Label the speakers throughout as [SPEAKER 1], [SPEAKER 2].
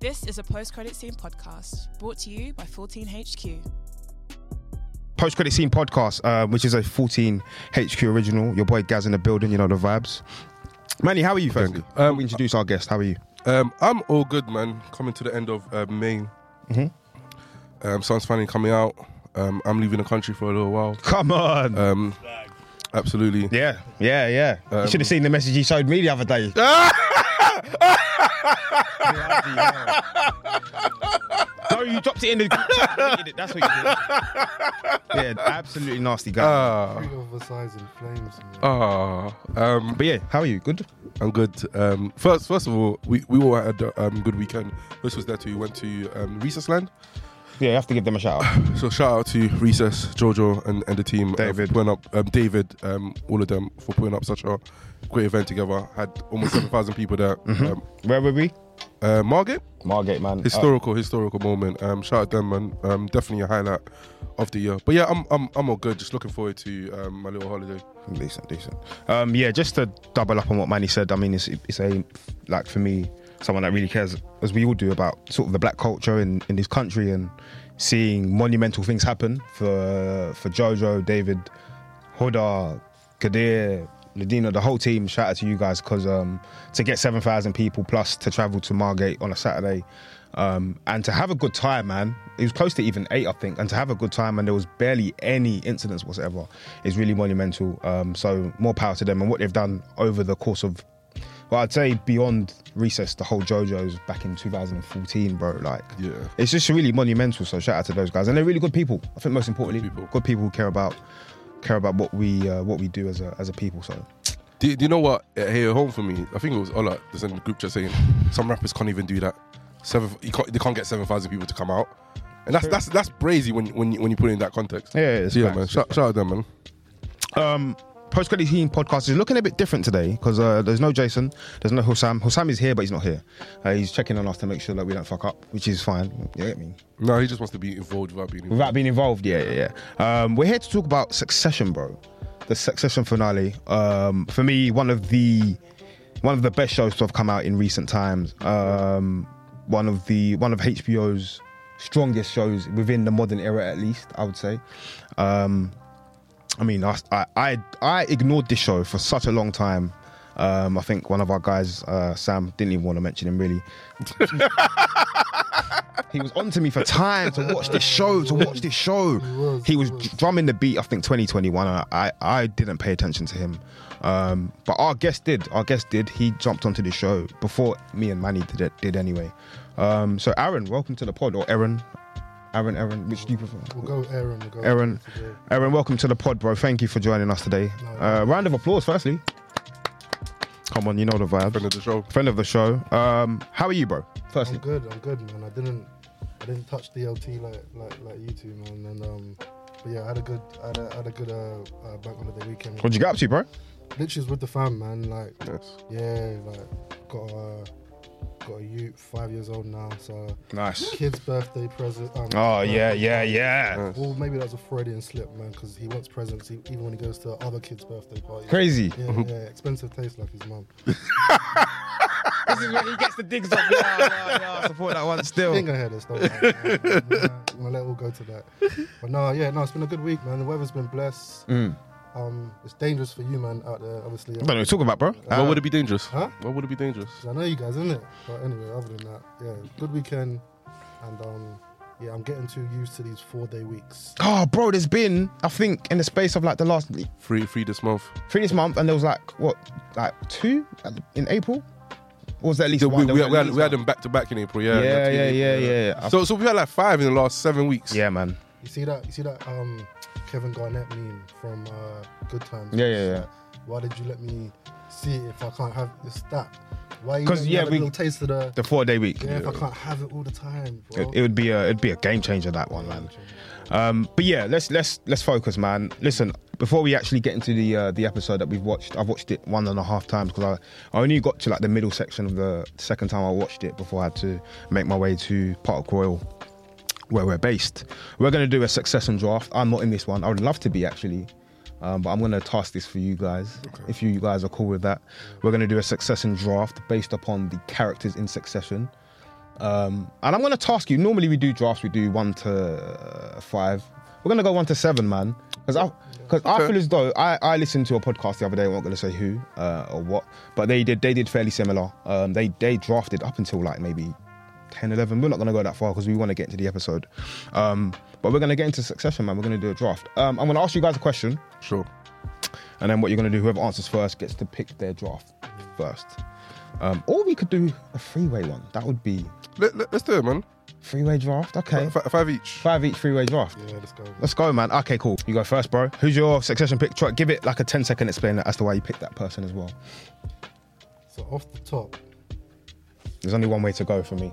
[SPEAKER 1] This is a post credit scene podcast brought to you by 14HQ.
[SPEAKER 2] Post credit scene podcast, uh, which is a 14 HQ original. Your boy Gaz in the building, you know the vibes. Manny, how are you, firstly?
[SPEAKER 3] Um,
[SPEAKER 2] we introduce our guest. How are you?
[SPEAKER 3] Um, I'm all good, man. Coming to the end of uh, May.
[SPEAKER 2] Mhm.
[SPEAKER 3] Um, sun's finally coming out. Um, I'm leaving the country for a little while.
[SPEAKER 2] Come on.
[SPEAKER 3] Um, absolutely.
[SPEAKER 2] yeah, yeah, yeah. you
[SPEAKER 3] Um,
[SPEAKER 2] should have seen the message he showed me the other day. no, you dropped it in the group chat. deleted it. That's what you did. Yeah, absolutely nasty guy.
[SPEAKER 3] Ah,
[SPEAKER 4] Three oversizing flames. man.
[SPEAKER 3] ah. Um,
[SPEAKER 2] but yeah, how are you? Good.
[SPEAKER 3] I'm good. Um, first, first of all, we we all had a um, good weekend. This was there too. We went to um, Recess Land.
[SPEAKER 2] Yeah, you have to give them a shout out.
[SPEAKER 3] So shout out to Recess, Jojo, and, and the team. uh,
[SPEAKER 2] David.
[SPEAKER 3] for putting up um, David, um, all of them for putting up such a great event together. Had almost seven thousand people there. Um,
[SPEAKER 2] Where were we?
[SPEAKER 3] Uh, Margate,
[SPEAKER 2] Margate, man.
[SPEAKER 3] historical, historical moment. Um, shout out them, man. Um, definitely a highlight of the year. But yeah, I'm I'm I'm all good. Just looking forward to um, my little holiday.
[SPEAKER 2] Decent, decent. Um, yeah, just to double up on what Manny said, I mean, it's, it's a, like for me, someone that really cares, as we all do, about sort of the black culture in, in this country and seeing monumental things happen for for Jojo, David, Huda, Kadir, Ladina, the whole team. Shout out to you guys because um, to get 7,000 people plus to travel to Margate on a Saturday um, and to have a good time, man. It was close to even eight, I think, and to have a good time, and there was barely any incidents whatsoever, is really monumental. Um, so more power to them and what they've done over the course of, well, I'd say beyond recess, the whole JoJo's back in 2014, bro. Like,
[SPEAKER 3] Yeah.
[SPEAKER 2] it's just really monumental. So shout out to those guys, and they're really good people. I think most importantly,
[SPEAKER 3] Good people.
[SPEAKER 2] good people who care about care about what we uh, what we do as a as a people. So
[SPEAKER 3] Do, do you know what? uh, Here at home for me, I think it was Ola that's in the group chat saying some rappers can't even do that. Seven, you can't, they can't get seven thousand people to come out, and that's that's that's brazy when when you, when you put it in that context.
[SPEAKER 2] yeah, it's
[SPEAKER 3] So yeah, man. Shout, shout out them, man.
[SPEAKER 2] Um, Post Credit Team podcast is looking a bit different today because uh, there's no Jason, there's no Hussam. Hussam is here, but he's not here. Uh, he's checking on us to make sure that we don't fuck up, which is fine. You get me?
[SPEAKER 3] No, he just wants to be involved without being involved.
[SPEAKER 2] Without being involved, yeah, yeah, yeah. Um, we're here to talk about Succession, bro. The Succession finale. Um, for me, one of the one of the best shows to have come out in recent times. Um, one of the one of HBO's strongest shows within the modern era, at least I would say. Um, I mean, I, I I ignored this show for such a long time. Um, I think one of our guys, uh, Sam, didn't even want to mention him really. he was on to me for time to watch this show, to watch this show. He was. drumming the beat. I think 2021. and I I didn't pay attention to him, um, but our guest did. Our guest did. He jumped onto the show before me and Manny did it. Did anyway. Um, so Aaron, welcome to the pod, or Aaron, Aaron, Aaron. Which do you prefer?
[SPEAKER 4] We'll go Aaron. We'll go
[SPEAKER 2] Aaron.
[SPEAKER 4] today.
[SPEAKER 2] Aaron, welcome to the pod, bro. Thank you for joining us today. Uh, round of applause, firstly. Come on, you know the vibe.
[SPEAKER 3] Friend of the show.
[SPEAKER 2] Friend of the show. Um, how are you, bro?
[SPEAKER 4] I'm
[SPEAKER 2] Firstly,
[SPEAKER 4] good. I'm good, man. I didn't. I didn't touch DLT like like like you two, man. And um, but yeah, I had a good. I had a, I had a good uh, uh, bank holiday weekend.
[SPEAKER 2] what'd you get up to, bro?
[SPEAKER 4] Literally was with the fam, man. Like
[SPEAKER 3] Yes.
[SPEAKER 4] yeah, like got a got a youth, five years old now. So
[SPEAKER 2] Nice.
[SPEAKER 4] kid's birthday present. Um,
[SPEAKER 2] Oh
[SPEAKER 4] uh,
[SPEAKER 2] yeah, yeah, yeah.
[SPEAKER 3] Nice.
[SPEAKER 4] Well, maybe that was a Freudian slip, man, because he wants presents e- even when he goes to other kids' birthday parties.
[SPEAKER 2] Crazy.
[SPEAKER 4] Yeah, yeah, expensive taste like his mum.
[SPEAKER 2] This is where he gets the digs up. Yeah, yeah, yeah. I support that one still.
[SPEAKER 4] Think ahead of stuff. I'm gonna let it all go to that. But no, yeah, no, it's been a good week, man. The weather's been blessed.
[SPEAKER 2] Mm.
[SPEAKER 4] Um, it's dangerous for you, man, out there. Obviously,
[SPEAKER 2] I don't know what you're talking about, bro.
[SPEAKER 3] Why would it be dangerous?
[SPEAKER 4] Huh?
[SPEAKER 3] Why would it be dangerous?
[SPEAKER 4] 'Cause I know you guys, isn't it? But anyway, other than that, yeah, good weekend, and um, yeah, I'm getting too used to these four day weeks.
[SPEAKER 2] Oh, bro, there's been, I think, in the space of like the last
[SPEAKER 3] Free, free this month.
[SPEAKER 2] three this month, and there was like, what, like two in April? Or was there at least
[SPEAKER 3] So
[SPEAKER 2] one?
[SPEAKER 3] we,
[SPEAKER 2] There
[SPEAKER 3] we,
[SPEAKER 2] was
[SPEAKER 3] we,
[SPEAKER 2] at
[SPEAKER 3] had,
[SPEAKER 2] least
[SPEAKER 3] we had
[SPEAKER 2] one.
[SPEAKER 3] them back to back in April. Yeah.
[SPEAKER 2] Yeah, yeah,
[SPEAKER 3] in
[SPEAKER 2] yeah,
[SPEAKER 3] April,
[SPEAKER 2] yeah, yeah.
[SPEAKER 3] So, so we had like five in the last seven weeks.
[SPEAKER 2] Yeah, man.
[SPEAKER 4] You see that? You see that? Um, Kevin Garnett meme from uh, Good Times.
[SPEAKER 2] Yeah, yeah, yeah.
[SPEAKER 4] Why did you let me see it if I can't have this that? Why you
[SPEAKER 2] 'Cause,
[SPEAKER 4] let me
[SPEAKER 2] yeah,
[SPEAKER 4] have a
[SPEAKER 2] we-
[SPEAKER 4] little taste of the?
[SPEAKER 2] The four day week.
[SPEAKER 4] Yeah, if I can't have it all the time, bro.
[SPEAKER 2] It, it would be a it'd be a game changer that one, man. Um, but yeah, let's let's let's focus, man. Listen, before we actually get into the uh, the episode that we've watched, I've watched it one and a half times because I, I only got to like the middle section of the second time I watched it before I had to make my way to Park Royal, where we're based. We're gonna do a succession draft. I'm not in this one. I would love to be actually. Um, but I'm going to task this for you guys. If you guys are cool with that, we're going to do a succession draft based upon the characters in succession. Um, and I'm going to task you. Normally we do drafts. We do one to uh, five. We're going to go one to seven, man. Because I, because I feel as though I, I listened to a podcast the other day. I'm not going to say who uh, or what, but they did they did fairly similar. Um, they they drafted up until like maybe 10, 11. We're not going to go that far because we want to get into the episode. Um, but we're going to get into succession, man. We're going to do a draft. Um, I'm going to ask you guys a question.
[SPEAKER 3] Sure.
[SPEAKER 2] And then what you're going to do, whoever answers first gets to pick their draft first. Um, or we could do a freeway one. That would be
[SPEAKER 3] Let, let, us do it, man.
[SPEAKER 2] freeway draft. Okay.
[SPEAKER 3] F- five each.
[SPEAKER 2] Five each freeway draft.
[SPEAKER 4] Yeah, let's go.
[SPEAKER 2] Let's go, man. Okay, cool. You go first, bro. Who's your succession pick? Try, give it like a 10 second explainer as to why you picked that person as well.
[SPEAKER 4] So off the top,
[SPEAKER 2] There's only one way to go for me.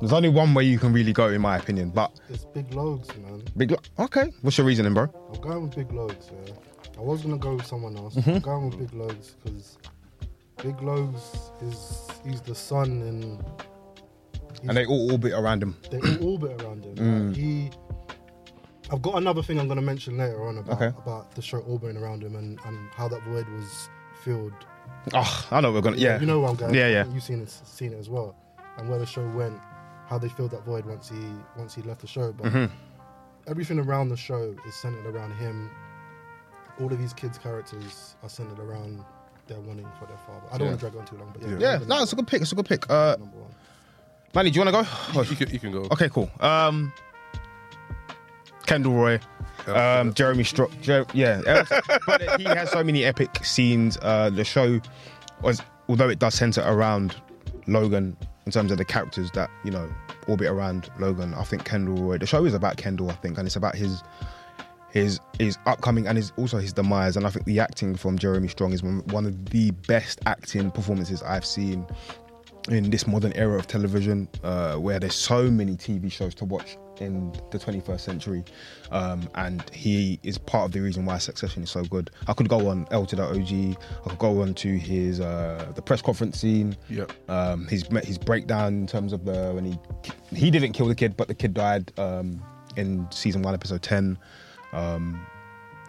[SPEAKER 2] There's only one way you can really go, in my opinion. But
[SPEAKER 4] it's Big Logs, man.
[SPEAKER 2] big. Lo- Okay. What's your reasoning, bro?
[SPEAKER 4] I'm going with Big Logs. Yeah. I was gonna go with someone else.
[SPEAKER 2] Mm-hmm.
[SPEAKER 4] I'm going with Big Logs because Big Logs is he's the son and
[SPEAKER 2] And they all orbit around him.
[SPEAKER 4] they all orbit around him. Like, he. I've got another thing I'm gonna mention later on about
[SPEAKER 2] Okay.
[SPEAKER 4] about the show orbiting around him and, and how that void was filled.
[SPEAKER 2] Oh, I know we're gonna. Yeah.
[SPEAKER 4] You know where I'm going.
[SPEAKER 2] Yeah, yeah.
[SPEAKER 4] You've seen it, seen it as well, and where the show went, how they filled that void once he once he left the show. But
[SPEAKER 2] Mhm.
[SPEAKER 4] everything around the show is centered around him. All of these kids' characters are centered around their wanting for their father. I don't
[SPEAKER 3] Yeah.
[SPEAKER 4] want to drag on too long, but yeah.
[SPEAKER 3] Yeah.
[SPEAKER 2] Yeah. No, it's a good pick. It's a good pick. Uh,
[SPEAKER 4] number one.
[SPEAKER 2] Manny, do you want to go?
[SPEAKER 3] You, can, you can go.
[SPEAKER 2] Okay, cool. Um, Kendall Roy, um, Jeremy Strock. Jer- yeah, but he has so many epic scenes. Uh, the show was, although it does center around Logan in terms of the characters that you know orbit around Logan. I think Kendall. The show is about Kendall, I think, and it's about his his his upcoming and his also his demise. And I think the acting from Jeremy Strong is one of the best acting performances I've seen in this modern era of television, uh, where there's so many TV shows to watch in the 21st century, um, and he is part of the reason why Succession is so good. I could go on L to the OG. I could go on to his uh, the press conference scene.
[SPEAKER 3] Yeah.
[SPEAKER 2] Um, his his breakdown in terms of the when he he didn't kill the kid, but the kid died um, in season one, episode ten. Um,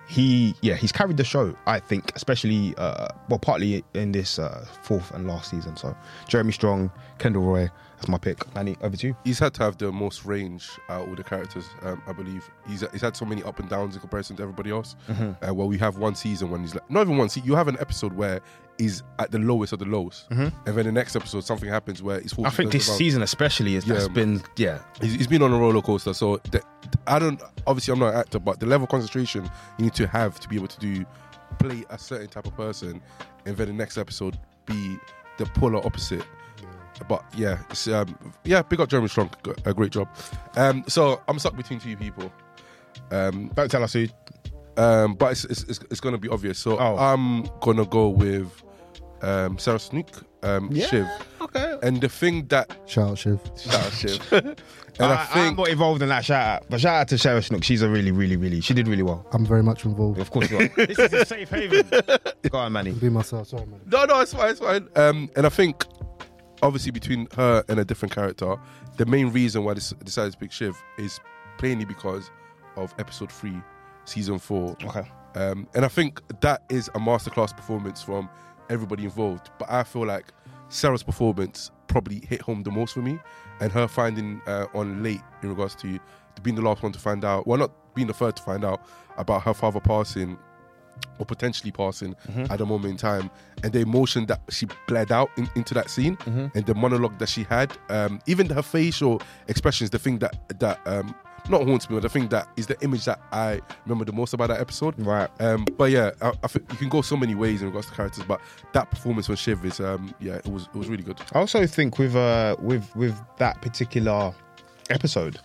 [SPEAKER 2] he yeah he's carried the show I think especially uh, well partly in this uh, fourth and last season. So Jeremy Strong, Kendall Roy, that's my pick. Manny, over to you.
[SPEAKER 3] He's had to have the most range out of all the characters, um, I believe. He's he's had so many up and downs in comparison to everybody else.
[SPEAKER 2] Mm-hmm.
[SPEAKER 3] Uh, well, we have one season when he's like, not even one season, you have an episode where he's at the lowest of the lows. And then the next episode, something happens where he's
[SPEAKER 2] Mm-hmm. I think this season especially is
[SPEAKER 3] Yeah,
[SPEAKER 2] that's
[SPEAKER 3] man.
[SPEAKER 2] been yeah
[SPEAKER 3] He's, he's been on a roller coaster. So the, I don't. Obviously, I'm not an actor, but the level of concentration you need to have to be able to do play a certain type of person, and then the next episode be the polar opposite. But yeah, it's, um, yeah, big up Jeremy Strong, a great job. Um, so I'm stuck between two people, um,
[SPEAKER 2] don't tell us who
[SPEAKER 3] um, but it's, it's, it's, it's going to be obvious. So
[SPEAKER 2] Oh.
[SPEAKER 3] I'm gonna go with um, Sarah Snook, um, Shiv,
[SPEAKER 2] okay
[SPEAKER 3] and the thing that
[SPEAKER 4] Shout out Shiv.
[SPEAKER 3] shout out Shiv, and I,
[SPEAKER 2] I,
[SPEAKER 3] think
[SPEAKER 2] am not involved in that shout out but shout out to Sarah Snook she's a really really really she did really well
[SPEAKER 4] I'm very much involved.
[SPEAKER 2] of course you are. this is a safe haven go on Manny
[SPEAKER 4] Be myself. Sorry, man.
[SPEAKER 3] No, no, it's fine, it's fine. Um, and I think, obviously, between her and a different character, the main reason why this decided to pick Shiv is plainly because of episode three, season four.
[SPEAKER 2] okay
[SPEAKER 3] Um, and I think that is a masterclass performance from everybody involved. But I feel like Sarah's performance probably hit home the most for me, and her finding uh, on late in regards to being the last one to find out, well, not being the first to find out about her father passing or potentially passing at a moment in time, and the emotion that she bled out in, into that scene, and the monologue that she had, um, even her facial expressions, the thing that that um, not haunts me, but the thing that is the image that I remember the most about that episode.
[SPEAKER 2] right
[SPEAKER 3] Um, but yeah, I, I think you can go so many ways in regards to characters, but that performance from Shiv is, um, yeah, it was it was really good.
[SPEAKER 2] I also think with uh with with that particular episode,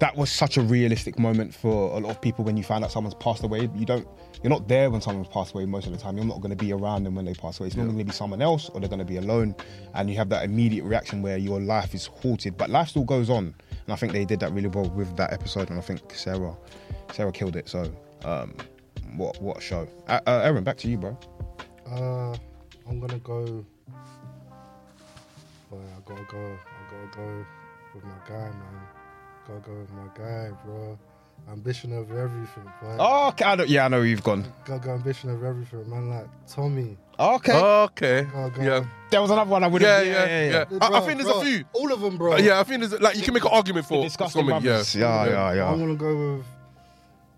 [SPEAKER 2] that was such a realistic moment for a lot of people when you find out someone's passed away. You don't you're not there when someone's passed away most of the time. You're not going to be around them when they pass away. It's normally going to be someone else or they're going to be alone, and you have that immediate reaction where your life is halted, but life still goes on. And I think they did that really well with that episode, and I think Sarah Sarah killed it. So um, what what a show. Uh, uh, Aaron, back to you, bro.
[SPEAKER 4] Uh, I'm gonna go. Boy, I gotta go. I gotta go with my guy, man. Gotta go with my guy, bro. ambition over everything. Right?
[SPEAKER 2] Oh. I know, yeah, I know where you've gone.
[SPEAKER 4] Got, got ambition over everything, man. Like Tommy.
[SPEAKER 2] Okay.
[SPEAKER 3] Okay.
[SPEAKER 4] Oh, God.
[SPEAKER 3] yeah.
[SPEAKER 2] there was another one I would
[SPEAKER 3] Yeah,
[SPEAKER 2] have.
[SPEAKER 3] yeah, yeah. I, I
[SPEAKER 4] Bro,
[SPEAKER 3] think there's
[SPEAKER 4] bro,
[SPEAKER 3] a few.
[SPEAKER 4] All of them, bro.
[SPEAKER 3] Uh, yeah, I think there's like you can make an argument for
[SPEAKER 2] Disgusting
[SPEAKER 3] something. Yeah.
[SPEAKER 2] brothers. Yeah, yeah, yeah.
[SPEAKER 4] I'm gonna go with.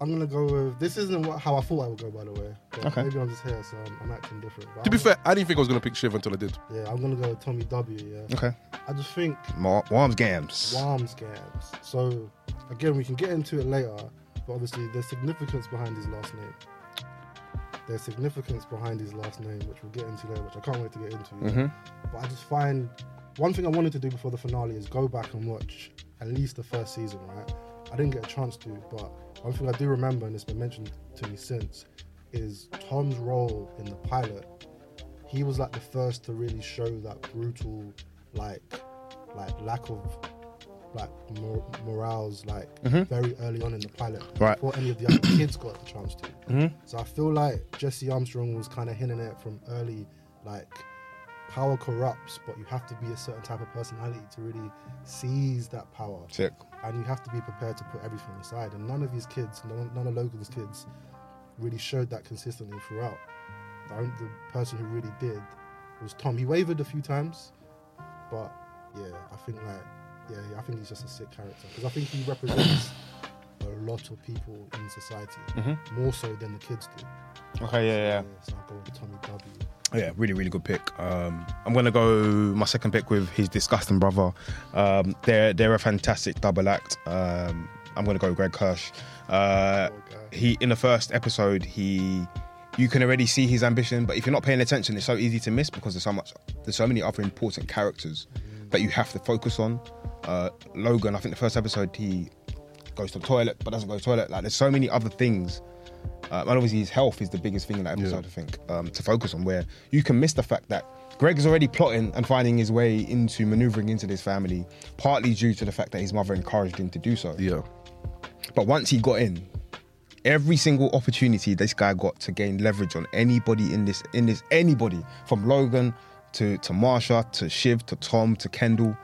[SPEAKER 4] I'm gonna go with. This isn't what, how I thought I would go, by the way. But
[SPEAKER 2] Okay.
[SPEAKER 4] Maybe I'm just here, so I'm, I'm acting different. But
[SPEAKER 3] To be
[SPEAKER 4] I'm-
[SPEAKER 3] fair, I didn't think I was gonna pick Shiv until I did.
[SPEAKER 4] yeah, I'm gonna go with Tommy W. Yeah,
[SPEAKER 2] Okay.
[SPEAKER 4] I just think
[SPEAKER 2] Mar- Worms Games.
[SPEAKER 4] Worm games. So again, we can get into it later, but obviously there's significance behind his last name. There's significance behind his last name, which we'll get into later, which I can't wait to get into.
[SPEAKER 2] Mhm.
[SPEAKER 4] But I just find one thing I wanted to do before the finale is go back and watch at least the first season, right? I didn't get a chance to, but one thing I do remember, and it's been mentioned to me since, is Tom's role in the pilot. He was like the first to really show that brutal, like, like lack of like mor- morals, like very early on in the pilot,
[SPEAKER 2] Right.
[SPEAKER 4] before any of the other kids got the chance to.
[SPEAKER 2] Mhm.
[SPEAKER 4] So I feel like Jesse Armstrong was kind of hinting it from early, like power corrupts, but you have to be a certain type of personality to really seize that power,
[SPEAKER 2] Sick.
[SPEAKER 4] and you have to be prepared to put everything aside. And none of these kids, none, none of Logan's kids, really showed that consistently throughout. The, the person who really did was Tom. He wavered a few times, but yeah, I think like yeah, I think he's just a sick character because I think he represents a lot of people in society more so than the kids do.
[SPEAKER 2] Okay, yeah, yeah.
[SPEAKER 4] so I go with Tommy W.
[SPEAKER 2] Yeah, really, really good pick. Um, I'm gonna go my second pick with his disgusting brother. Um, they're they're a fantastic double act. Um, I'm gonna go Greg Hirsch. Uh,
[SPEAKER 4] Okay.
[SPEAKER 2] he in the first episode he you can already see his ambition, but if you're not paying attention, it's so easy to miss because there's so much there's so many other important characters that you have to focus on. Uh, Logan, I think the first episode he goes to the toilet but doesn't go to the toilet. Like there's so many other things uh, and obviously his health is the biggest thing in that episode, I think, um, to focus on. Where you can miss the fact that Greg's already plotting and finding his way into maneuvering into this family, partly due to the fact that his mother encouraged him to do so.
[SPEAKER 3] Yeah.
[SPEAKER 2] But once he got in, every single opportunity this guy got to gain leverage on anybody in this, in this, anybody from Logan to to Marcia to Shiv to Tom to Kendall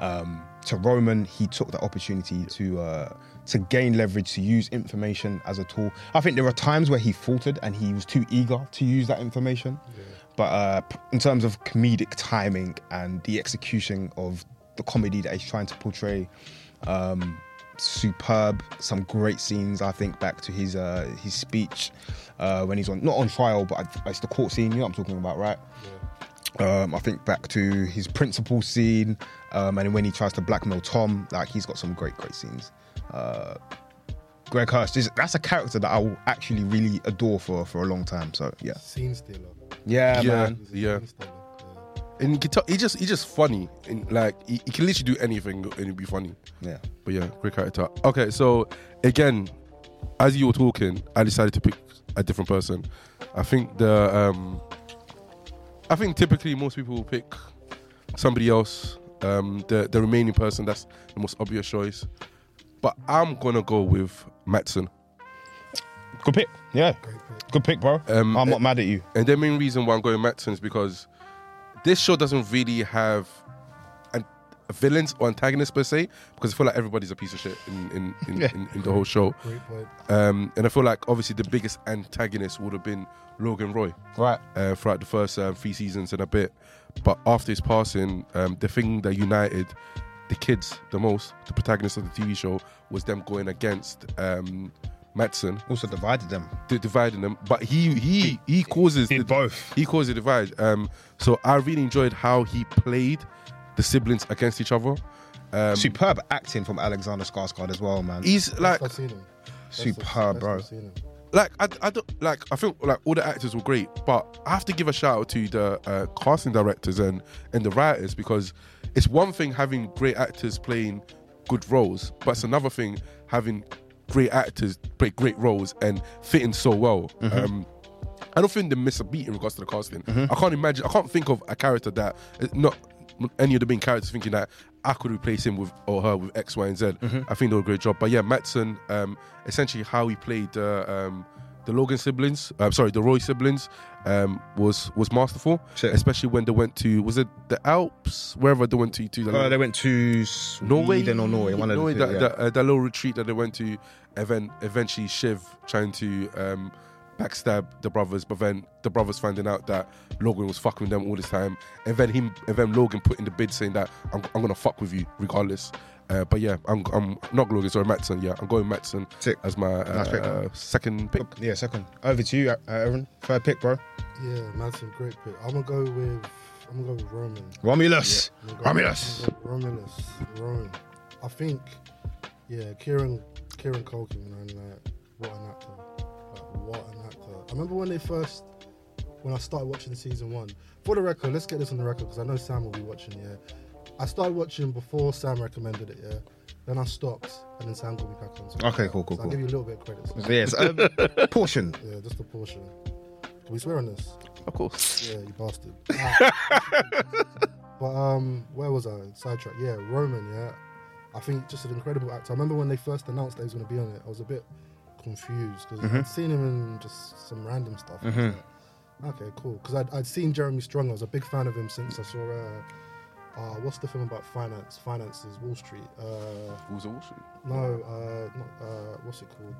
[SPEAKER 2] um, to Roman, he took that opportunity to uh, to gain leverage, to use information as a tool. I think there are times where he faltered and he was too eager to use that information. But uh, in terms of comedic timing and the execution of the comedy that he's trying to portray, um, superb. Some great scenes. I think back to his uh, his speech uh, when he's on not on trial, but it's the court scene. You know what I'm talking about, right? Um, I think back to his principal scene, um, and when he tries to blackmail Tom, like he's got some great, great scenes. Uh, Greg Hirsch, is, that's a character that I will actually really adore for for a long time. So yeah,
[SPEAKER 4] Scene stealer.
[SPEAKER 2] yeah,
[SPEAKER 3] Yeah.
[SPEAKER 2] man.
[SPEAKER 3] Yeah.
[SPEAKER 4] scene stealer, yeah.
[SPEAKER 3] And you can tell he just he's just funny. And like he, he can literally do anything and it'd be funny.
[SPEAKER 2] Yeah.
[SPEAKER 3] But yeah, great character. Okay, so again, as you were talking, I decided to pick a different person. I think the um I think typically most people will pick somebody else. Um the the remaining person that's the most obvious choice. But I'm gonna go with Matsson.
[SPEAKER 2] Good pick. Yeah,
[SPEAKER 4] pick.
[SPEAKER 2] good pick, bro.
[SPEAKER 3] Um,
[SPEAKER 2] I'm not mad at you.
[SPEAKER 3] And the main reason why I'm going Matsson is because this show doesn't really have an, villains or antagonists per se, because I feel like everybody's a piece of shit in in, in,
[SPEAKER 2] Yeah.
[SPEAKER 3] in, in the whole show.
[SPEAKER 4] Great point.
[SPEAKER 3] Um, and I feel like obviously the biggest antagonist would have been Logan Roy
[SPEAKER 2] Right.
[SPEAKER 3] uh, throughout the first uh, three seasons and a bit. But after his passing, um, the thing that united the kids the most, the protagonists of the TV show, was them going against um, Matsson,
[SPEAKER 2] Also divided them.
[SPEAKER 3] di- dividing them. But he he he causes the,
[SPEAKER 2] both.
[SPEAKER 3] he caused the divide. Um, so I really enjoyed how he played the siblings against each other. Um,
[SPEAKER 2] Superb acting from Alexander Skarsgård as well, man.
[SPEAKER 3] he's like
[SPEAKER 4] I've. Best
[SPEAKER 2] Superb, bro.
[SPEAKER 4] I've seen him.
[SPEAKER 3] like I, I don't like I feel like all the actors were great, but I have to give a shout out to the uh, casting directors and and the writers because it's one thing having great actors playing good roles, but it's another thing having great actors play great roles and fitting so well. Um, I don't think they miss a beat in regards to the casting. I can't imagine. I can't think of a character that not any of the main characters thinking that I could replace him with or her with X, Y, and Z. I think they did a great job. But yeah, Matsson, um, essentially how he played uh, um, the Logan siblings, uh, sorry, the Roy siblings, um, was was masterful.
[SPEAKER 2] Shit.
[SPEAKER 3] Especially when they went to was it the Alps, wherever they went to to the
[SPEAKER 2] Uh, they went to
[SPEAKER 3] Norway
[SPEAKER 2] Sweden or Norway. One of
[SPEAKER 3] Norway,
[SPEAKER 2] the
[SPEAKER 3] that,
[SPEAKER 2] yeah.
[SPEAKER 3] that, uh, that little retreat that they went to, and then eventually Shiv trying to um, backstab the brothers, but then the brothers finding out that Logan was fucking with them all this time, and then him and then Logan put in the bid saying that I'm, I'm gonna fuck with you regardless. Uh, but yeah, I'm, I'm not Logan, sorry, Matsson. Yeah, I'm going Matsson
[SPEAKER 2] Sick.
[SPEAKER 3] as my uh,
[SPEAKER 2] Nice pick.
[SPEAKER 3] uh, second pick.
[SPEAKER 2] Yeah, second. Over to you, uh, Aaron. Third pick, bro.
[SPEAKER 4] Yeah, Matsson, great pick. I'm gonna go with I'm gonna go with Roman.
[SPEAKER 2] Romulus.
[SPEAKER 4] I'm gonna go-
[SPEAKER 2] Romulus.
[SPEAKER 4] I'm gonna go Romulus. Roman. I think, yeah, Kieran Kieran Culkin, man, like what an actor. What an actor. I remember when they first when I started watching season one. For the record, let's get this on the record because I know Sam will be watching. Yeah, I started watching before Sam recommended it. Yeah, then I stopped, and then Sam got me back on. So
[SPEAKER 2] Okay, cool, cool,
[SPEAKER 4] so I'll give you a little bit of credit. So,
[SPEAKER 2] Yes. Um, portion.
[SPEAKER 4] yeah, just a portion. Can we swear on this?
[SPEAKER 3] Of course.
[SPEAKER 4] Yeah, you bastard. but um, where was I? Sidetrack. Yeah, Roman. Yeah, I think just an incredible actor. I remember when they first announced that he was going to be on it. I was a bit confused because I'd seen him in just some random stuff.
[SPEAKER 2] Mhm.
[SPEAKER 4] like, okay, cool. Because I'd, I'd seen Jeremy Strong. I was a big fan of him since I saw. Uh, uh, what's the film about finance? Finances, Wall Street. Uh,
[SPEAKER 3] the Wall Street?
[SPEAKER 4] no, uh, not, uh, what's it called?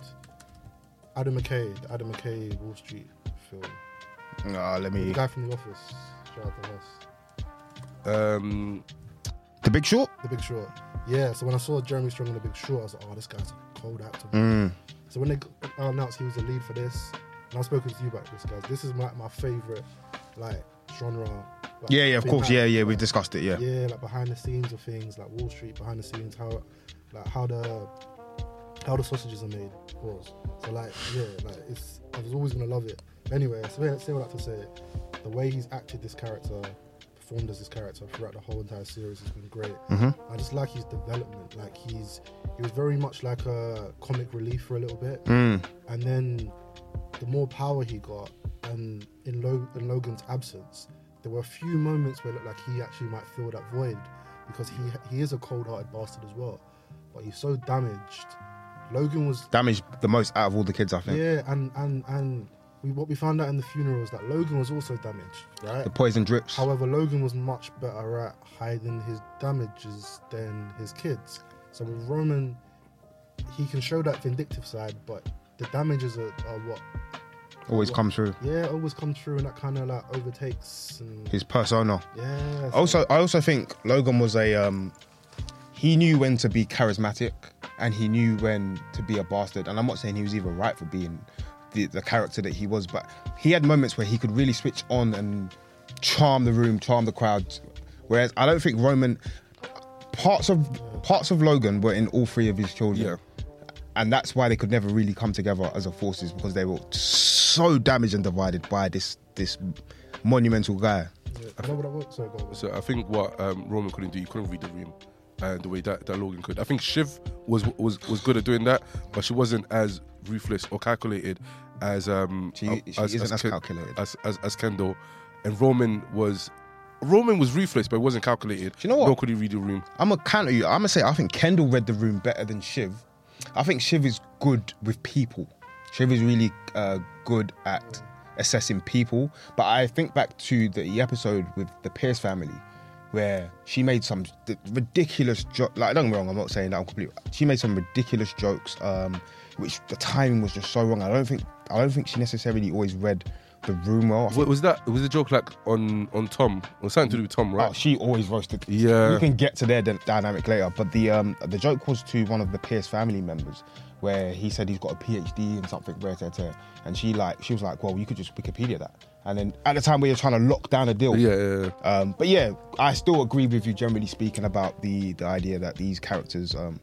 [SPEAKER 4] Adam McKay. the Adam McKay Wall Street film.
[SPEAKER 2] Ah, let
[SPEAKER 4] The
[SPEAKER 2] me.
[SPEAKER 4] guy from The Office. Shout out to us.
[SPEAKER 3] Um,
[SPEAKER 2] The Big Short.
[SPEAKER 4] The Big Short. Yeah, so when I saw Jeremy Strong in The Big Short, I was like, oh, this guy's a cold actor.
[SPEAKER 2] Mm.
[SPEAKER 4] So when they announced he was the lead for this, and I've spoken to you about this, guys, this is my, my favorite, like, genre. Like,
[SPEAKER 2] Yeah, yeah, of course. Yeah, yeah. We've discussed it. Yeah.
[SPEAKER 4] Yeah, like behind the scenes of things, like Wall Street, behind the scenes, how, like, how the, how the sausages are made. Pause. So like, yeah, like it's, I was always gonna love it. Anyway, so let's say what I have to say. The way he's acted this character, performed as this character throughout the whole entire series has been great.
[SPEAKER 2] Mhm.
[SPEAKER 4] I just like his development. Like he's he was very much like a comic relief for a little bit,
[SPEAKER 2] Mm.
[SPEAKER 4] and then the more power he got, and in, Lo- in Logan's absence, there were a few moments where it looked like he actually might fill that void because he he is a cold-hearted bastard as well, but he's so damaged. Logan was
[SPEAKER 2] Damaged the most out of all the kids, I think.
[SPEAKER 4] yeah, and and and we, what we found out in the funeral is that Logan was also damaged, right?
[SPEAKER 2] The poison drips.
[SPEAKER 4] However, Logan was much better at hiding his damages than his kids. So with Roman, he can show that vindictive side, but the damages are, are what
[SPEAKER 2] Always come through.
[SPEAKER 4] yeah always come through, and that kind of like overtakes and
[SPEAKER 2] His persona.
[SPEAKER 4] yeah. so-
[SPEAKER 2] Also, I also think Logan was a. Um, he knew when to be charismatic, and he knew when to be a bastard. And I'm not saying he was even right for being the, the character that he was, but he had moments where he could really switch on and charm the room, charm the crowd. Whereas I don't think Roman parts of parts of Logan were in all three of his children.
[SPEAKER 3] Yeah.
[SPEAKER 2] And that's why they could never really come together as a forces because they were so damaged and divided by this this monumental guy.
[SPEAKER 4] yeah, I I. Sorry.
[SPEAKER 3] So I think what um, Roman couldn't do, he couldn't read the room, and the way that, that Logan could. I think Shiv was was was good at doing that, but she wasn't as ruthless or calculated as um
[SPEAKER 2] She,
[SPEAKER 3] uh,
[SPEAKER 2] she isn't as,
[SPEAKER 3] Ken-
[SPEAKER 2] calculated.
[SPEAKER 3] as, as as Kendall, and Roman was. Roman was ruthless, but he wasn't calculated.
[SPEAKER 2] Do you know what?
[SPEAKER 3] Nor could he read the room.
[SPEAKER 2] I'm gonna counter you. I'm gonna say I think Kendall read the room better than Shiv. I think Shiv is good with people. Shiv is really uh, good at assessing people. But I think back to the episode with the Pierce family, where she made some ridiculous joke. Like don't get me wrong, I'm not saying that I'm completely. She made some ridiculous jokes, um, which the timing was just so wrong. I don't think I don't think she necessarily always read the room well.
[SPEAKER 3] What was that? Was the joke like on on Tom or something to do with Tom,
[SPEAKER 2] Oh,
[SPEAKER 3] right?
[SPEAKER 2] she always roasted.
[SPEAKER 3] Yeah.
[SPEAKER 2] we can get to their d- dynamic later. But the um the joke was to one of the Pierce family members, where he said he's got a PhD in something, rare, rare, rare. and she like she was like, well, you could just Wikipedia that. And then at the time we were trying to lock down a deal.
[SPEAKER 3] yeah, yeah, yeah.
[SPEAKER 2] Um, but yeah, I still agree with you generally speaking about the the idea that these characters um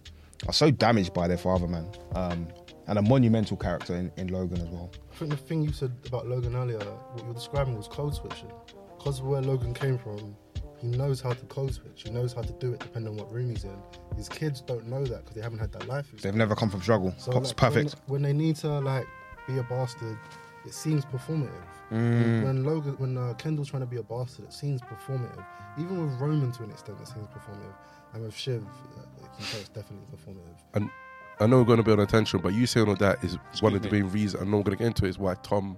[SPEAKER 2] are so damaged by their father, man. Um, and a monumental character in, in Logan as well.
[SPEAKER 4] I think the thing you said about Logan earlier, what you're describing was code switching. Because of where Logan came from, he knows how to code switch. He knows how to do it depending on what room he's in. His kids don't know that because they haven't had that life experience.
[SPEAKER 2] They've never come from struggle.
[SPEAKER 4] So
[SPEAKER 2] Pops
[SPEAKER 4] like,
[SPEAKER 2] perfect.
[SPEAKER 4] When, when they need to like be a bastard, it seems performative.
[SPEAKER 2] Mm.
[SPEAKER 4] When Logan, when uh, Kendall's trying to be a bastard, it seems performative. Even with Roman to an extent, it seems performative. And with Shiv, uh, you can tell it's definitely performative.
[SPEAKER 3] I know we're going to build on attention, but you saying all that is one of the
[SPEAKER 2] me.
[SPEAKER 3] main reasons. I know we're going to get into it. Is why Tom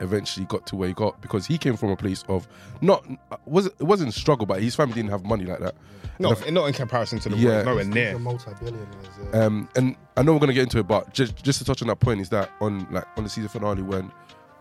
[SPEAKER 3] eventually got to where he got because he came from a place of not was it wasn't struggle, but his family didn't have money like that.
[SPEAKER 2] Not, not in comparison to the
[SPEAKER 3] Yeah.
[SPEAKER 2] world, nowhere
[SPEAKER 4] These
[SPEAKER 2] near.
[SPEAKER 4] are multi-billionaires. Yeah.
[SPEAKER 3] Um, and I know we're gonna get into it, but just just to touch on that point is that on like on the season finale when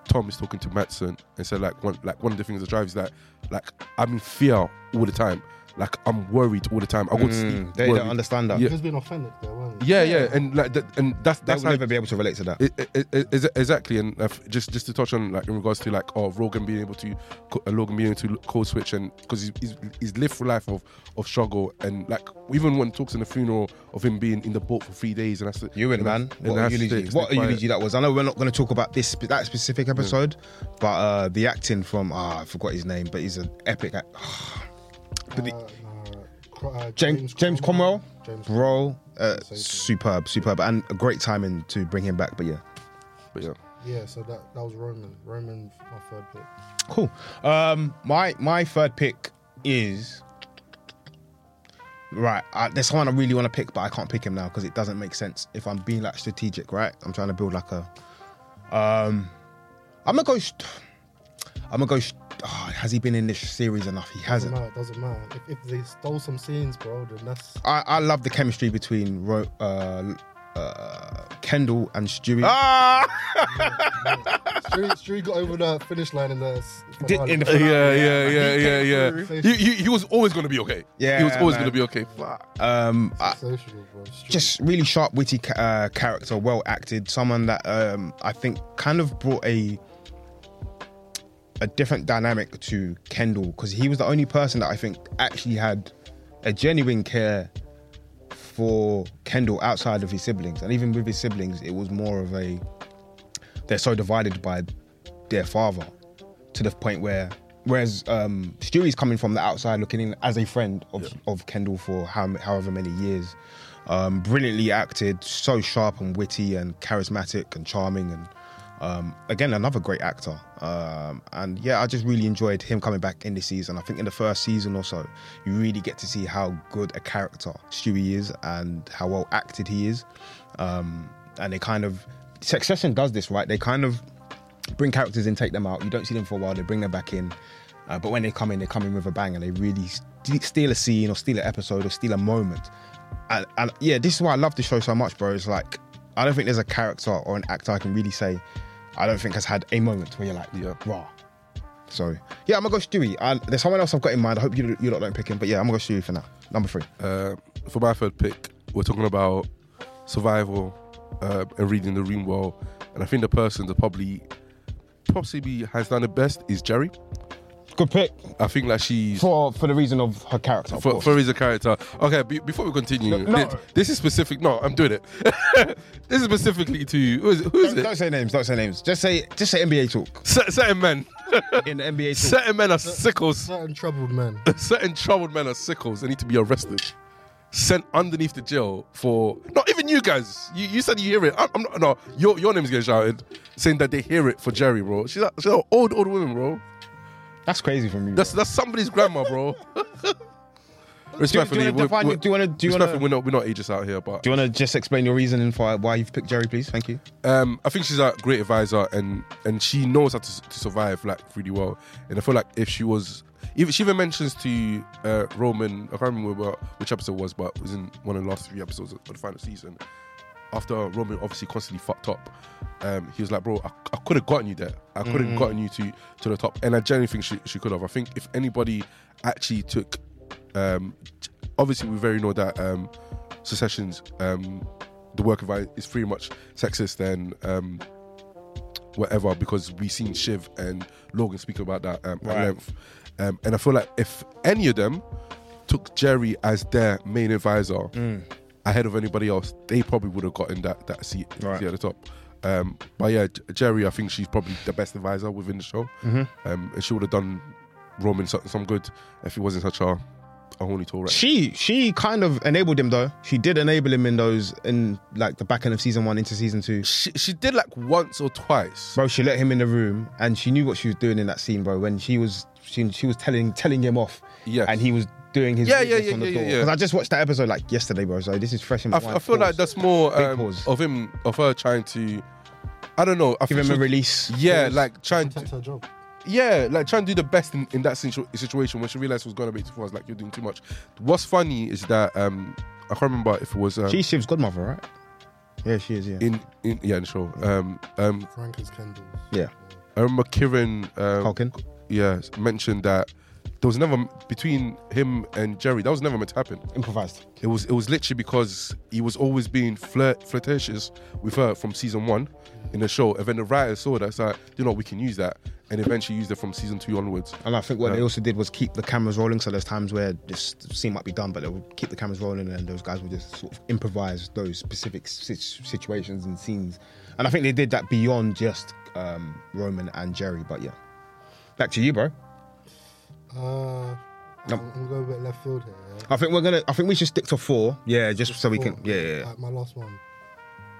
[SPEAKER 3] Tom is talking to Matsson and said like one like one of the things that drives that like I'm in fear all the time, like I'm worried all the time. I would sleep.
[SPEAKER 2] Mm, they
[SPEAKER 3] worried.
[SPEAKER 2] don't understand that.
[SPEAKER 3] Yeah.
[SPEAKER 4] He was being authentic there, weren't he?
[SPEAKER 3] Yeah, yeah, and like that, and that's
[SPEAKER 2] They
[SPEAKER 3] that's
[SPEAKER 2] will
[SPEAKER 3] how
[SPEAKER 2] never be able to relate to that.
[SPEAKER 3] I- I- I- is- exactly, and uh, just just to touch on like in regards to like oh Rogan being able to co- uh, Logan being able to code switch and because he's, he's he's lived through life of of struggle and like even when talks in the funeral of him being in the boat for three days and that's the,
[SPEAKER 2] You and
[SPEAKER 3] and
[SPEAKER 2] man,
[SPEAKER 3] and
[SPEAKER 2] what a
[SPEAKER 3] that's
[SPEAKER 2] eulogy! What a eulogy that was. I know we're not going to talk about this that specific episode, but uh, the acting from ah, I forgot his name, but he's an epic. Act- Did he-
[SPEAKER 4] Uh, uh,
[SPEAKER 2] James James Cromwell,
[SPEAKER 4] James
[SPEAKER 2] bro, uh, superb, superb, and a great timing to bring him back. But yeah,
[SPEAKER 3] But yeah,
[SPEAKER 4] Yeah, so that that was Roman. Roman, my third pick.
[SPEAKER 2] cool. Um, my my third pick is right. Uh, there's someone I really want to pick, but I can't pick him now because it doesn't make sense. If I'm being like strategic, right? I'm trying to build like a. Um, I'm gonna go. st- I'm gonna go. st- oh, has he been in this series enough? He
[SPEAKER 4] Doesn't
[SPEAKER 2] hasn't.
[SPEAKER 4] Doesn't matter. If, if they stole some scenes, bro, then that's
[SPEAKER 2] I, I love the chemistry between Ro- uh, uh, Kendall and Stewy.
[SPEAKER 3] Ah!
[SPEAKER 4] Stewy, Stewy got over the finish line in the s-
[SPEAKER 2] Did- in the
[SPEAKER 3] yeah,
[SPEAKER 2] finale,
[SPEAKER 3] yeah,
[SPEAKER 2] yeah,
[SPEAKER 3] yeah,
[SPEAKER 2] he
[SPEAKER 3] yeah, yeah. He, he, he was always gonna be okay.
[SPEAKER 2] Yeah,
[SPEAKER 3] he was always
[SPEAKER 2] man.
[SPEAKER 3] gonna be okay.
[SPEAKER 2] Um, I,
[SPEAKER 4] Sensational, bro. Stewy.
[SPEAKER 2] just really sharp, witty uh, character, well acted. Someone that um, I think kind of brought a a different dynamic to Kendall because he was the only person that I think actually had a genuine care for Kendall outside of his siblings, and even with his siblings, it was more of a they're so divided by their father to the point where. Whereas um, Stewy's coming from the outside, looking in as a friend of, of Kendall for how, however many years, um, brilliantly acted, so sharp and witty and charismatic and charming, and um, again another great actor. Um, and yeah, I just really enjoyed him coming back in this season. I think in the first season or so, you really get to see how good a character Stewy is and how well acted he is. Um, and they kind of Succession does this right. They kind of bring characters in, take them out. You don't see them for a while. They bring them back in, uh, but when they come in, they come in with a bang, and they really st- steal a scene or steal an episode or steal a moment. And, and yeah, this is why I love the show so much, bro. It's like I don't think there's a character or an actor I can really say I don't think has had a moment where you're like,
[SPEAKER 3] Yeah.
[SPEAKER 2] raw. So yeah, I'm gonna go Stewy. And there's someone else I've got in mind. I hope you you lot don't pick him, but yeah, I'm gonna go Stewy for now. Number three.
[SPEAKER 3] Uh, for my third pick, we're talking about survival uh, and reading the room well. And I think the person that probably possibly has done the best is Gerri.
[SPEAKER 2] Good pick
[SPEAKER 3] I think like she's
[SPEAKER 2] for for the reason of her character. of
[SPEAKER 3] for,
[SPEAKER 2] course.
[SPEAKER 3] for his character. Okay, be, before we continue,
[SPEAKER 2] No, no.
[SPEAKER 3] This, this is specific. No, I'm doing it. this is specifically to who is it? Who is
[SPEAKER 2] don't,
[SPEAKER 3] it?
[SPEAKER 2] don't say names. Don't say names. Just say just say NBA talk.
[SPEAKER 3] Cer- Certain men,
[SPEAKER 2] In the NBA talk.
[SPEAKER 3] certain men are sickles.
[SPEAKER 4] certain troubled men.
[SPEAKER 3] Certain troubled men are sickles. They need to be arrested, sent underneath the jail for. Not even you guys. You, you said you hear it. I'm, I'm not. No, your your name's getting shouted, saying that they hear it for Gerri, bro. She's a, she's an old old woman, bro.
[SPEAKER 2] That's crazy from you.
[SPEAKER 3] That's that's somebody's grandma, bro.
[SPEAKER 2] do, do you want to
[SPEAKER 3] we're-
[SPEAKER 2] Do you want to? Do you want to?
[SPEAKER 3] we're not we're not ages out here, but
[SPEAKER 2] Do you want to just explain your reasoning for why you've picked Gerri, please? Thank you.
[SPEAKER 3] Um, I think she's a great advisor, and and she knows how to, to survive like really well. And I feel like if she was, even she even mentions to uh, Roman, I can't remember which episode it was, but it was in one of the last three episodes of the final season. After Roman obviously constantly fucked up, um, he was like, "Bro, I, I could have gotten you there. I could have gotten you to to the top." And I genuinely think she, she could have. I think if anybody actually took, um, obviously we very know that um, Succession's, um, the work of is pretty much sexist and um, whatever because we've seen Shiv and Logan speak about that um,
[SPEAKER 2] Right.
[SPEAKER 3] at length. Um, and I feel like if any of them took Gerri as their main advisor ahead of anybody else, they probably would have gotten that that seat,
[SPEAKER 2] Right.
[SPEAKER 3] seat at the top. Um, but yeah, Gerri, I think she's probably the best advisor within the show, um, and she would have done Roman some, good if he wasn't such a a horny Tourette.
[SPEAKER 2] She she kind of enabled him though. She did enable him in those in like the back end of season one into season two.
[SPEAKER 3] She, she did like once or twice.
[SPEAKER 2] Bro, she let him in the room and she knew what she was doing in that scene, bro. When she was she, she was telling telling him off,
[SPEAKER 3] Yes.
[SPEAKER 2] and he was doing his
[SPEAKER 3] Yeah, yeah, yeah,
[SPEAKER 2] on the
[SPEAKER 3] yeah,
[SPEAKER 2] door.
[SPEAKER 3] yeah, yeah.
[SPEAKER 2] Because I just watched that episode like yesterday, bro. So this is fresh in my
[SPEAKER 3] I, f-
[SPEAKER 2] mind.
[SPEAKER 3] I feel like that's more um, of him, of her trying to. I don't know. I
[SPEAKER 2] give him
[SPEAKER 3] she
[SPEAKER 2] a release.
[SPEAKER 3] Yeah,
[SPEAKER 2] Pause.
[SPEAKER 3] like trying to.
[SPEAKER 4] Her job.
[SPEAKER 3] Yeah, like trying to do the best in, in that situ- situation when she realized it was going to be too far. I was like, you're doing too much. What's funny is that um, I can't remember if it was um,
[SPEAKER 2] she's Shiv's godmother, right? Yeah, she is. Yeah.
[SPEAKER 3] in, in yeah in the show. Um, um,
[SPEAKER 4] Frank is Kendall's.
[SPEAKER 2] yeah.
[SPEAKER 3] I remember Kieran um,
[SPEAKER 2] Culkin.
[SPEAKER 3] yeah mentioned that there was never between him and Gerri. That was never meant to happen.
[SPEAKER 2] Improvised.
[SPEAKER 3] It was it was literally because he was always being flirt, flirtatious with her from season one in the show, and then the writers saw that. so like, you know, we can use that, and eventually used it from season two onwards.
[SPEAKER 2] And I think what they also did was keep the cameras rolling. So there's times where this scene might be done, but they would keep the cameras rolling, and those guys would just sort of improvise those specific situations and scenes. And I think they did that beyond just um, Roman and Gerri. But yeah, back to you, bro.
[SPEAKER 4] Uh, I'm, I'm going a bit left field here. Yeah?
[SPEAKER 2] I think we're gonna. I think we should stick to four. Yeah, just so we
[SPEAKER 4] Four.
[SPEAKER 2] can. Yeah, yeah. yeah.
[SPEAKER 4] Like, my last one.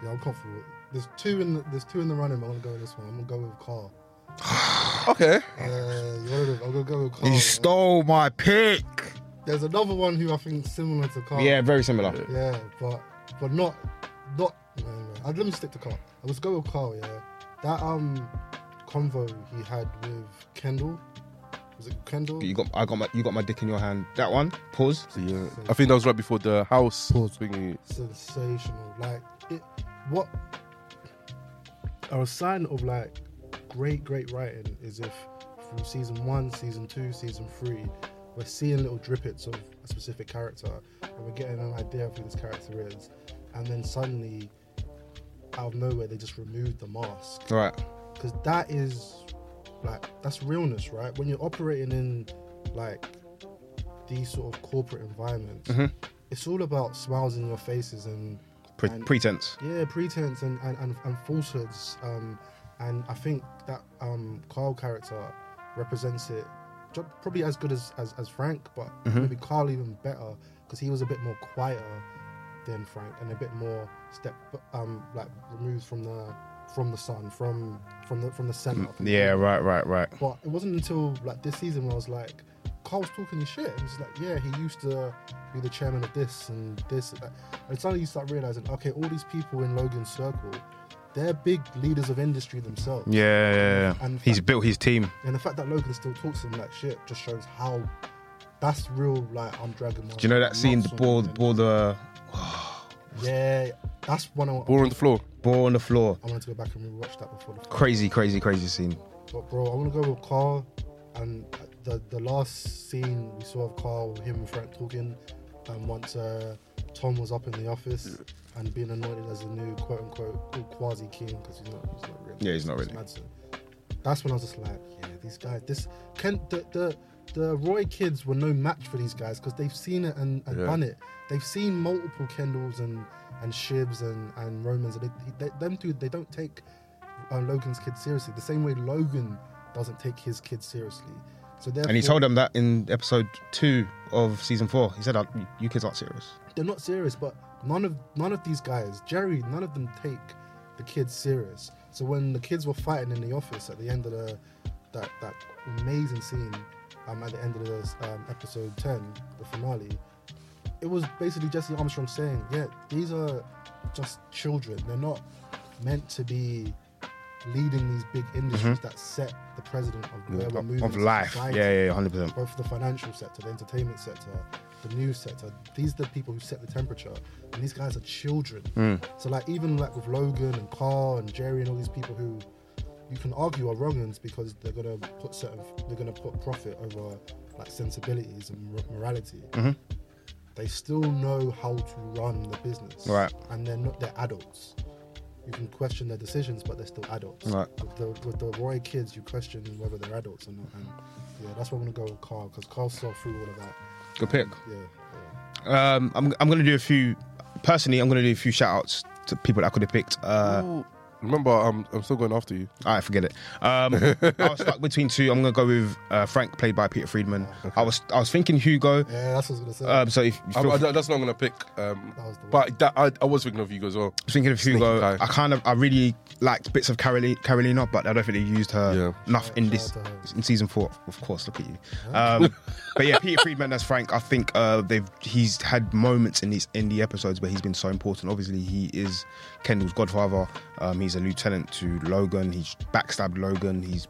[SPEAKER 4] Yeah, I'm comfortable. There's two in the, there's two in the running. But I'm gonna go with this one. I'm gonna go with Carl.
[SPEAKER 3] Okay,
[SPEAKER 4] Uh, you wanted to- I'm gonna go with Carl.
[SPEAKER 2] You
[SPEAKER 4] yeah.
[SPEAKER 2] stole my pick.
[SPEAKER 4] There's another one who I think is similar to Carl.
[SPEAKER 2] Yeah, very similar.
[SPEAKER 4] Yeah, but but not not. No, no. Uh, let me stick to Carl. I was go with Carl. Yeah, that um convo he had with Kendall. Was it Kendall?
[SPEAKER 2] You got. I got my. You got my dick in your hand. That one. Pause.
[SPEAKER 3] so yeah, I think that was right before the house
[SPEAKER 4] Pause.
[SPEAKER 3] thingy.
[SPEAKER 4] sensational. Like it, what a sign of like great, great writing is if from season one, season two, season three, we're seeing little drippets of a specific character, and we're getting an idea of who this character is, and then suddenly, out of nowhere, they just remove the mask
[SPEAKER 2] Right.
[SPEAKER 4] because that is like that's realness, right? When you're operating in like these sort of corporate environments,
[SPEAKER 2] Mhm.
[SPEAKER 4] it's all about smiles in your faces and
[SPEAKER 2] Pre-
[SPEAKER 4] And-
[SPEAKER 2] pretense.
[SPEAKER 4] yeah, pretense and and, and, and falsehoods. Um, and I think that um, Carl character represents it probably as good as as, as Frank, but
[SPEAKER 2] Mhm.
[SPEAKER 4] maybe Carl even better because he was a bit more quieter than Frank and a bit more step um like removed from the from the sun from from the from the center.
[SPEAKER 2] Yeah. Right. Right. Right.
[SPEAKER 4] But it wasn't until like this season where I was like, Carl's talking his shit. He's like, yeah, he used to be the chairman of this and this. And, that. and suddenly you start realizing, okay, all these people in Logan's circle, they're big leaders of industry themselves.
[SPEAKER 2] Yeah. Yeah. yeah.
[SPEAKER 4] And
[SPEAKER 2] He's
[SPEAKER 4] fact-
[SPEAKER 2] built his team.
[SPEAKER 4] And the fact that Logan still talks to him like shit just shows how that's real. Like I'm dragging.
[SPEAKER 2] Do you know that scene? The ball. The ball. The
[SPEAKER 4] Yeah, that's one I,
[SPEAKER 3] Ball on the floor.
[SPEAKER 2] ball on the floor.
[SPEAKER 4] I wanted to go back and rewatch that before the.
[SPEAKER 2] Crazy. Crazy. Crazy scene.
[SPEAKER 4] But bro, I want to go with Carl, and the the last scene we saw of Carl, him and Frank talking, and once uh, Tom was up in the office and being anointed as the new quote unquote quasi king because he's not he's not really.
[SPEAKER 2] Yeah, he's not really.
[SPEAKER 4] Matsson. That's when I was just like, yeah, these guys, this can the the. The Roy kids were no match for these guys because they've seen it and, and
[SPEAKER 3] Yeah.
[SPEAKER 4] done it. They've seen multiple Kendalls and and Shivs and and Romans. And they, they, them two, they don't take uh, Logan's kids seriously. The same way Logan doesn't take his kids seriously. So
[SPEAKER 2] And he told them that in episode two of season four. He said, "Uh, "You kids aren't serious."
[SPEAKER 4] they're not serious. But none of none of these guys, Gerri, none of them take the kids serious. So when the kids were fighting in the office at the end of the that that amazing scene um, at the end of the um, episode ten, the finale, it was basically Jesse Armstrong saying, "Yeah, these are just children. They're not meant to be." Leading these big industries that set the president of where we're moving
[SPEAKER 2] Of life.
[SPEAKER 4] society
[SPEAKER 2] Yeah. Yeah. Hundred percent.
[SPEAKER 4] both the financial sector, the entertainment sector, the news sector. These are the people who set the temperature, and these guys are children.
[SPEAKER 2] Mm.
[SPEAKER 4] So like even like with Logan and Carl and Gerri and all these people who you can argue are wrongins because they're gonna put certain they're gonna put profit over like sensibilities and mor- morality.
[SPEAKER 2] Mhm.
[SPEAKER 4] They still know how to run the business,
[SPEAKER 2] Right.
[SPEAKER 4] And they're not they're adults. You can question their decisions, but they're still adults.
[SPEAKER 2] Right.
[SPEAKER 4] With the, with the Roy kids, you question whether they're adults or not. And yeah, that's why I'm gonna go with Carl because Carl saw through all of that.
[SPEAKER 2] Good pick.
[SPEAKER 4] Yeah, yeah.
[SPEAKER 2] Um, I'm, I'm going to do a few. Personally, I'm going to do a few shout outs to people that I could have picked. Uh,
[SPEAKER 3] Ooh, Remember, I'm I'm still going after you.
[SPEAKER 2] All right, forget it. Um, I was stuck between two. I'm gonna go with uh, Frank, played by Peter Friedman. I was I was thinking Hugo.
[SPEAKER 4] Yeah, that's what I was gonna say.
[SPEAKER 2] Um, so if you
[SPEAKER 3] I, I,
[SPEAKER 2] I
[SPEAKER 3] that's not gonna pick. Um,
[SPEAKER 4] That was the
[SPEAKER 3] but that, I, I was thinking of you as well.
[SPEAKER 2] was thinking of Hugo.
[SPEAKER 3] guy.
[SPEAKER 2] I kind of I really liked bits of Karolina, Karolina but I don't think they used her
[SPEAKER 3] Yeah.
[SPEAKER 2] enough in this
[SPEAKER 4] out to her.
[SPEAKER 2] in season four. Of course, look at you. Um, but yeah, Peter Friedman as Frank. I think uh, they've he's had moments in these in the episodes where he's been so important. Obviously, he is Kendall's godfather. Um, he's a lieutenant to Logan. He's backstabbed Logan. He's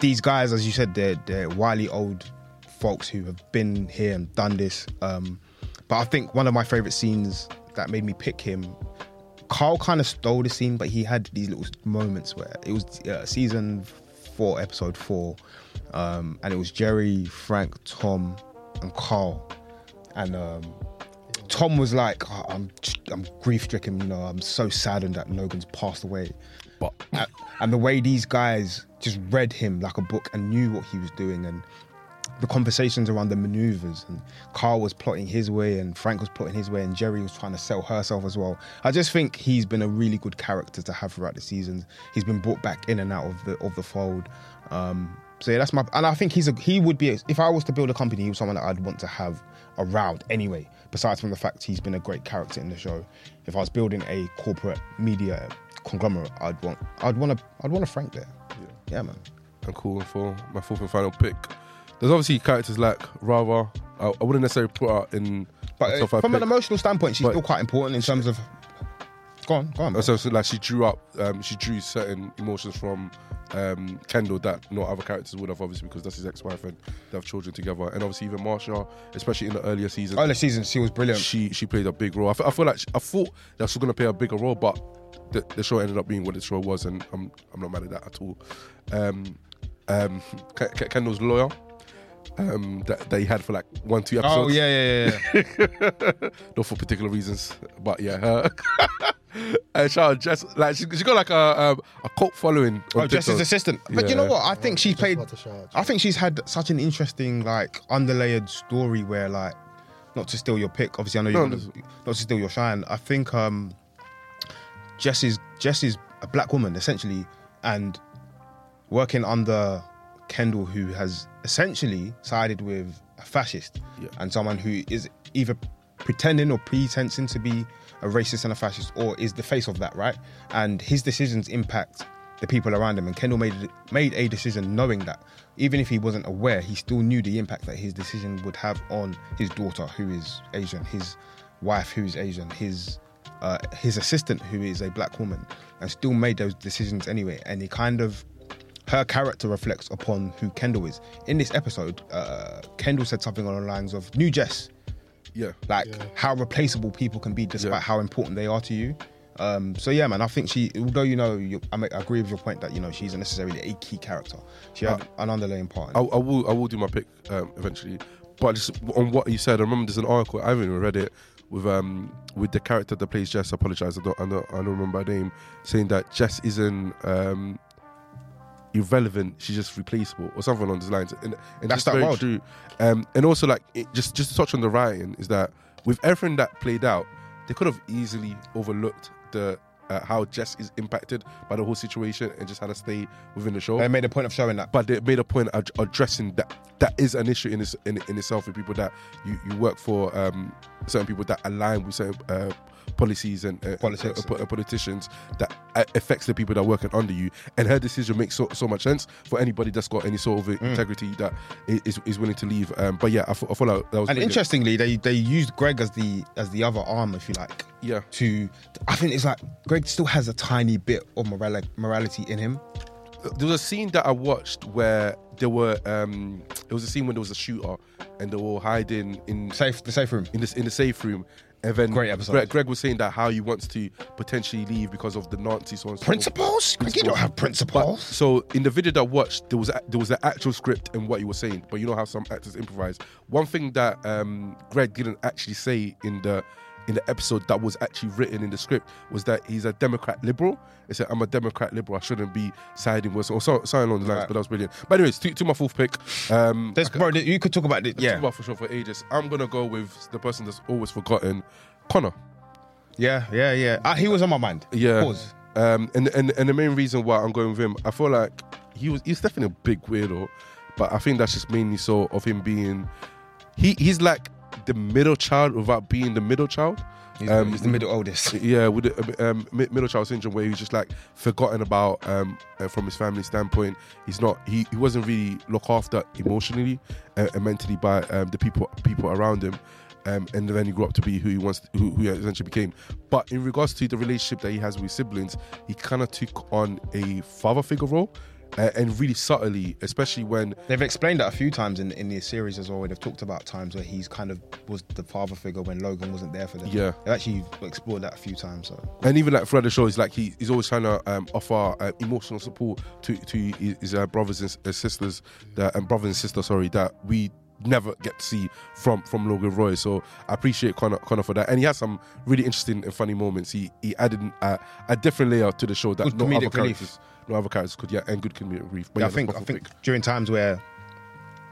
[SPEAKER 2] these guys, as you said, they're they're wily old folks who have been here and done this. Um, but I think one of my favorite scenes that made me pick him. Carl kind of stole the scene, but he had these little moments where it was uh, season four, episode four, um, and it was Jerry, Frank, Tom, and Carl, and um, Tom was like, "Oh, "I'm I'm grief stricken, you know, I'm so saddened that Logan's passed away."
[SPEAKER 3] But
[SPEAKER 2] and, and the way these guys just read him like a book and knew what he was doing and the conversations around the maneuvers and Karl was plotting his way and Frank was plotting his way and Gerri was trying to sell herself as well. I just think he's been a really good character to have throughout the seasons. He's been brought back in and out of the of the fold. Um, so yeah, that's my and I think he's a he would be if I was to build a company, he was someone that I'd want to have around anyway. Besides from the fact he's been a great character in the show, if I was building a corporate media conglomerate, I'd want I'd want to I'd want a Frank there. Yeah, man.
[SPEAKER 3] and cool And for my fourth and final pick. There's obviously characters like Rava. I, I wouldn't necessarily put her in.
[SPEAKER 2] But uh, from an emotional standpoint, she's still quite important in terms of. Go on, go on.
[SPEAKER 3] So, so, like she drew up, um, she drew certain emotions from um, Kendall that no other characters would have, obviously, because that's his ex-wife and they have children together. And obviously, even Marcia, especially in the earlier seasons,
[SPEAKER 2] Early season, she was brilliant.
[SPEAKER 3] she she played a big role. I I feel like she, I thought that she was going to play a bigger role, but the, the show ended up being what the show was, and I'm I'm not mad at that at all. Um, um, Ke- Ke- Kendall's lawyer. Um, that, that he had for like one, two episodes.
[SPEAKER 2] Oh yeah, yeah, yeah. yeah.
[SPEAKER 3] not for particular reasons, but yeah, her. and shout Jess, like she, she got like a um, a cult following. On
[SPEAKER 2] oh, Jess's assistant. But you know what? I think she's played.
[SPEAKER 4] about to shout out.
[SPEAKER 2] I think she's had such an interesting, like, underlayered story where, like, not to steal your pick. Obviously, I know you
[SPEAKER 3] No,
[SPEAKER 2] want to, not to steal your shine. I think um, Jess is Jess is a black woman essentially, and working under Kendall, who has essentially sided with a fascist
[SPEAKER 3] Yeah.
[SPEAKER 2] and someone who is either pretending or pretensing to be a racist and a fascist, or is the face of that, right? And his decisions impact the people around him. And Kendall made made a decision knowing that, even if he wasn't aware, he still knew the impact that his decision would have on his daughter, who is Asian, his wife, who is Asian, his uh, his assistant, who is a black woman, and still made those decisions anyway. And he kind of her character reflects upon who Kendall is. In this episode, uh, Kendall said something on the lines of "New Jess,"
[SPEAKER 3] Yeah,
[SPEAKER 2] like
[SPEAKER 4] Yeah.
[SPEAKER 2] how replaceable people can be despite
[SPEAKER 3] Yeah.
[SPEAKER 2] how important they are to you. Um, so yeah, man, I think she, although you know, you, I, make, I agree with your point that you know she's necessarily a key character. She had an underlying part.
[SPEAKER 3] I. I will I will do my pick um, eventually, but just on what you said, I remember there's an article I haven't even read it with um with the character that plays Jess. I apologize, I don't I don't, I don't remember her name, saying that Jess isn't um irrelevant, she's just replaceable or something along those lines. And, and
[SPEAKER 2] That's that
[SPEAKER 3] very true. Um, and also like it, just just to touch on the writing is that with everything that played out, they could have easily overlooked the. Uh, how Jess is impacted by the whole situation and just had to stay within the show
[SPEAKER 2] They made a point of showing that.
[SPEAKER 3] but they made a point of addressing that that is an issue in, this, in in itself with people that you, you work for um, certain people that align with certain uh, policies and uh,
[SPEAKER 2] Politics.
[SPEAKER 3] uh, po- uh, politicians that uh, affects the people that are working under you and her decision makes so, so much sense for anybody that's got any sort of
[SPEAKER 2] Mm.
[SPEAKER 3] integrity that is, is willing to leave um, but yeah I, f- I feel like that was
[SPEAKER 2] And interestingly, they they used Greg as the as the other arm, if you like.
[SPEAKER 3] yeah
[SPEAKER 2] To I think it's like Greg still has a tiny bit of morali- morality in him.
[SPEAKER 3] there was a scene that I watched where there were um, it was a scene when there was a shooter and they were all hiding in
[SPEAKER 2] Safe the safe room.
[SPEAKER 3] in this in the safe room. And then
[SPEAKER 2] Great episode.
[SPEAKER 3] Greg, Greg was saying that how he wants to potentially leave because of the Nazis. So on so.
[SPEAKER 2] Principles? Greg, you don't have
[SPEAKER 3] But,
[SPEAKER 2] principles.
[SPEAKER 3] so in the video that I watched, there was a, there was the actual script and what he was saying. But you know how some actors improvise. One thing that um, Greg didn't actually say in the in the episode that was actually written in the script was that he's a Democrat liberal. He said, "I'm a Democrat liberal. I shouldn't be siding with or so, something along the lines."
[SPEAKER 2] Right.
[SPEAKER 3] But that was brilliant. But anyways, to, to my fourth pick. Um,
[SPEAKER 2] There's, bro, you could talk about it.
[SPEAKER 3] Talk
[SPEAKER 2] Yeah,
[SPEAKER 3] about for sure for ages. I'm gonna go with the person that's always forgotten, Connor.
[SPEAKER 2] yeah, yeah, yeah. Uh, he was on my mind.
[SPEAKER 3] Yeah.
[SPEAKER 2] Pause.
[SPEAKER 3] Um, and, and and the main reason why I'm going with him, I feel like he was he's definitely a big weirdo, but I think that's just mainly so of him being he he's like the middle child without being the middle child.
[SPEAKER 2] He's,
[SPEAKER 3] Um,
[SPEAKER 2] he's the middle oldest.
[SPEAKER 3] Yeah, with the, um, middle child syndrome, where he's just like forgotten about um, uh, from his family standpoint. He's not. He, he wasn't really looked after emotionally uh, and mentally by um, the people people around him. Um, and then he grew up to be who he wants, who, who he essentially became. But in regards to the relationship that he has with siblings, he kind of took on a father figure role, and really subtly, especially when
[SPEAKER 2] They've explained that a few times in in the series as well. Where they've talked about times where he's kind of was the father figure when Logan wasn't there for them.
[SPEAKER 3] Yeah.
[SPEAKER 2] they've actually explored that a few times. So
[SPEAKER 3] and even like throughout the show, he's like he, he's always trying to um, offer uh, emotional support to to his, uh, brothers and uh, sisters that and brothers and sisters, sorry, that we never get to see from from Logan Roy. So I appreciate Connor, Connor for that, and he has some really interesting and funny moments. He he added uh, a different layer to the show that
[SPEAKER 2] Good
[SPEAKER 3] no other
[SPEAKER 2] comedic relief.
[SPEAKER 3] No other characters could. Yeah, and good comedic relief. But
[SPEAKER 2] yeah, I think I think
[SPEAKER 3] pick.
[SPEAKER 2] during times where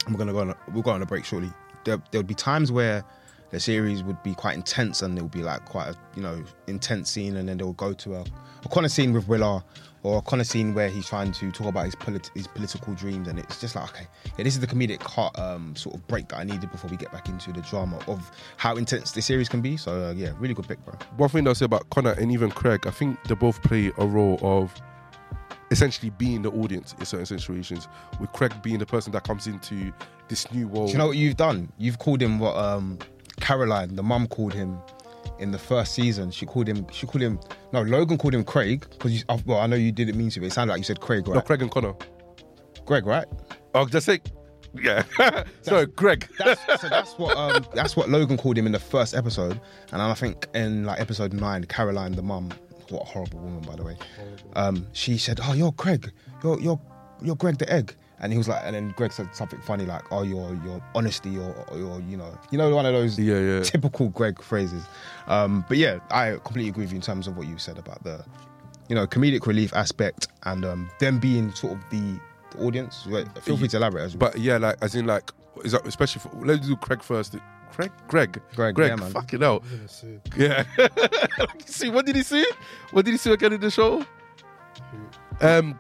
[SPEAKER 2] we're gonna go on, a, we'll go on a break shortly. There there would be times where the series would be quite intense and it would be like quite a you know intense scene, and then they'll go to a, a of scene with Willa or a of scene where he's trying to talk about his polit- his political dreams, and it's just like okay, yeah, this is the comedic cut, um, sort of break that I needed before we get back into the drama of how intense the series can be. So uh, yeah, really good pick, bro.
[SPEAKER 3] one thing I'll say about Connor and even Craig, I think they both play a role of essentially being the audience in certain situations. With Craig being the person that comes into this new world.
[SPEAKER 2] Do you know what you've done? You've called him what um, Caroline, the mum, called him in the first season. She called him. She called him. No, Logan called him Craig because. Well, I know you didn't mean to, but it sounded like you said Craig, right?
[SPEAKER 3] no, Craig and Connor.
[SPEAKER 2] Greg, right?
[SPEAKER 3] Oh, just say, yeah. so Greg.
[SPEAKER 2] That's, so that's what um, that's what Logan called him in the first episode, and then I think in like episode nine, Caroline, the mum, what a horrible woman by the way, um, she said, "Oh, you're Greg, you're you're you're Greg the egg," and he was like, and then Greg said something funny like, "Oh, your your honesty, or your you know, you know, one of those
[SPEAKER 3] Yeah, yeah.
[SPEAKER 2] typical Greg phrases." Um, but yeah, I completely agree with you in terms of what you said about the, you know, comedic relief aspect and um, them being sort of the, the audience. Wait, Feel free to elaborate as well.
[SPEAKER 3] But yeah, like as in like, is that especially for, let's do Craig first. Craig, Greg,
[SPEAKER 2] Greg,
[SPEAKER 3] Greg.
[SPEAKER 2] yeah, man.
[SPEAKER 3] fucking hell.
[SPEAKER 4] I'm gonna see.
[SPEAKER 3] Yeah. see, what did he see? What did he see again in the show? Um,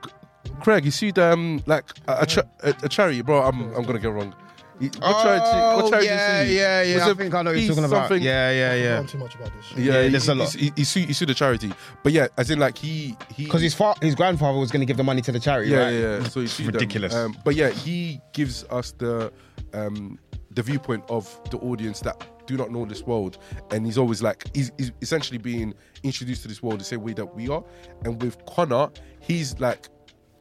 [SPEAKER 3] Craig, you see um like a, a, cha- a, a charity, bro. I'm I'm gonna get wrong. He- What charity? What charity
[SPEAKER 2] Oh, yeah,
[SPEAKER 3] you see?
[SPEAKER 2] yeah, yeah.
[SPEAKER 3] Was
[SPEAKER 2] I think I know what you're
[SPEAKER 3] peace
[SPEAKER 2] talking about.
[SPEAKER 3] something?
[SPEAKER 2] Yeah, yeah,
[SPEAKER 4] I
[SPEAKER 2] yeah.
[SPEAKER 4] don't know too much about this.
[SPEAKER 3] Yeah,
[SPEAKER 2] Yeah,
[SPEAKER 3] he-
[SPEAKER 2] there's a lot.
[SPEAKER 3] He, he, sued, he sued the charity, but yeah, as in like he he
[SPEAKER 2] Because his fa- his grandfather was going to give the money to the charity,
[SPEAKER 3] yeah,
[SPEAKER 2] right?
[SPEAKER 3] yeah, yeah. So he sued them.
[SPEAKER 2] ridiculous.
[SPEAKER 3] Um, but yeah, he gives us the um, the viewpoint of the audience that do not know this world, and he's always like he's, he's essentially being introduced to this world the same way that we are. And with Connor, he's like.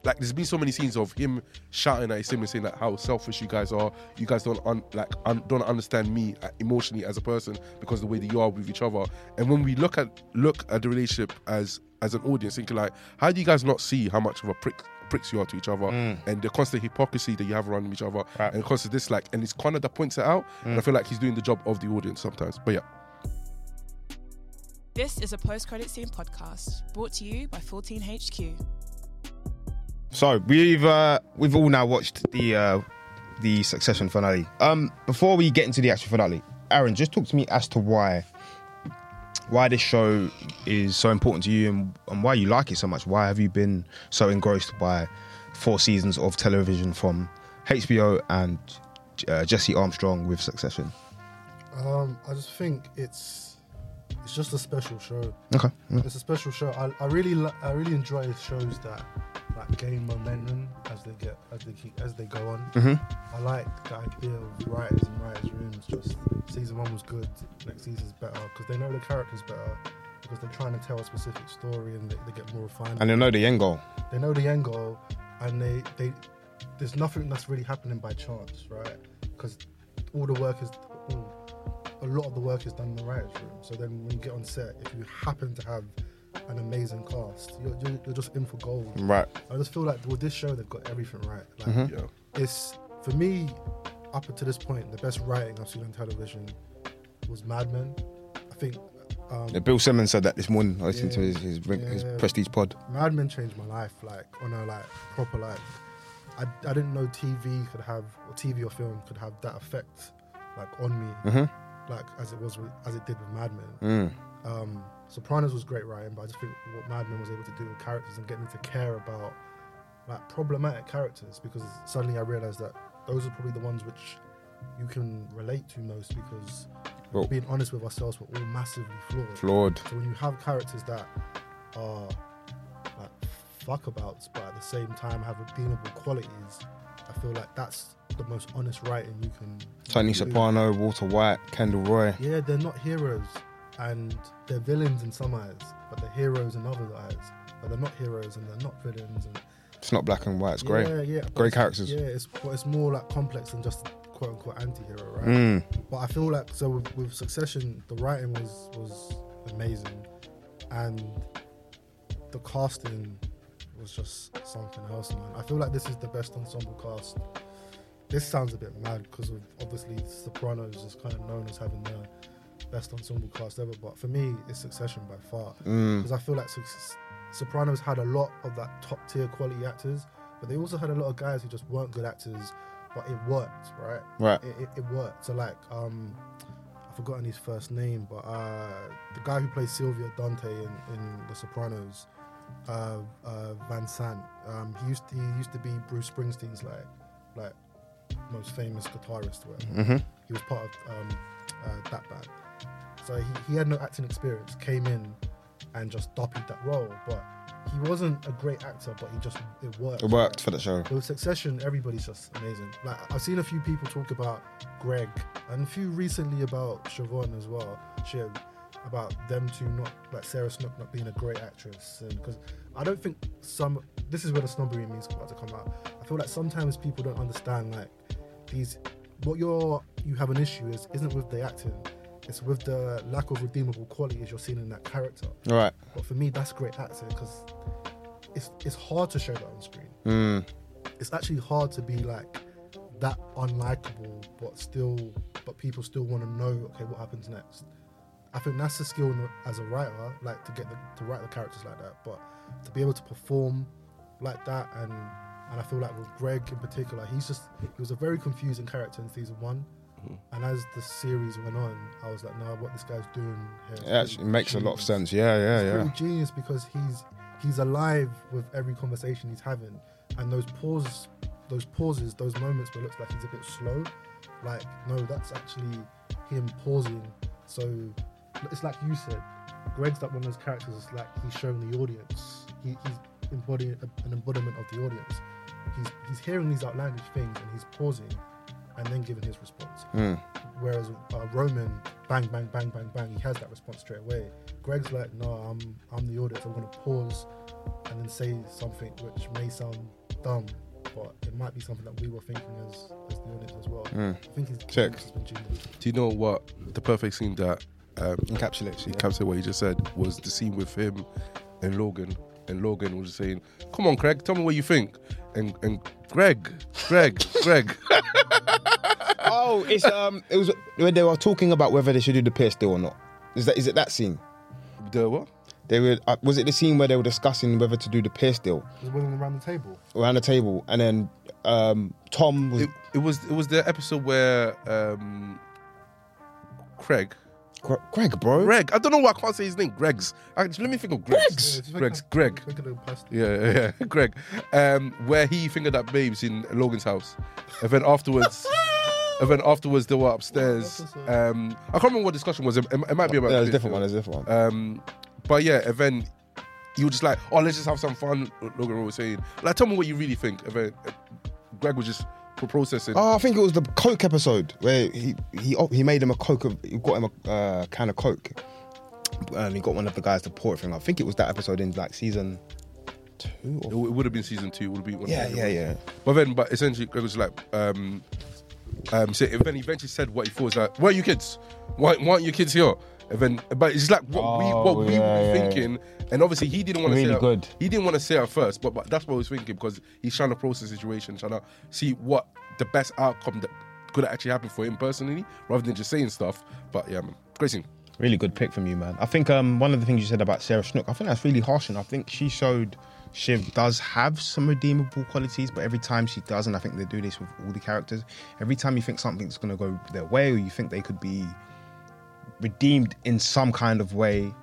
[SPEAKER 3] Like there's been so many scenes of him shouting at his siblings, saying like how selfish you guys are. You guys don't un- like un- don't understand me uh, emotionally as a person because the way that you are with each other. And when we look at look at the relationship as as an audience, thinking like, how do you guys not see how much of a prick pricks you are to each other and the constant hypocrisy that you have around each other
[SPEAKER 2] Right.
[SPEAKER 3] and constant dislike and it's Connor that points it out and I feel like he's doing the job of the audience sometimes but yeah
[SPEAKER 1] This is a post credit scene podcast brought to you by 14HQ.
[SPEAKER 2] So we've uh, we've all now watched the uh, the Succession finale. Um, before we get into the actual finale, Aaron, just talk to me as to why why this show is so important to you and, and why you like it so much. Why have you been so engrossed by four seasons of television from HBO and uh, Jesse Armstrong with Succession?
[SPEAKER 4] Um, I just think it's it's just a special show.
[SPEAKER 2] Okay.
[SPEAKER 4] It's a special show. I, I really li- I really enjoy shows that like gain momentum as they get as they keep as they go on.
[SPEAKER 2] Mm-hmm.
[SPEAKER 4] I like the idea of writers and writers' rooms. Just season one was good, next season's better because they know the characters better because they're trying to tell a specific story and they, they get more refined.
[SPEAKER 2] And they know the end goal.
[SPEAKER 4] they know the end goal, and they they there's nothing that's really happening by chance, right? Because all the work is all, a lot of the work is done in the writers' room. So then when you get on set, if you happen to have an amazing cast, you're, you're, you're just in for gold.
[SPEAKER 2] Right.
[SPEAKER 4] I just feel like with this show, they've got everything right. Like
[SPEAKER 2] Mm-hmm.
[SPEAKER 3] yeah
[SPEAKER 4] it's for me up until this point, the best writing I've seen on television was Mad Men. I think um,
[SPEAKER 2] Yeah, Bill Simmons said that this morning. I listened to
[SPEAKER 4] Yeah.
[SPEAKER 2] his his, his
[SPEAKER 4] Yeah.
[SPEAKER 2] Prestige pod.
[SPEAKER 4] Mad Men changed my life, like on a like proper like. I, I didn't know TV could have or TV or film could have that effect, like on me.
[SPEAKER 2] Mhm.
[SPEAKER 4] Like as it was with, as it did with Mad Men.
[SPEAKER 2] Mm.
[SPEAKER 4] Um, Sopranos was great writing, but I just think what Mad Men was able to do with characters and get me to care about like problematic characters because suddenly I realized that those are probably the ones which you can relate to most because
[SPEAKER 2] Well-
[SPEAKER 4] being honest with ourselves, we're all massively flawed.
[SPEAKER 2] Flawed.
[SPEAKER 4] So when you have characters that are like fuckabouts, but at the same time have redeemable qualities, I feel like that's the most honest writing you can.
[SPEAKER 2] Tony
[SPEAKER 4] do.
[SPEAKER 2] Soprano, Walter White, Kendall Roy.
[SPEAKER 4] Yeah, they're not heroes, and they're villains in some eyes, but they're heroes in other eyes. But they're not heroes and they're not villains. And
[SPEAKER 2] It's not black and white. It's great.
[SPEAKER 4] Yeah, yeah. it's-
[SPEAKER 2] characters.
[SPEAKER 4] Yeah, it's but it's more like complex than just quote unquote anti-hero, right?
[SPEAKER 2] Mm.
[SPEAKER 4] But I feel like so with, with Succession, the writing was was amazing, and the casting was just something else, man. I feel like this is the best ensemble cast. This sounds a bit mad because of obviously Sopranos is kind of known as having the best ensemble cast ever, but for me, it's Succession by far
[SPEAKER 2] Mm.
[SPEAKER 4] because I feel like Suc- Sopranos had a lot of that top tier quality actors, but they also had a lot of guys who just weren't good actors, but it worked, right?
[SPEAKER 2] Right.
[SPEAKER 4] It, it, it worked. So like, um, I've forgotten his first name, but uh, the guy who plays Silvio Dante in, in The Sopranos, uh, uh, Van Zandt. Um, he used he used to be Bruce Springsteen's like like most famous guitarist. or Whatever.
[SPEAKER 2] hmm
[SPEAKER 4] He was part of um, uh, that band. So he, he had no acting experience, came in and just doppied that role. But he wasn't a great actor, but he just, it worked.
[SPEAKER 2] It worked for the show.
[SPEAKER 4] But with Succession, everybody's just amazing. Like I've seen a few people talk about Greg and a few recently about Siobhan as well. Shiv, about them two not like Sarah Snook not being a great actress, and because I don't think some this is where the snobbery means about to come out. I feel like sometimes people don't understand like these what you're you have an issue is isn't with the acting. It's with the lack of redeemable qualities you're seeing in that character.
[SPEAKER 2] Right.
[SPEAKER 4] But for me, that's great acting because it's it's hard to show that on screen
[SPEAKER 2] Mm.
[SPEAKER 4] it's actually hard to be like that unlikable, but still, but people still want to know, okay, what happens next. I think that's the skill as a writer, like to get the, to write the characters like that, but to be able to perform like that, and and I feel like with Greg in particular, he's just he was a very confusing character in season one, mm-hmm. and as the series went on, I was like, no, what this guy's doing here.
[SPEAKER 2] It actually makes a lot of sense. Yeah, yeah,
[SPEAKER 4] It's
[SPEAKER 2] yeah.
[SPEAKER 4] pretty genius because he's he's alive with every conversation he's having, and those pauses, those pauses, those moments where it looks like he's a bit slow, like no, that's actually him pausing. So it's like you said, Greg's like one of those characters. It's like he's showing the audience. He, he's embodying an embodiment of the audience. He's he's hearing these outlandish things and he's pausing, and then giving his response.
[SPEAKER 2] Mm.
[SPEAKER 4] Whereas uh, Roman, bang, bang, bang, bang, bang, he has that response straight away. Greg's like, no, I'm, I'm the audience. I'm gonna pause and then say something which may sound dumb, but it might be something that we were thinking as, as the audience as well.
[SPEAKER 2] Mm.
[SPEAKER 4] I think his
[SPEAKER 2] Check.
[SPEAKER 4] has been genius.
[SPEAKER 3] Do you know what the perfect scene that um,
[SPEAKER 2] Encapsulates. Yeah.
[SPEAKER 3] encapsulated what you just said was the scene with him and Logan. And Logan was saying, "Come on, Craig, tell me what you think." And and Greg, Greg, Greg.
[SPEAKER 2] oh, it's um, it was when they were talking about whether they should do the Pierce deal or not. Is that is it that scene?
[SPEAKER 3] The what?
[SPEAKER 2] They were. Uh, was it the scene where they were discussing whether to do the Pierce deal
[SPEAKER 4] There's women around the table.
[SPEAKER 2] around the table, and then um, Tom was
[SPEAKER 3] It, it was it was the episode where um, Craig,
[SPEAKER 2] Gre- Greg, bro.
[SPEAKER 3] Greg. I don't know why I can't say his name. Greg's. Actually, let me think of Greg's.
[SPEAKER 4] Yeah, just
[SPEAKER 3] Greg's.
[SPEAKER 4] think
[SPEAKER 3] Greg.
[SPEAKER 4] think of
[SPEAKER 3] Yeah, yeah, yeah. Greg. Um, where he fingered that babes in Logan's house, and then afterwards. And then afterwards, they were upstairs. Um, I can't remember what discussion was. It, it might be about.
[SPEAKER 2] Yeah, there's a different one. There's a different one.
[SPEAKER 3] Um, but yeah, and then you were just like, oh, let's just have some fun. Logan was saying, like, tell me what you really think. And then uh, Greg was just pro- processing.
[SPEAKER 2] Oh, I think it was the Coke episode where he he oh, he made him a Coke. Of, he got him a uh, can of Coke, and he got one of the guys to pour it for him. I think it was that episode in like season two.
[SPEAKER 3] It,
[SPEAKER 2] Or,
[SPEAKER 3] w- it would have been season two. Would have been one
[SPEAKER 2] yeah, yeah, yeah.
[SPEAKER 3] But then, but essentially, it was like, um, um, so then he eventually said what he thought was like, where are you kids? Why, why aren't your kids here? And then, but it's like what we
[SPEAKER 2] Oh,
[SPEAKER 3] what we were
[SPEAKER 2] yeah,
[SPEAKER 3] thinking, and obviously he didn't want to
[SPEAKER 2] Really
[SPEAKER 3] say
[SPEAKER 2] good.
[SPEAKER 3] It, he didn't want to say it first, but, but that's what I was thinking because he's trying to process the situation, trying to see what the best outcome that could actually happen for him personally, rather than just saying stuff. But yeah, man, great scene.
[SPEAKER 2] Really good pick from you, man. I think um, one of the things you said about Sarah Snook, I think that's really harsh, and I think she showed Shiv does have some redeemable qualities, but every time she doesn't, I think they do this with all the characters. Every time you think something's going to go their way, or you think they could be redeemed in some kind of way.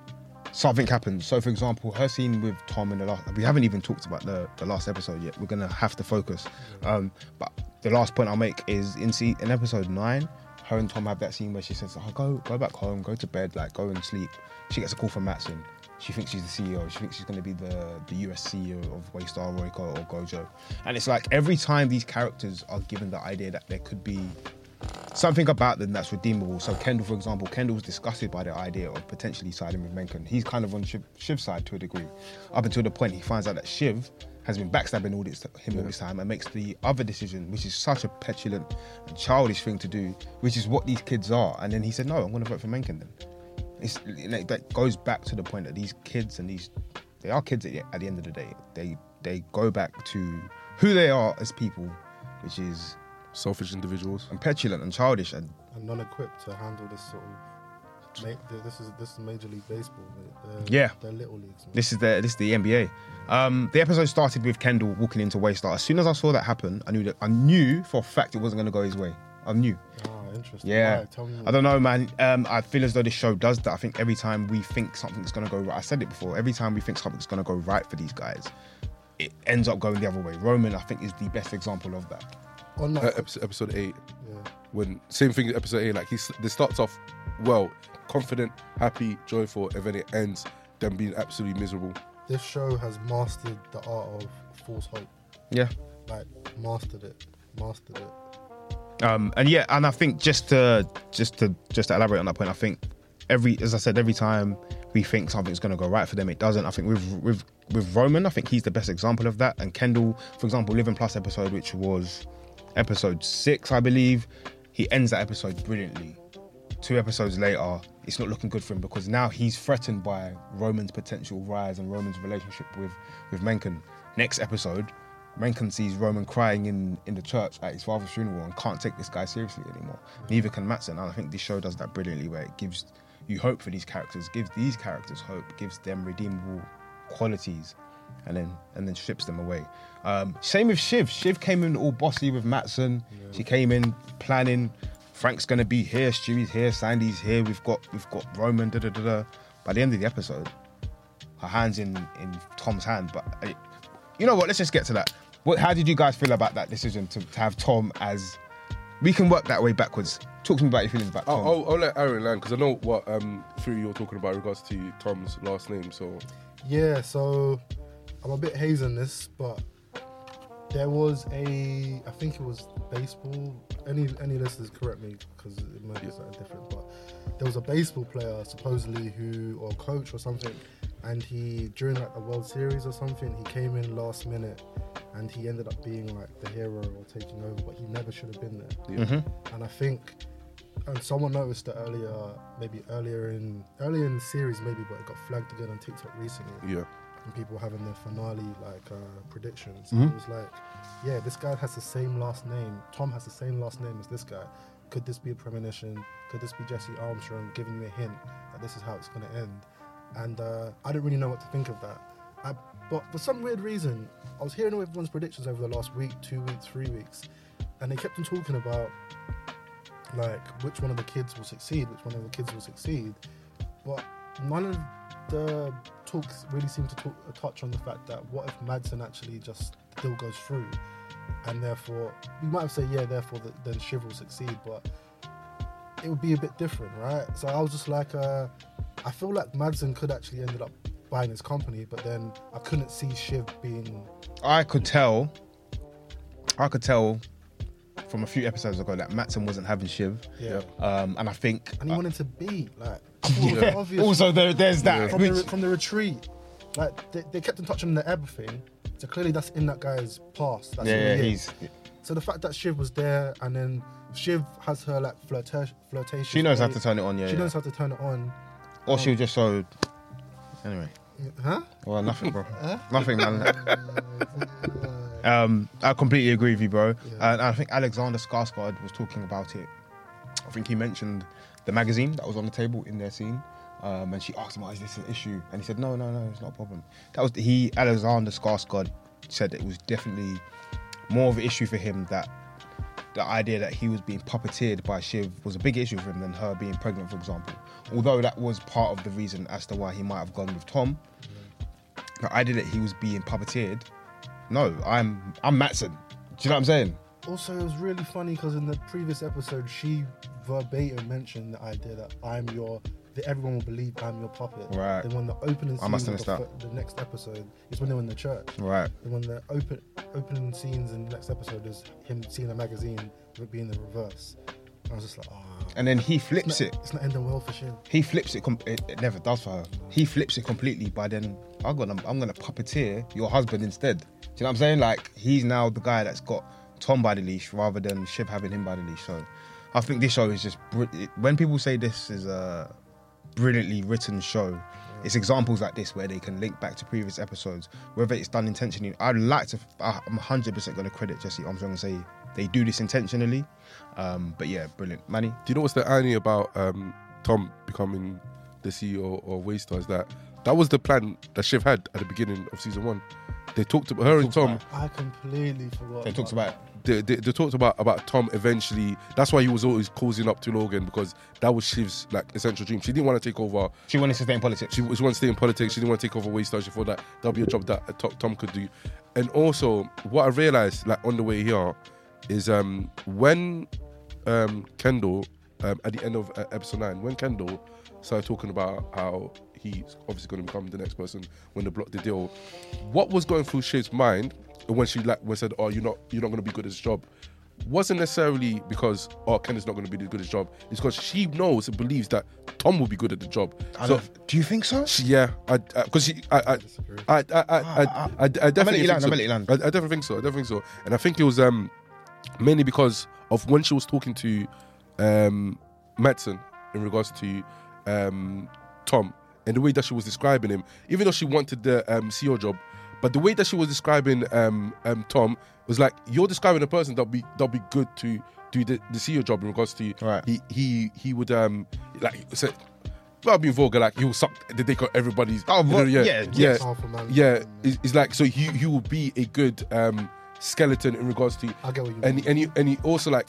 [SPEAKER 2] Something happens. So, for example, her scene with Tom in the last, we haven't even talked about the, the last episode yet. We're going to have to focus. Um, but the last point I'll make is in, see, in episode nine, her and Tom have that scene where she says, oh, go, go back home, go to bed, like, go and sleep. She gets a call from Matsson. She thinks she's the CEO. She thinks she's going to be the, the US CEO of Waystar, Royco, or Gojo. And it's like every time these characters are given the idea that there could be something about them that's redeemable. So Kendall, for example, Kendall was disgusted by the idea of potentially siding with Mencken. He's kind of on Shiv, Shiv's side to a degree, up until the point he finds out that Shiv has been backstabbing all this him all this time and makes the other decision, which is such a petulant and childish thing to do, which is what these kids are. And then he said, "No, I'm going to vote for Mencken." Then it's, that goes back to the point that these kids and these they are kids at the, at the end of the day. They they go back to who they are as people, which is
[SPEAKER 3] Selfish individuals.
[SPEAKER 2] and petulant and childish and
[SPEAKER 4] and non-equipped to handle this sort of. ma- This is this is Major League Baseball. They're,
[SPEAKER 2] Yeah.
[SPEAKER 4] they're little leagues. man.
[SPEAKER 2] This is the this is the NBA. Um, the episode started with Kendall walking into Waystar. As soon as I saw that happen, I knew that I knew for a fact it wasn't going to go his way. I knew.
[SPEAKER 4] Ah, interesting.
[SPEAKER 2] Yeah.
[SPEAKER 4] Why? Tell me.
[SPEAKER 2] I don't know, man. Um, I feel as though this show does that. I think every time we think something's going to go right, I said it before. Every time we think something's going to go right for these guys, it ends up going the other way. Roman, I think, is the best example of that.
[SPEAKER 4] On that,
[SPEAKER 3] Uh, episode, episode eight,
[SPEAKER 4] yeah.
[SPEAKER 3] when same thing. As episode eight, like he, this starts off well, confident, happy, joyful, and then it ends them being absolutely miserable.
[SPEAKER 4] This show has mastered the art of false hope.
[SPEAKER 2] Yeah.
[SPEAKER 4] Like mastered it, mastered it.
[SPEAKER 2] Um, and yeah, and I think just to just to just to elaborate on that point, I think every as I said, every time we think something's going to go right for them, it doesn't. I think with with with Roman, I think he's the best example of that. And Kendall, for example, Living Plus episode, which was episode six, I believe, he ends that episode brilliantly. Two episodes later, it's not looking good for him because now he's threatened by Roman's potential rise and Roman's relationship with with Mencken. Next episode, Mencken sees Roman crying in, in the church at his father's funeral and can't take this guy seriously anymore. Neither can Matsson. And I think this show does that brilliantly where it gives you hope for these characters, gives these characters hope, gives them redeemable qualities, and then and then strips them away. Um, same with Shiv. Shiv came in all bossy with Matsson. She came in planning. Frank's gonna be here, Stewy's here, Sandy's here. We've got we've got Roman. Da da da da. By the end of the episode, her hands in in Tom's hand. But uh, you know what? Let's just get to that. What? How did you guys feel about that decision to, to have Tom as? We can work that way backwards. Talk to me about your feelings about Tom.
[SPEAKER 3] I'll, I'll, I'll let Aaron land because I know what um theory you're talking about in regards to Tom's last name. So
[SPEAKER 4] Yeah, so I'm a bit hazy on this, but there was a, I think it was baseball. Any any listeners correct me because it might be something different, but there was a baseball player supposedly who or coach or something, and he during like the World Series or something, he came in last minute, and he ended up being like the hero or taking over, but he never should have been there.
[SPEAKER 3] yeah.
[SPEAKER 2] Mhm.
[SPEAKER 4] And I think, and someone noticed it earlier, maybe earlier in earlier in the series, maybe, but it got flagged again on TikTok recently
[SPEAKER 3] yeah,
[SPEAKER 4] and people having their finale like uh, predictions.
[SPEAKER 2] Mhm.
[SPEAKER 4] It was like, yeah, this guy has the same last name. Tom has the same last name as this guy. Could this be a premonition? Could this be Jesse Armstrong giving you a hint that this is how it's going to end? And uh, I didn't really know what to think of that. I, but for some weird reason, I was hearing everyone's predictions over the last week, two weeks, three weeks, and they kept on talking about like which one of the kids will succeed, which one of the kids will succeed. But none of the talks really seem to talk, uh, touch on the fact that what if Matsson actually just still goes through, and therefore we might have said yeah, therefore that then Shiv will succeed, but it would be a bit different, right? So I was just like, uh, I feel like Matsson could actually ended up buying his company, but then I couldn't see Shiv being
[SPEAKER 2] I could tell. I could tell from a few episodes ago that Matsson wasn't having Shiv,
[SPEAKER 4] yeah,
[SPEAKER 2] um, and I think
[SPEAKER 4] and he wanted to be like I thought it was
[SPEAKER 2] yeah. Also, there, there's that.
[SPEAKER 4] from the, from the retreat. Like they, they kept in touch on the Ebb thing, so clearly that's in that guy's past. That's
[SPEAKER 2] yeah, yeah,
[SPEAKER 4] he
[SPEAKER 2] he's.
[SPEAKER 4] So the fact that Shiv was there, and then Shiv has her like flirta- flirtation.
[SPEAKER 2] She knows how to turn it on. Yeah,
[SPEAKER 4] She
[SPEAKER 2] yeah.
[SPEAKER 4] knows how to turn it on.
[SPEAKER 2] Or she'll just so. Anyway,
[SPEAKER 4] Huh?
[SPEAKER 2] well, nothing, bro. nothing, man. Um, I completely agree with you, bro.
[SPEAKER 4] Yeah.
[SPEAKER 2] And I think Alexander Skarsgård was talking about it. I think he mentioned the magazine that was on the table in their scene. Um, and she asked him, oh, "Is this an issue?" And he said, "No, no, no, it's not a problem." That was he. Alexander Skarsgård said it was definitely more of an issue for him that the idea that he was being puppeteered by Shiv was a big issue for him than her being pregnant, for example. Although that was part of the reason as to why he might have gone with Tom. The idea that he was being puppeteered, no, I'm I'm Matsson. Do you know what I'm saying?
[SPEAKER 4] Also, it was really funny because in the previous episode, she verbatim mentioned the idea that I'm your, that everyone will believe I'm your puppet.
[SPEAKER 2] Right.
[SPEAKER 4] Then when the opening
[SPEAKER 2] I must
[SPEAKER 4] of the, the next episode is when they're in the church.
[SPEAKER 2] Right.
[SPEAKER 4] And when the open opening scenes in the next episode is him seeing a magazine with being the reverse. I was just like, oh.
[SPEAKER 2] And then he
[SPEAKER 4] it's
[SPEAKER 2] flips
[SPEAKER 4] not,
[SPEAKER 2] it.
[SPEAKER 4] It's not ending well for Shiv.
[SPEAKER 2] He flips it. Com- it, it never does for her. He flips it completely by then. I'm gonna I'm gonna puppeteer your husband instead. Do you know what I'm saying? Like he's now the guy that's got Tom by the leash rather than Shiv having him by the leash. So I think this show is just br- when people say this is a brilliantly written show. It's examples like this where they can link back to previous episodes, whether it's done intentionally. I'd like to. I'm 100 percent going to credit Jesse Armstrong and say they do this intentionally. Um, but yeah, brilliant, Manny.
[SPEAKER 3] Do you know what's the irony about um, Tom becoming the CEO of Waystar? Is that that was the plan that Shiv had at the beginning of season one. They talked about her and Tom.
[SPEAKER 2] about
[SPEAKER 4] I completely forgot.
[SPEAKER 2] They talked about
[SPEAKER 3] They, they, they talked about about Tom eventually. That's why he was always causing up to Logan because that was Shiv's like essential dream. She didn't want to take over.
[SPEAKER 2] she wanted to stay in politics.
[SPEAKER 3] She, she wanted to stay in politics. She didn't want to take over Waystar. She thought that that'll be a job that uh, Tom, Tom could do. And also, what I realized like on the way here is um when um Kendall um, at the end of uh, episode nine when Kendall started talking about how he's obviously going to become the next person when they block the deal. What was going through Shiv's mind when she like when said, "Oh, you're not you're not going to be good at this job." Wasn't necessarily because oh Ken is not going to be good at this job. It's because she knows and believes that Tom will be good at the job.
[SPEAKER 2] I
[SPEAKER 3] So
[SPEAKER 2] don't- do you think so?
[SPEAKER 3] she- yeah, I because I I. I I I, I, I, I definitely think so.
[SPEAKER 2] I'll let.
[SPEAKER 3] I, I definitely think so. I definitely think so. And I think it was um mainly because of when she was talking to um Matsson in regards to um Tom and the way that she was describing him, even though she wanted the um CEO job, but the way that she was describing um um Tom was like you're describing a person that'll be that'll be good to do the, the CEO job in regards to
[SPEAKER 2] Right.
[SPEAKER 3] he he he would um like say without being vulgar, like he'll suck the dick of everybody's.
[SPEAKER 2] Oh,
[SPEAKER 3] you know,
[SPEAKER 2] well,
[SPEAKER 3] yeah,
[SPEAKER 2] yeah,
[SPEAKER 3] yeah, yeah. It's, it's like so he he will be a good um skeleton in regards to
[SPEAKER 4] I get what you
[SPEAKER 3] and
[SPEAKER 4] mean.
[SPEAKER 3] and he, and he also like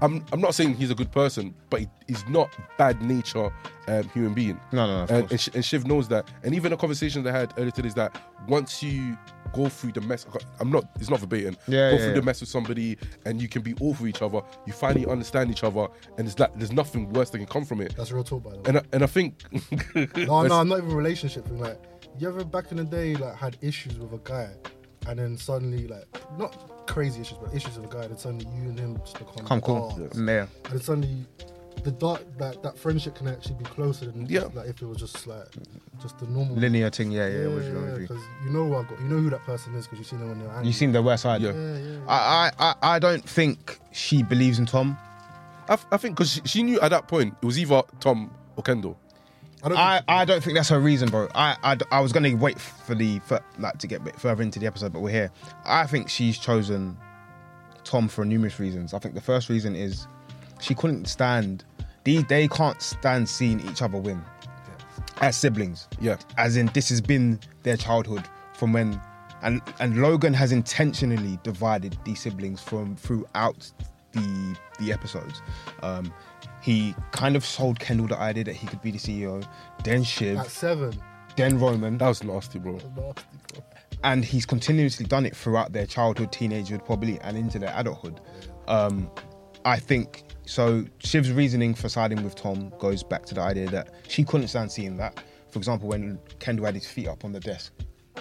[SPEAKER 3] I'm I'm not saying he's a good person, but he, he's not bad nature um, human being.
[SPEAKER 2] No, no, no, of
[SPEAKER 3] and,
[SPEAKER 2] course.
[SPEAKER 3] and, Sh- and Shiv knows that. And even the conversation I had earlier today is that once you go through the mess, I'm not, it's not verbatim.
[SPEAKER 2] Yeah,
[SPEAKER 3] go
[SPEAKER 2] yeah,
[SPEAKER 3] through
[SPEAKER 2] yeah.
[SPEAKER 3] the mess with somebody, and you can be all for each other. You finally understand each other, and it's like there's nothing worse that can come from it.
[SPEAKER 4] That's real talk, by the way.
[SPEAKER 3] And I, and I think
[SPEAKER 4] No, no, I'm not even relationship thing. Like, you ever back in the day like had issues with a guy, and then suddenly like not crazy issues, but issues with a guy, and suddenly you and him just become
[SPEAKER 2] Come cool. Yeah.
[SPEAKER 4] and then suddenly the dark that that friendship can actually be closer than
[SPEAKER 3] Yeah.
[SPEAKER 4] like if it was just like just the normal.
[SPEAKER 2] Linear thing, yeah, yeah.
[SPEAKER 4] yeah,
[SPEAKER 2] what
[SPEAKER 4] yeah, because you know who I've got, you know who that person is because you've seen them when they're angry.
[SPEAKER 2] You seen the worst side.
[SPEAKER 3] Yeah.
[SPEAKER 4] Yeah, yeah.
[SPEAKER 2] I, I, I, don't think she believes in Tom.
[SPEAKER 3] I, f- I think because she knew at that point it was either Tom or Kendall.
[SPEAKER 4] I don't.
[SPEAKER 2] I, I don't think that's her reason, bro. I, I, I was gonna wait for the for, like to get a bit further into the episode, but we're here. I think she's chosen Tom for numerous reasons. I think the first reason is she couldn't stand. They, they can't stand seeing each other win as siblings.
[SPEAKER 3] Yeah.
[SPEAKER 2] as in this has been their childhood from when and and Logan has intentionally divided these siblings from throughout the the episodes. Um, he kind of sold Kendall the idea that he could be the CEO, then Shiv,
[SPEAKER 4] at seven.
[SPEAKER 2] then Roman,
[SPEAKER 3] That was nasty, bro.
[SPEAKER 4] That was nasty, bro.
[SPEAKER 2] and he's continuously done it throughout their childhood, teenagehood, probably, and into their adulthood. Um, I think so. Shiv's reasoning for siding with Tom goes back to the idea that she couldn't stand seeing that. For example, when Kendall had his feet up on the desk,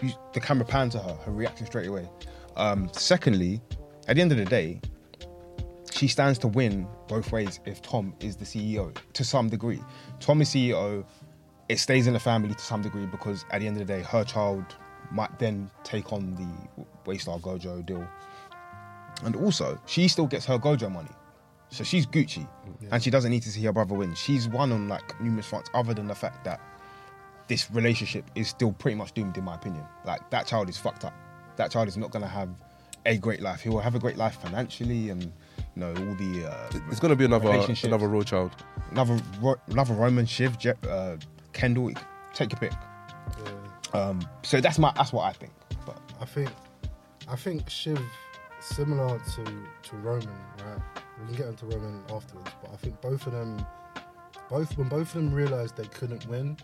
[SPEAKER 2] you, the camera panned to her, her reaction straight away. Um, secondly, at the end of the day, she stands to win both ways if Tom is the CEO to some degree. Tom is CEO, it stays in the family to some degree because at the end of the day, her child might then take on the Waystar Gojo deal. And also, she still gets her Gojo money. So she's Gucci and she doesn't need to see her brother win. She's won on like numerous fronts, other than the fact that this relationship is still pretty much doomed, in my opinion. Like that child is fucked up. That child is not going to have a great life. He will have a great life financially and know all the uh,
[SPEAKER 3] It's gonna be another another road child.
[SPEAKER 2] another Ro- another Roman Shiv, Je- uh, Kendall. Take your pick.
[SPEAKER 4] Yeah.
[SPEAKER 2] Um, so that's my that's what I think. But
[SPEAKER 4] I think, I think Shiv similar to to Roman, right? We can get into Roman afterwards, but I think both of them, both when both of them realized they couldn't win,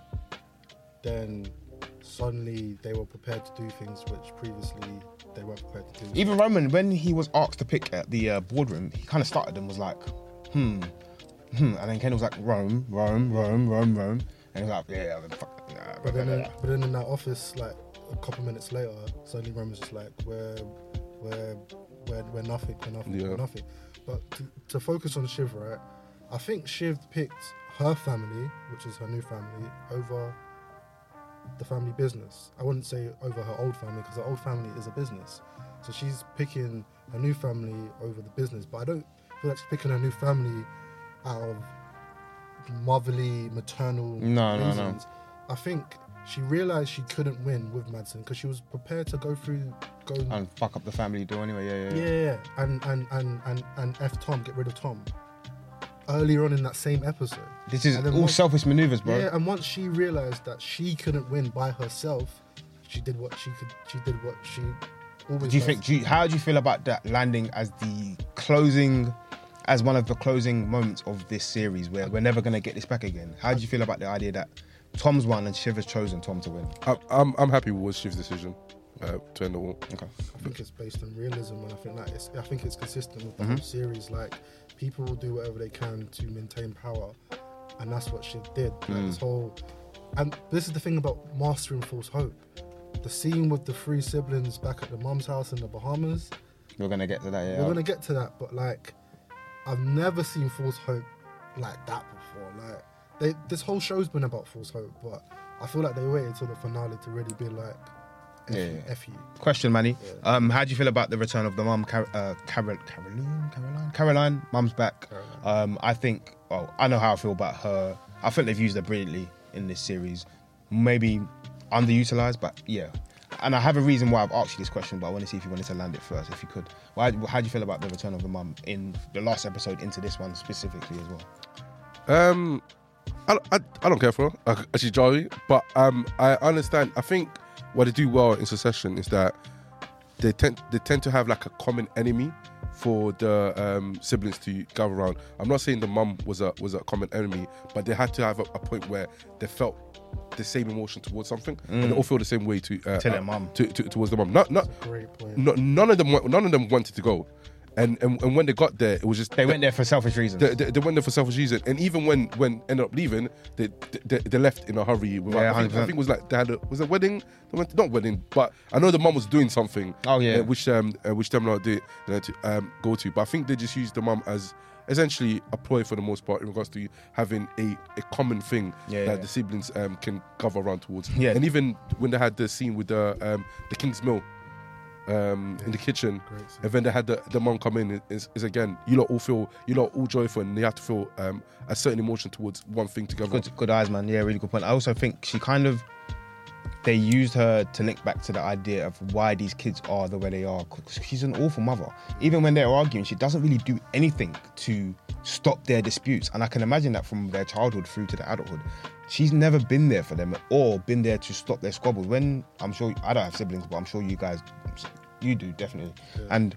[SPEAKER 4] then suddenly they were prepared to do things which previously they weren't prepared to do.
[SPEAKER 2] Even Roman, when he was asked to pick at the uh, boardroom, he kind of started and was like, hmm, hmm. And then Ken was like, Rome, Rome, Rome, Rome, Rome. And he was like, yeah, yeah, then fuck. Nah,
[SPEAKER 4] But then,
[SPEAKER 2] blah,
[SPEAKER 4] in,
[SPEAKER 2] blah, blah.
[SPEAKER 4] but then in that office, like a couple minutes later, suddenly Roman's just like, we're, we're, we're, we're nothing, we're nothing,
[SPEAKER 3] Yeah.
[SPEAKER 4] we're nothing. But to, to focus on Shiv, right? I think Shiv picked her family, which is her new family, over the family business. I wouldn't say over her old family because her old family is a business. So she's picking her new family over the business. But I don't feel like she's picking her new family out of motherly, maternal
[SPEAKER 2] No, no, no.
[SPEAKER 4] reasons. I think she realized she couldn't win with Matsson because she was prepared to go through, go
[SPEAKER 2] And fuck up the family door anyway, yeah, yeah.
[SPEAKER 4] yeah,
[SPEAKER 2] yeah.
[SPEAKER 4] yeah, yeah. and and and and and F Tom, get rid of Tom. Earlier on in that same episode.
[SPEAKER 2] This is all
[SPEAKER 4] once-
[SPEAKER 2] selfish maneuvers, bro.
[SPEAKER 4] Yeah, and once she realized that she couldn't win by herself, she did what she could. She did what she always.
[SPEAKER 2] Do you
[SPEAKER 4] does.
[SPEAKER 2] think? Do you, how do you feel about that landing as the closing, as one of the closing moments of this series, where we're never gonna get this back again? How do you feel about the idea that Tom's won and Shiv has chosen Tom to win?
[SPEAKER 3] I'm, I'm, I'm happy with Shiv's decision uh, to end the war.
[SPEAKER 2] Okay.
[SPEAKER 4] I think it's based on realism, and I think that it's. I think it's consistent with the
[SPEAKER 2] Mm-hmm.
[SPEAKER 4] whole series. Like people will do whatever they can to maintain power, and that's what she did. Like,
[SPEAKER 2] Mm.
[SPEAKER 4] This whole, and this is the thing about mastering false hope. The scene with the three siblings back at the mum's house in the Bahamas.
[SPEAKER 2] We're gonna get to that. Yeah.
[SPEAKER 4] We're gonna get to that, but like, I've never seen false hope like that before. Like, they, this whole show's been about false hope, but I feel like they waited till the finale to really be like, F,
[SPEAKER 2] Yeah,
[SPEAKER 4] you. F you.
[SPEAKER 2] Question, Manny.
[SPEAKER 4] Yeah.
[SPEAKER 2] Um, how do you feel about the return of the mum, Car- uh, Carol, Caroline, Caroline, Caroline? Mum's back. Um, I think. Well, I know how I feel about her. I think they've used her brilliantly in this series. Maybe underutilized, but yeah. And I have a reason why I've asked you this question, but I want to see if you wanted to land it first, if you could. Why, how do you feel about the return of the mum in the last episode into this one specifically as well?
[SPEAKER 3] Um, I, I, I don't care for her. Uh, she's jolly, but um, I understand. I think what they do well in Succession is that they tend they tend to have like a common enemy for the um, siblings to gather around. I'm not saying the mum was a was a common enemy, but they had to have a, a point where they felt the same emotion towards something, and they all feel the same way to uh,
[SPEAKER 2] To their
[SPEAKER 3] uh,
[SPEAKER 2] mum.
[SPEAKER 3] to, to, towards the mum. Not not
[SPEAKER 4] Great point.
[SPEAKER 3] no, none of them none of them wanted to go, and and, and when they got there, it was just
[SPEAKER 2] They went there for selfish reasons.
[SPEAKER 3] they, they, they went there for selfish reason, and even when when ended up leaving, they they, they left in a hurry. Without,
[SPEAKER 2] Yeah,
[SPEAKER 3] I, think, I think it was like they had a was a wedding. They went not wedding, but I know the mum was doing something.
[SPEAKER 2] Oh, yeah.
[SPEAKER 3] uh, which um uh, which them not did they had to um go to. But I think they just used the mum as essentially a ploy for the most part in regards to having a, a common thing
[SPEAKER 2] Yeah,
[SPEAKER 3] that
[SPEAKER 2] yeah.
[SPEAKER 3] the siblings um can gather around towards.
[SPEAKER 2] Yeah.
[SPEAKER 3] and even when they had the scene with the um the King's Mill. Um, in the kitchen, and then they had the, the mom come in. Is, is again, you lot all feel, you lot all joyful, and they have to feel um, a certain emotion towards one thing together.
[SPEAKER 2] Good, good eyes, man. Yeah, really good point. I also think she kind of they used her to link back to the idea of why these kids are the way they are. she's an awful mother. Even when they're arguing, she doesn't really do anything to stop their disputes. And I can imagine that from their childhood through to the adulthood. She's never been there for them or been there to stop their squabbles. When I'm sure I don't have siblings, but I'm sure you guys, you do definitely. And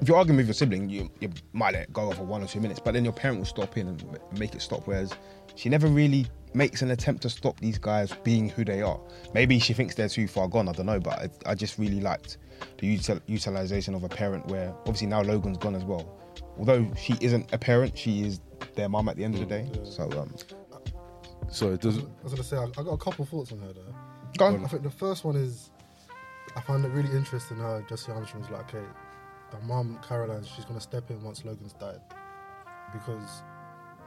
[SPEAKER 2] if you're arguing with your sibling, you, you might let it go for one or two minutes, but then your parent will stop in and make it stop. Whereas she never really makes an attempt to stop these guys being who they are. Maybe she thinks they're too far gone. I don't know, but I, I just really liked the util, utilization of a parent. Where obviously now Logan's gone as well. Although she isn't a parent, she is their mum at the end of the day. So um,
[SPEAKER 3] So it doesn't.
[SPEAKER 4] I was gonna say I, I got a couple thoughts on her there.
[SPEAKER 2] go
[SPEAKER 4] I think the first one is I found it really interesting how Jesse Armstrong was like, okay, the mum Caroline, she's gonna step in once Logan's died, because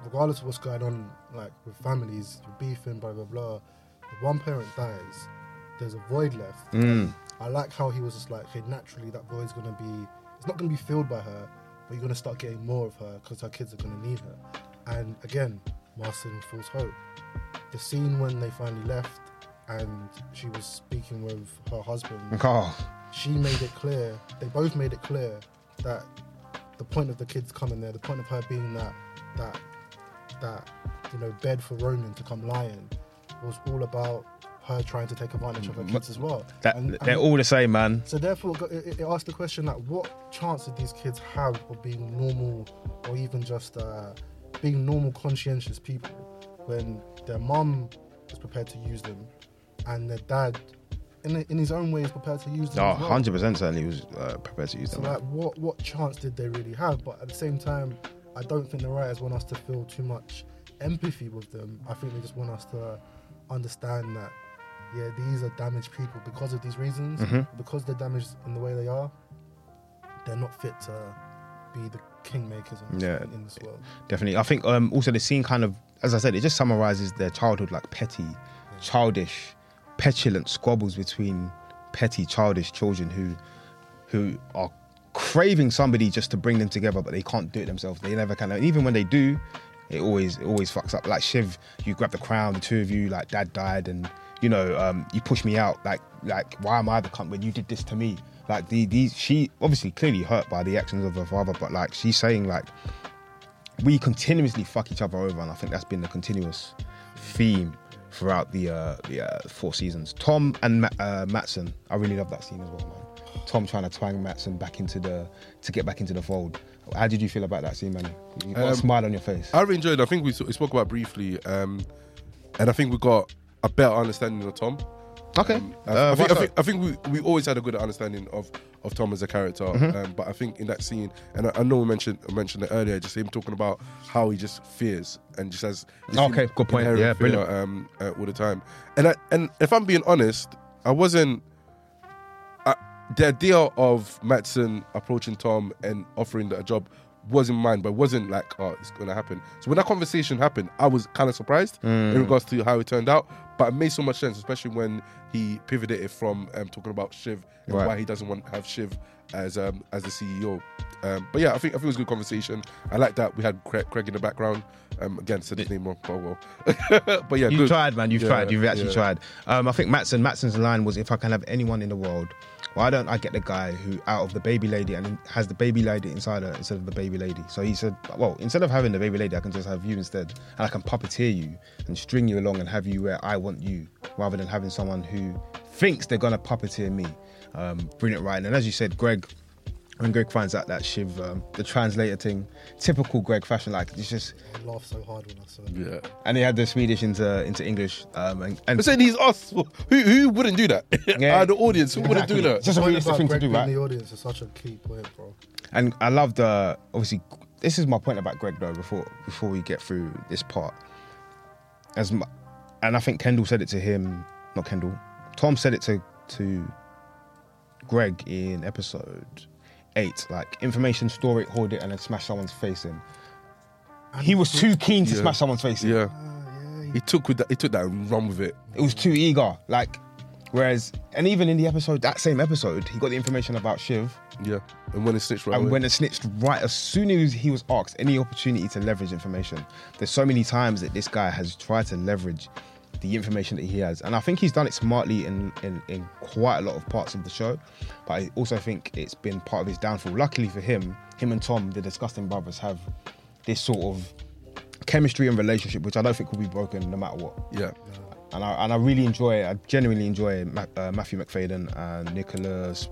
[SPEAKER 4] regardless of what's going on, like with families, you're beefing, blah blah blah. If one parent dies, there's a void left.
[SPEAKER 2] Mm.
[SPEAKER 4] I like how he was just like, okay, naturally that void's gonna be, it's not gonna be filled by her, but you're gonna start getting more of her because her kids are gonna need her. And again, Marcin False Hope. The scene when they finally left and she was speaking with her husband,
[SPEAKER 2] Oh,
[SPEAKER 4] she made it clear, they both made it clear that the point of the kids coming there, the point of her being that, that, that, you know, bed for Roman to come lying was all about her trying to take advantage of her kids as well.
[SPEAKER 2] That,
[SPEAKER 4] And-
[SPEAKER 2] they're
[SPEAKER 4] and-
[SPEAKER 2] all the same, man.
[SPEAKER 4] so therefore, it, it asks the question like, what chance did these kids have of being normal, or even just uh, being normal, conscientious people, when their mum is prepared to use them, and their dad, in in his own way, is prepared to use them.
[SPEAKER 2] Oh,
[SPEAKER 4] as well.
[SPEAKER 2] 100% certainly was uh, prepared to use
[SPEAKER 4] So
[SPEAKER 2] them.
[SPEAKER 4] like, what what chance did they really have? But at the same time, I don't think the writers want us to feel too much empathy with them. I think they just want us to understand that, yeah, these are damaged people because of these reasons,
[SPEAKER 2] Mhm.
[SPEAKER 4] because they're damaged in the way they are. They're not fit to be the kingmakers in this,
[SPEAKER 2] Yeah.
[SPEAKER 4] in this world.
[SPEAKER 2] Definitely. I think um, also the scene kind of, as I said, it just summarizes their childhood like petty, childish, petulant squabbles between petty, childish children who, who are craving somebody just to bring them together, but they can't do it themselves. They never can. And even when they do, it always it always fucks up. Like Shiv, you grab the crown, the two of you, like dad died, and you know, um, you push me out. Like like why am I the cunt when you did this to me? Like the these she obviously clearly hurt by the actions of her father, but like she's saying like we continuously fuck each other over, and I think that's been the continuous theme throughout the uh, the uh, four seasons. Tom and Ma- uh, Matsson, I really love that scene as well, man. Tom trying to twang Matsson back into the to get back into the fold. How did you feel about that scene, man? You got a
[SPEAKER 3] Um,
[SPEAKER 2] smile on your face.
[SPEAKER 3] I really enjoyed it. I think we, we spoke about it briefly, um, and I think we got a better understanding of Tom.
[SPEAKER 2] Okay,
[SPEAKER 3] Um, I,
[SPEAKER 2] uh,
[SPEAKER 3] I think, I think? I think we, we always had a good understanding of, of Tom as a character,
[SPEAKER 2] Mm-hmm.
[SPEAKER 3] um, but I think in that scene, and I, I know we mentioned I mentioned it earlier, just him talking about how he just fears and just has this
[SPEAKER 2] Okay, good point. Yeah,
[SPEAKER 3] fear,
[SPEAKER 2] brilliant.
[SPEAKER 3] Um, uh, all the time, and I, and if I'm being honest, I wasn't. I, the idea of Matsson approaching Tom and offering that a job was in mind, but it wasn't like, oh, it's gonna happen. So when that conversation happened, I was kind of surprised
[SPEAKER 2] Mm.
[SPEAKER 3] in regards to how it turned out. But it made so much sense, especially when he pivoted it from um, talking about Shiv and
[SPEAKER 2] Right.
[SPEAKER 3] why he doesn't want to have Shiv as um, as the CEO. Um, but yeah, I think I think it was a good conversation. I like that we had Craig, Craig in the background. Um, again, said his name wrong, but well. but yeah,
[SPEAKER 2] you
[SPEAKER 3] good.
[SPEAKER 2] tried, man. You've
[SPEAKER 3] Yeah,
[SPEAKER 2] tried. You've actually
[SPEAKER 3] yeah.
[SPEAKER 2] tried. Um, I think Matsson. Matsson's line was, "If I can have anyone in the world, why don't I get the guy who out of the baby lady and has the baby lady inside her instead of the baby lady?" So he said, "Well, instead of having the baby lady, I can just have you instead, and I can puppeteer you and string you along and have you where I want you, rather than having someone who thinks they're gonna puppeteer me." Um, brilliant writing, and as you said, Greg. When Greg finds out that Shiv, um, the translator thing, typical Greg fashion, like it's just,
[SPEAKER 4] I laughed so hard when I saw it.
[SPEAKER 3] Yeah.
[SPEAKER 2] and he had the Swedish into into English, um, and, and
[SPEAKER 3] But saying he's us, who who wouldn't do that?
[SPEAKER 2] Yeah.
[SPEAKER 3] Out the audience, who wouldn't do
[SPEAKER 2] Exactly.
[SPEAKER 3] that?
[SPEAKER 2] Just a
[SPEAKER 4] The point
[SPEAKER 2] realistic
[SPEAKER 4] about
[SPEAKER 2] thing to do, right?
[SPEAKER 4] The audience is such a key point, bro.
[SPEAKER 2] And I love the obviously. This is my point about Greg though. Before before we get through this part, as mu and I think Kendall said it to him, not Kendall. Tom said it to to Greg in episode eight. Like information, store it, hoard it, and then smash someone's face in.
[SPEAKER 4] And
[SPEAKER 2] He was too keen to
[SPEAKER 3] Yeah.
[SPEAKER 2] smash someone's face in.
[SPEAKER 3] Yeah,
[SPEAKER 4] Ah, yeah,
[SPEAKER 3] he took with that. He took that and run with it.
[SPEAKER 2] It was too eager. Like, whereas, and even in the episode, that same episode, he got the information about Shiv.
[SPEAKER 3] Yeah, and when it snitched right
[SPEAKER 2] and
[SPEAKER 3] away.
[SPEAKER 2] when it snitched right as soon as he was asked any opportunity to leverage information there's so many times that this guy has tried to leverage the information that he has. And i think he's done it smartly in, in, in quite a lot of parts of the show. But i also think it's been part of his downfall. Luckily for him him and tom the disgusting brothers have this sort of chemistry and relationship which i don't think will be broken no matter what.
[SPEAKER 3] Yeah,
[SPEAKER 2] and I, and I really enjoy I genuinely enjoy Ma- uh, Matthew Macfadyen and Nicholas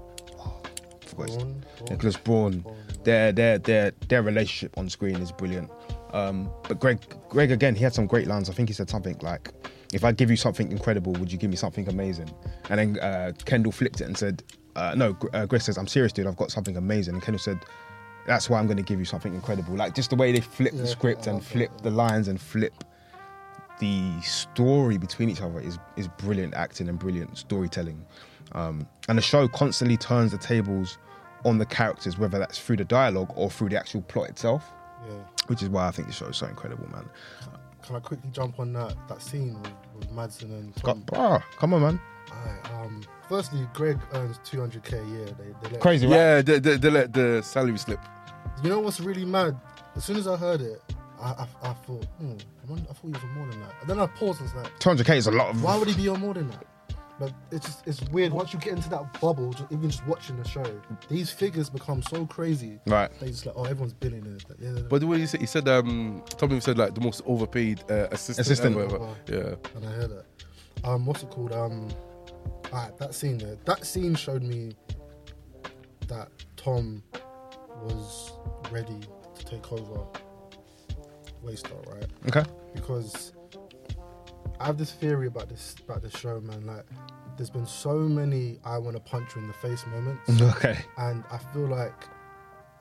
[SPEAKER 2] I forgot his-
[SPEAKER 4] Braun, Braun.
[SPEAKER 2] Nicholas Braun their their their their relationship on screen is brilliant. Um, but Greg Greg again he had some great lines. I think he said something like if I give you something incredible would you give me something amazing? And then uh, Kendall flipped it and said uh, no uh, Greg says I'm serious dude. I've got something amazing. And Kendall said that's why I'm going to give you something incredible. Like just the way they flip the script and
[SPEAKER 4] that,
[SPEAKER 2] flip the lines and flip the story between each other is is brilliant acting and brilliant storytelling. Um, and the show constantly turns the tables on the characters, whether that's through the dialogue or through the actual plot itself,
[SPEAKER 4] Yeah.
[SPEAKER 2] which is why I think the show is so incredible, man.
[SPEAKER 4] Can I quickly jump on that that scene with, with Matsson and
[SPEAKER 2] Go-
[SPEAKER 4] Tom?
[SPEAKER 2] ah, come on, man.
[SPEAKER 4] Alright, um, firstly, Greg earns 200k a year. They, they let,
[SPEAKER 2] Crazy, right?
[SPEAKER 3] yeah. They, they, they let the salary slip.
[SPEAKER 4] You know what's really mad? As soon as I heard it, I, I, I thought, hmm, I, wonder, I thought he was on more than that. And then I paused and was like,
[SPEAKER 2] 200k is a lot of.
[SPEAKER 4] why would he be on more than that? But it's just, it's weird. Once you get into that bubble, just, even just watching the show, these figures become so crazy.
[SPEAKER 2] Right.
[SPEAKER 4] They just like, oh, everyone's billionaires. Like, yeah,
[SPEAKER 3] But the way he said, he said, um, Tommy said like the most overpaid uh, assistant.
[SPEAKER 2] Assistant.
[SPEAKER 3] or whatever. Yeah,
[SPEAKER 4] and I heard that. Um, what's it called? Um, alright, that scene there. That scene showed me that Tom was ready to take over Waystar, right?
[SPEAKER 2] Okay.
[SPEAKER 4] because I have this theory about this about this show, man. Like, there's been so many I want to punch you in the face moments,
[SPEAKER 2] Okay.
[SPEAKER 4] and I feel like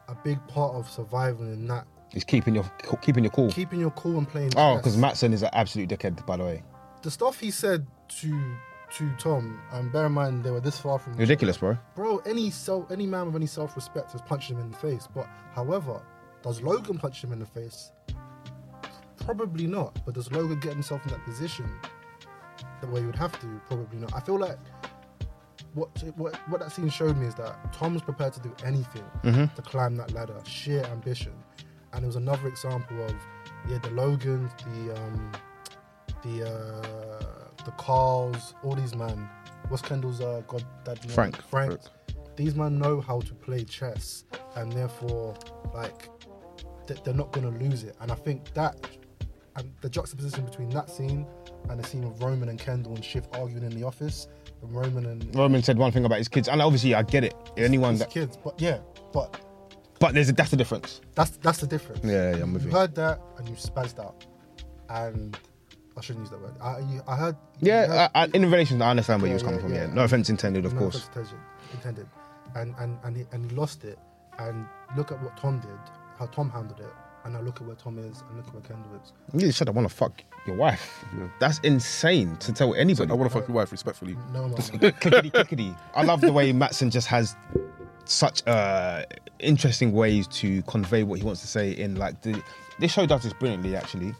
[SPEAKER 4] a big part of surviving in that
[SPEAKER 2] is keeping your keeping your cool.
[SPEAKER 4] keeping your cool and playing.
[SPEAKER 2] Oh, because Matsson is an absolute dickhead, by the way.
[SPEAKER 4] the stuff he said to to Tom, and bear in mind they were this far from
[SPEAKER 2] Ridiculous, bro.
[SPEAKER 4] bro. Any self, any man with any self respect has punched him in the face. But however, does Logan punch him in the face? Probably not. But does Logan get himself in that position the way he would have to? Probably not. I feel like what what what that scene showed me is that Tom's prepared to do anything
[SPEAKER 2] Mhm.
[SPEAKER 4] to climb that ladder, sheer ambition. And it was another example of yeah, the Logans, the um, the uh, the Karls, all these men. What's Kendall's uh, god dad name?
[SPEAKER 2] Frank.
[SPEAKER 4] Frank.
[SPEAKER 3] Frank.
[SPEAKER 4] These men know how to play chess, and therefore, like, they're not gonna lose it. And I think that, and the juxtaposition between that scene and the scene of Roman and Kendall and Shiv arguing in the office, and Roman and
[SPEAKER 2] Roman said one thing about his kids, and obviously I get it. Anyone
[SPEAKER 4] his
[SPEAKER 2] that,
[SPEAKER 4] kids, but yeah, but
[SPEAKER 2] but there's a, that's the difference.
[SPEAKER 4] that's that's the difference.
[SPEAKER 2] Yeah, yeah, I'm with
[SPEAKER 4] you
[SPEAKER 2] you.
[SPEAKER 4] heard that and you spazzed out, and I shouldn't use that word. I, you, I heard. you
[SPEAKER 2] Yeah,
[SPEAKER 4] heard-
[SPEAKER 2] I, I, in relation, I understand where
[SPEAKER 4] Yeah,
[SPEAKER 2] he was coming
[SPEAKER 4] yeah,
[SPEAKER 2] from. Yeah,
[SPEAKER 4] yeah.
[SPEAKER 2] no offense intended, of
[SPEAKER 4] no
[SPEAKER 2] course.
[SPEAKER 4] offense intended, intended, and and and he, and he lost it. And look at what Tom did, how Tom handled it, and now look at where Tom is, and look at where Kendall is.
[SPEAKER 2] You said I want to fuck your wife.
[SPEAKER 3] Yeah.
[SPEAKER 2] That's insane to tell
[SPEAKER 3] So
[SPEAKER 2] anybody.
[SPEAKER 3] I want to fuck your wife respectfully.
[SPEAKER 4] No, no, no.
[SPEAKER 2] clickety clickety. I love the way Matsson just has such uh, interesting ways to convey what he wants to say in like the this show does this brilliantly actually.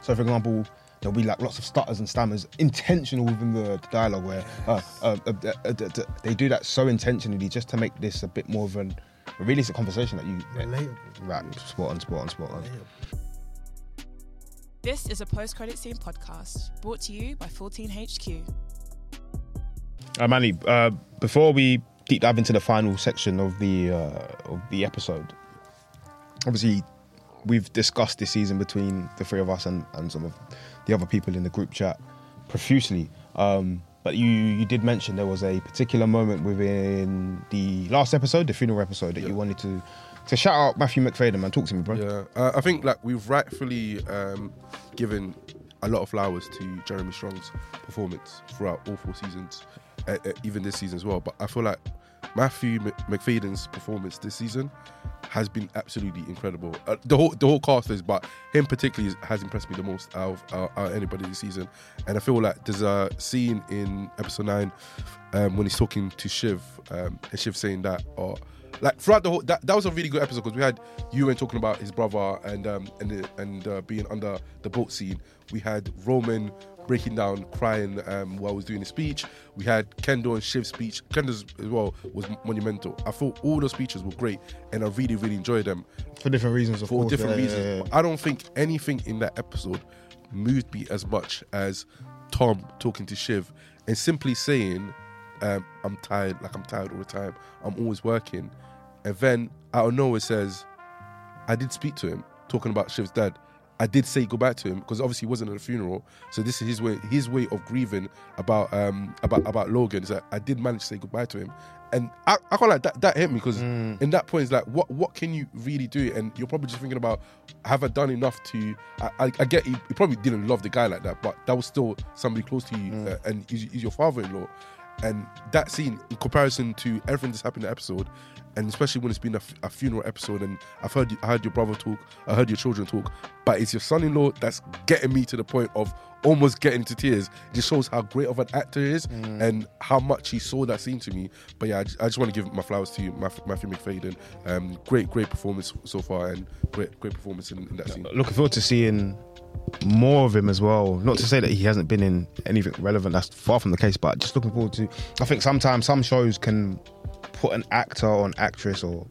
[SPEAKER 2] So for example, there'll be like lots of stutters and stammers intentional within the dialogue where uh, uh, uh, uh, uh, uh, they do that so intentionally just to make this a bit more of an a conversation that you
[SPEAKER 4] relatable.
[SPEAKER 2] right spot on spot on spot on.
[SPEAKER 4] relatable.
[SPEAKER 1] This is a post credit scene podcast brought to you by 14HQ.
[SPEAKER 2] Uh, Manny, uh, before we deep dive into the final section of the uh, of the episode, obviously we've discussed this season between the three of us and, and some of the other people in the group chat profusely. Um, but you you did mention there was a particular moment within the last episode, the funeral episode, that you wanted to to shout out Matthew Macfadyen, man. Talk to me, bro.
[SPEAKER 3] Yeah, uh, I think like we've rightfully um, given a lot of flowers to Jeremy Strong's performance throughout all four seasons, uh, uh, even this season as well. But I feel like Matthew M- Macfadyen's performance this season has been absolutely incredible. Uh, the whole the whole cast is, but him particularly has impressed me the most out of, out anybody this season. And I feel like there's a scene in episode nine um, when he's talking to Shiv, um, and Shiv saying that, or like throughout the whole that, that was a really good episode because we had Ewan talking about his brother and um and and uh, being under the boat scene. We had Roman breaking down, crying um, while I was doing the speech. We had Kendall and Shiv's speech. Kendall's as well was monumental. I thought all the speeches were great, and I really really enjoyed them
[SPEAKER 2] For different reasons, of
[SPEAKER 3] for
[SPEAKER 2] course.
[SPEAKER 3] different
[SPEAKER 2] yeah,
[SPEAKER 3] reasons.
[SPEAKER 2] yeah, yeah.
[SPEAKER 3] I don't think anything in that episode moved me as much as Tom talking to Shiv and simply saying, um, "I'm tired. Like I'm tired all the time. I'm always working." And then out of nowhere says, "I did speak to him, talking about Shiv's dad." I did say goodbye to him because obviously he wasn't at a funeral. So this is his way his way of grieving about um about about Logan. That I did manage to say goodbye to him, and I, I can't like that that hit me because in that point it's like what what can you really do? And you're probably just thinking about have I done enough to? I, I, I get you, you probably didn't love the guy like that, but that was still somebody close to you, uh, and he's, he's your father-in-law. And that scene, in comparison to everything that's happened in the episode, and especially when it's been a, f- a funeral episode, and I've heard you, I heard your brother talk, I heard your children talk, but it's your son-in-law that's getting me to the point of almost getting to tears. It just shows how great of an actor he is and how much he saw that scene to me. But yeah, I just, just want to give my flowers to you, Matthew, Matthew Macfadyen. Um, great, great performance so far, and great, great performance in, in that scene.
[SPEAKER 2] looking forward to seeing more of him as well. Not to say that he hasn't been in anything relevant. That's far from the case. But just looking forward to. I think sometimes some shows can put an actor or an actress or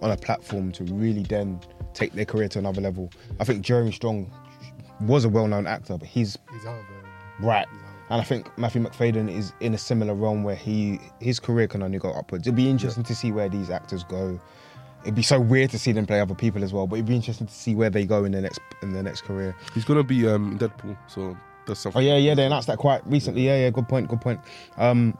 [SPEAKER 2] on a platform to really then take their career to another level. I think Jeremy Strong was a well-known actor, but he's
[SPEAKER 4] He's out there.
[SPEAKER 2] right.
[SPEAKER 4] He's out
[SPEAKER 2] And I think Matthew Macfadyen is in a similar realm where he his career can only go upwards. It'd be interesting to see where these actors go. It'd be so weird to see them play other people as well, but it'd be interesting to see where they go in their next in their next career.
[SPEAKER 3] He's gonna be um, in Deadpool, so does
[SPEAKER 2] Oh yeah, yeah. They announced that quite recently. Yeah, yeah. Good point. Good point. Um,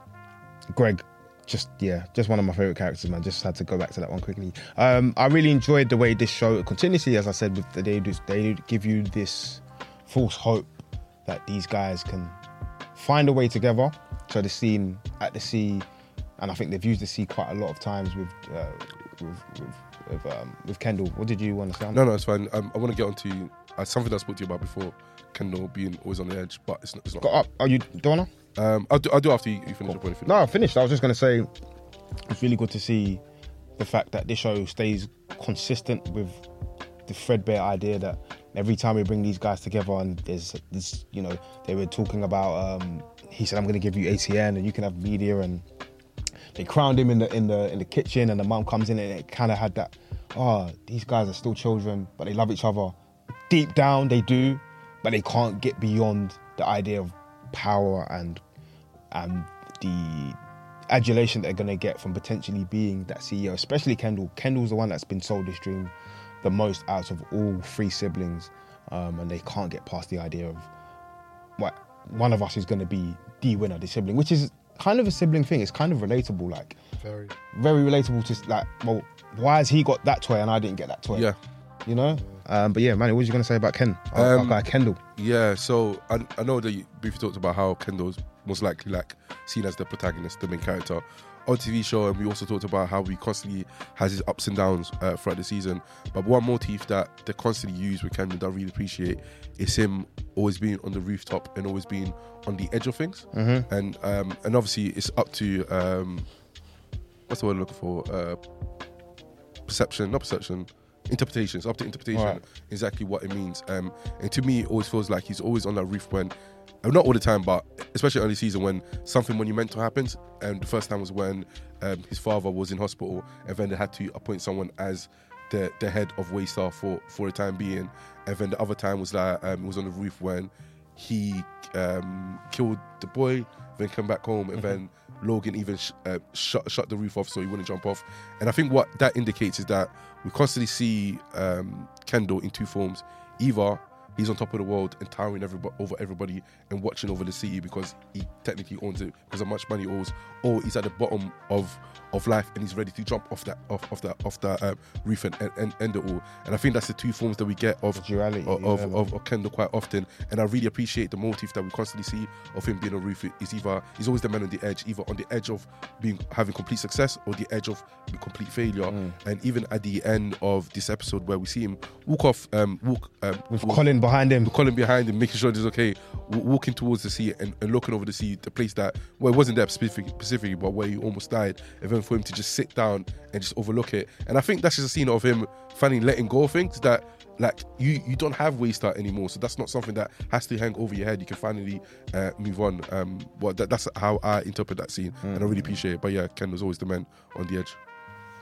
[SPEAKER 2] Greg, just yeah, just one of my favorite characters, man. Just had to go back to that one quickly. Um, I really enjoyed the way this show continuously, as I said, with the, they do, they give you this false hope that these guys can find a way together. So the scene at the sea, and I think they've used the sea quite a lot of times with uh, with with, with, um, with Kendall. What did you want to say? on
[SPEAKER 3] No, no, it's fine. Um, I want to get onto uh, something I spoke to you about before. Kendall being always on the edge, but it's not. It's not.
[SPEAKER 2] Got up? Are you Donna?
[SPEAKER 3] Um, I'll do. I'll do after you, you finish your point. if you
[SPEAKER 2] No, I finished. I was just going to say it's really good to see the fact that this show stays consistent with the threadbare idea that every time we bring these guys together and there's this, you know, they were talking about. Um, he said, "I'm going to give you ATN and you can have media," and they crowned him in the in the in the kitchen, and the mom comes in and it kind of had that. Oh, these guys are still children, but they love each other. Deep down, they do, but they can't get beyond the idea of power and and the adulation they're gonna get from potentially being that CEO, especially Kendall. Kendall's the one that's been sold this dream the most out of all three siblings, um, and they can't get past the idea of what one of us is gonna be the winner, the sibling, which is kind of a sibling thing. It's kind of relatable, like
[SPEAKER 4] Very.
[SPEAKER 2] very relatable to like, well, why has he got that toy and I didn't get that toy?
[SPEAKER 3] Yeah,
[SPEAKER 2] you know. Um, but yeah, man, what was you gonna say about Ken? Our, our
[SPEAKER 3] Um,
[SPEAKER 2] guy Kendall.
[SPEAKER 3] yeah. So I, I know that you briefly talked about how Kendall's most likely like seen as the protagonist, the main character on TV show, and we also talked about how he constantly has his ups and downs uh, throughout the season. But one motif that they constantly use with Kendall that I really appreciate is him always being on the rooftop and always being on the edge of things.
[SPEAKER 2] Mm-hmm.
[SPEAKER 3] And um, and obviously it's up to um, what's the word I'm looking for? Uh, perception, not perception, interpretation. It's up to interpretation
[SPEAKER 2] Right.
[SPEAKER 3] exactly what it means. Um, and to me, it always feels like he's always on that roof when, uh, not all the time, but especially early season when something monumental happens. And the first time was when um, his father was in hospital, and then they had to appoint someone as the the head of Waystar for for the time being. And then the other time was like um, it was on the roof when he um, killed the boy, then come back home, and then Logan even sh- uh, shut shut the roof off so he wouldn't jump off. And I think what that indicates is that we constantly see um, Kendall in two forms: either he's on top of the world and towering everybody, over everybody and watching over the city because he technically owns it because of how much money he owes, or he's at the bottom of of life and he's ready to jump off that off, off that off that um, roof and, and, and end it all. And I think that's the two forms that we get of
[SPEAKER 2] Duality.
[SPEAKER 3] of,
[SPEAKER 2] yeah,
[SPEAKER 3] of, of, of Kendall quite often, and I really appreciate the motive that we constantly see of him being on roof. Is either he's always the man on the edge, either on the edge of being having complete success or the edge of complete failure.
[SPEAKER 2] Mm.
[SPEAKER 3] And even at the end of this episode, where we see him walk off, um, walk um,
[SPEAKER 2] with
[SPEAKER 3] walk-
[SPEAKER 2] Colin behind him.
[SPEAKER 3] with Colin behind him, making sure he's okay, w- walking towards the sea and, and looking over the sea, the place that well, it wasn't there specific, specifically, but where he almost died, and then for him to just sit down and just overlook it. And I think that's just a scene of him finally letting go of things that like you you don't have waste anymore, so that's not something that has to hang over your head. You can finally uh, move on. Um, well, that, that's how I interpret that scene, and I really appreciate it. But yeah, Ken was always the man on the edge.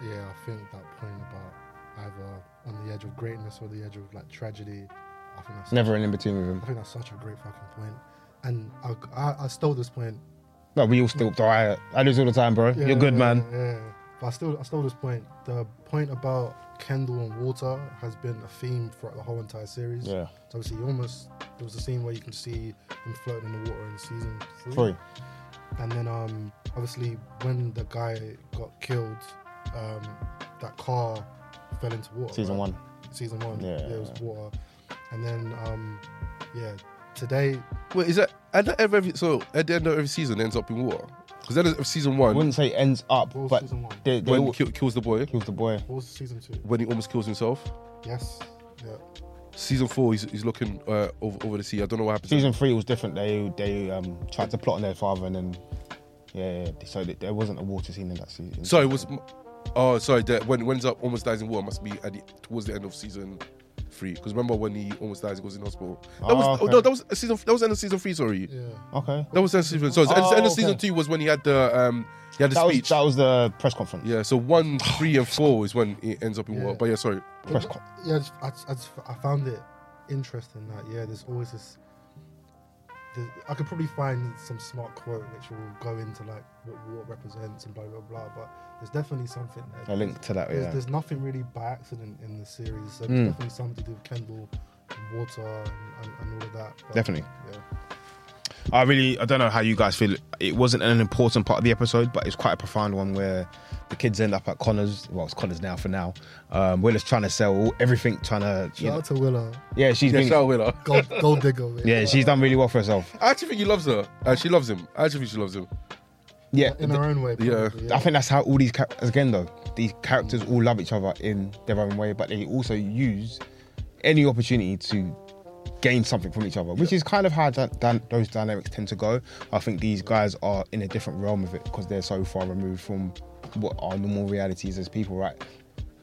[SPEAKER 4] Yeah, I think that point about either on the edge of greatness or the edge of like tragedy. I think that's
[SPEAKER 2] Never an in between with him.
[SPEAKER 4] I think that's such a great fucking point. And I, I, I stole this point.
[SPEAKER 2] No, we all still. I, I lose all the time, bro.
[SPEAKER 4] Yeah,
[SPEAKER 2] You're good,
[SPEAKER 4] yeah,
[SPEAKER 2] man.
[SPEAKER 4] Yeah, but I still, I stole this point. The point about Kendall and water has been a theme throughout the whole entire series.
[SPEAKER 2] Yeah,
[SPEAKER 4] So obviously, you almost there was a scene where you can see him floating in the water in season three.
[SPEAKER 2] three.
[SPEAKER 4] And then um obviously when the guy got killed, um that car fell into water.
[SPEAKER 2] Season
[SPEAKER 4] right?
[SPEAKER 2] one.
[SPEAKER 4] Season one.
[SPEAKER 2] Yeah.
[SPEAKER 4] it was water. And then um yeah, today
[SPEAKER 3] Wait, is that at the end of every so at the end of every season it ends up in water? Because then of season
[SPEAKER 2] I
[SPEAKER 3] one,
[SPEAKER 2] wouldn't say ends up,
[SPEAKER 4] what was
[SPEAKER 2] but
[SPEAKER 4] season one?
[SPEAKER 2] they, they
[SPEAKER 3] when
[SPEAKER 2] all
[SPEAKER 3] he kill, kills the boy,
[SPEAKER 2] kills the boy.
[SPEAKER 4] What was season two?
[SPEAKER 3] when he almost kills himself.
[SPEAKER 4] Yes. Yeah.
[SPEAKER 3] Season four, he's, he's looking uh, over over the sea. I don't know what happens.
[SPEAKER 2] Season three was different. They they um tried to plot on their father, and then yeah, yeah so th- there wasn't a water scene in that season.
[SPEAKER 3] Sorry, it was oh sorry. The, when when up almost dies in water must be at the, towards the end of season three. Because remember when he almost dies, he goes in hospital. That was
[SPEAKER 2] Oh, okay.
[SPEAKER 3] no, that was season. That was end of season three. Sorry,
[SPEAKER 4] Yeah.
[SPEAKER 2] okay.
[SPEAKER 3] that was end of season. So the end,
[SPEAKER 2] Oh,
[SPEAKER 3] end of season two was when he had the um he had the
[SPEAKER 2] That was
[SPEAKER 3] speech.
[SPEAKER 2] that was the press conference.
[SPEAKER 3] yeah, so one, three, and four is when it ends up in
[SPEAKER 4] Yeah.
[SPEAKER 3] water. But yeah, sorry.
[SPEAKER 2] Press
[SPEAKER 4] It-
[SPEAKER 2] con-
[SPEAKER 4] yeah, I, just, I, just- I, just, I found it interesting that yeah, there's always this. I could probably find some smart quote which will go into like what what represents and blah blah blah, but there's definitely something there.
[SPEAKER 2] A link to that.
[SPEAKER 4] There's,
[SPEAKER 2] Yeah.
[SPEAKER 4] there's nothing really by accident in the series. So
[SPEAKER 2] Mm.
[SPEAKER 4] there's definitely something to do with Kendall, and water, and, and, and all of that. But,
[SPEAKER 2] Definitely.
[SPEAKER 4] Yeah.
[SPEAKER 2] I really, I don't know how you guys feel. It wasn't an important part of the episode, but it's quite a profound one where the kids end up at Connors. Well, it's Connors now for now. Um, Willa's trying to sell everything, trying to, you
[SPEAKER 4] Shout
[SPEAKER 2] know,
[SPEAKER 4] out to Willa,
[SPEAKER 2] yeah, she's
[SPEAKER 3] Yeah,
[SPEAKER 2] been,
[SPEAKER 3] shout out Willa.
[SPEAKER 4] gold, gold digger. mate.
[SPEAKER 2] yeah, she's done really well for herself.
[SPEAKER 3] I actually think he loves her. Uh, she loves him. I actually think she loves him.
[SPEAKER 2] Yeah,
[SPEAKER 4] in her own way.
[SPEAKER 3] Yeah.
[SPEAKER 4] probably,
[SPEAKER 2] I think that's how all these characters, again though, these characters all love each other in their own way, but they also use any opportunity to gain something from each other, which is kind of how dy- dy- those dynamics tend to go. I think these guys are in a different realm of it because they're so far removed from what our normal realities as people, right?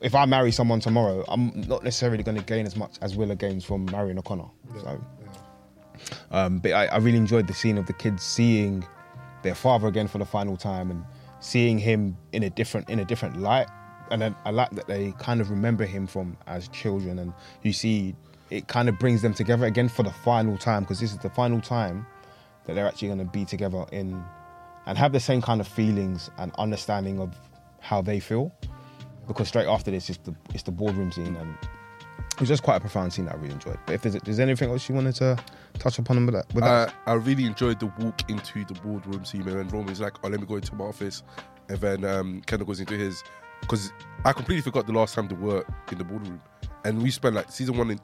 [SPEAKER 2] If I marry someone tomorrow, I'm not necessarily going to gain as much as Willa gains from marrying O'Connor. So, um, but I, I really enjoyed the scene of the kids seeing their father again for the final time and seeing him in a different in a different light. And then I like that they kind of remember him from as children, and you see it kind of brings them together again for the final time because this is the final time that they're actually going to be together in and have the same kind of feelings and understanding of how they feel. Because straight after this, is the it's the boardroom scene, and it was just quite a profound scene that I really enjoyed. But if there's, there's anything else you wanted to touch upon with that, with?
[SPEAKER 3] I, I really enjoyed the walk into the boardroom scene and then Roman's like, oh, let me go into my office. And then um, Kendall goes into his. Because I completely forgot the last time they were in the boardroom. And we spent like season one and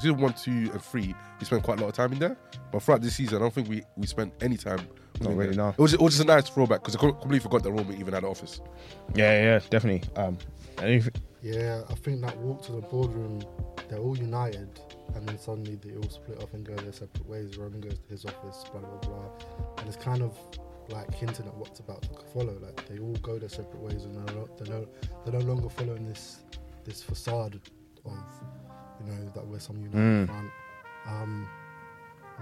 [SPEAKER 3] season one, two, and three, we spent quite a lot of time in there. But throughout this season, I don't think we, we spent any time.
[SPEAKER 2] Not really, no.
[SPEAKER 3] It was, it was just a nice throwback because I completely forgot that Roman even had an office.
[SPEAKER 2] Yeah, yeah, definitely. Um, anything,
[SPEAKER 4] Yeah, I think that walk to the boardroom, they're all united, and then suddenly they all split off and go their separate ways. Roman goes to his office, blah blah blah, and it's kind of like hinting at what's about to follow. Like they all go their separate ways, and they're no, they're no, they're no longer following this this facade of you know that we're some united
[SPEAKER 2] Mm.
[SPEAKER 4] front. Um,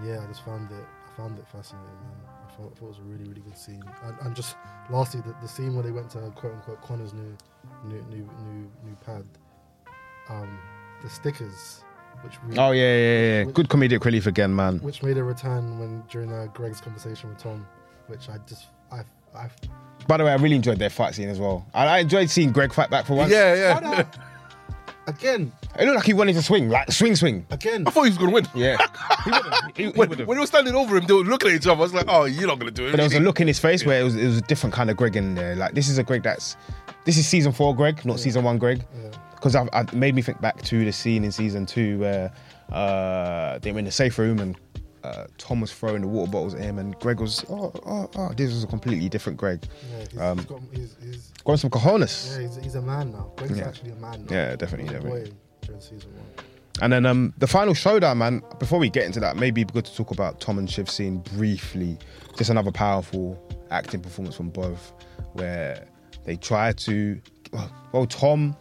[SPEAKER 4] yeah, I just found it. I found it fascinating, man. I thought, I thought it was a really, really good scene. And, and just lastly, the, the scene where they went to quote unquote Connor's new, new, new, new, new pad. Um, the stickers, which we,
[SPEAKER 2] oh yeah, yeah, yeah.
[SPEAKER 4] Which-
[SPEAKER 2] Good comedic relief again, man.
[SPEAKER 4] which made a return when during uh, Greg's conversation with Tom, which I just I I
[SPEAKER 2] By the way, I really enjoyed their fight scene as well. I, I enjoyed seeing Greg fight back for once.
[SPEAKER 3] Yeah, yeah.
[SPEAKER 4] Again
[SPEAKER 2] It looked like he wanted to swing, like swing, swing.
[SPEAKER 4] again
[SPEAKER 3] I thought he was going to win.
[SPEAKER 2] Yeah, he would've. He- he
[SPEAKER 3] When,
[SPEAKER 2] would've.
[SPEAKER 3] when he was standing over him, they were looking at each other. I was like, oh, you're not going to do it.
[SPEAKER 2] But there was a look in his face where it was it was a different kind of Greg in there. Like this is a Greg that's this is season four Greg, not season one Greg.
[SPEAKER 4] Yeah.
[SPEAKER 2] Because I've, I've made me think back to the scene in season two where uh, they were in the safe room and uh, Tom was throwing the water bottles at him and Greg was oh oh oh this was a completely different Greg.
[SPEAKER 4] yeah he's,
[SPEAKER 2] Um,
[SPEAKER 4] he's got he's, he's
[SPEAKER 2] Got some cojones.
[SPEAKER 4] yeah he's, he's a man now. Greg's
[SPEAKER 2] Yeah.
[SPEAKER 4] actually a man now.
[SPEAKER 2] Yeah, definitely,
[SPEAKER 4] He was a
[SPEAKER 2] definitely.
[SPEAKER 4] boy during season one.
[SPEAKER 2] And then um, the final showdown, man. Before we get into that, maybe it'd be good to talk about Tom and Shiv scene briefly. Just another powerful acting performance from both, where they try to. Well, Tom.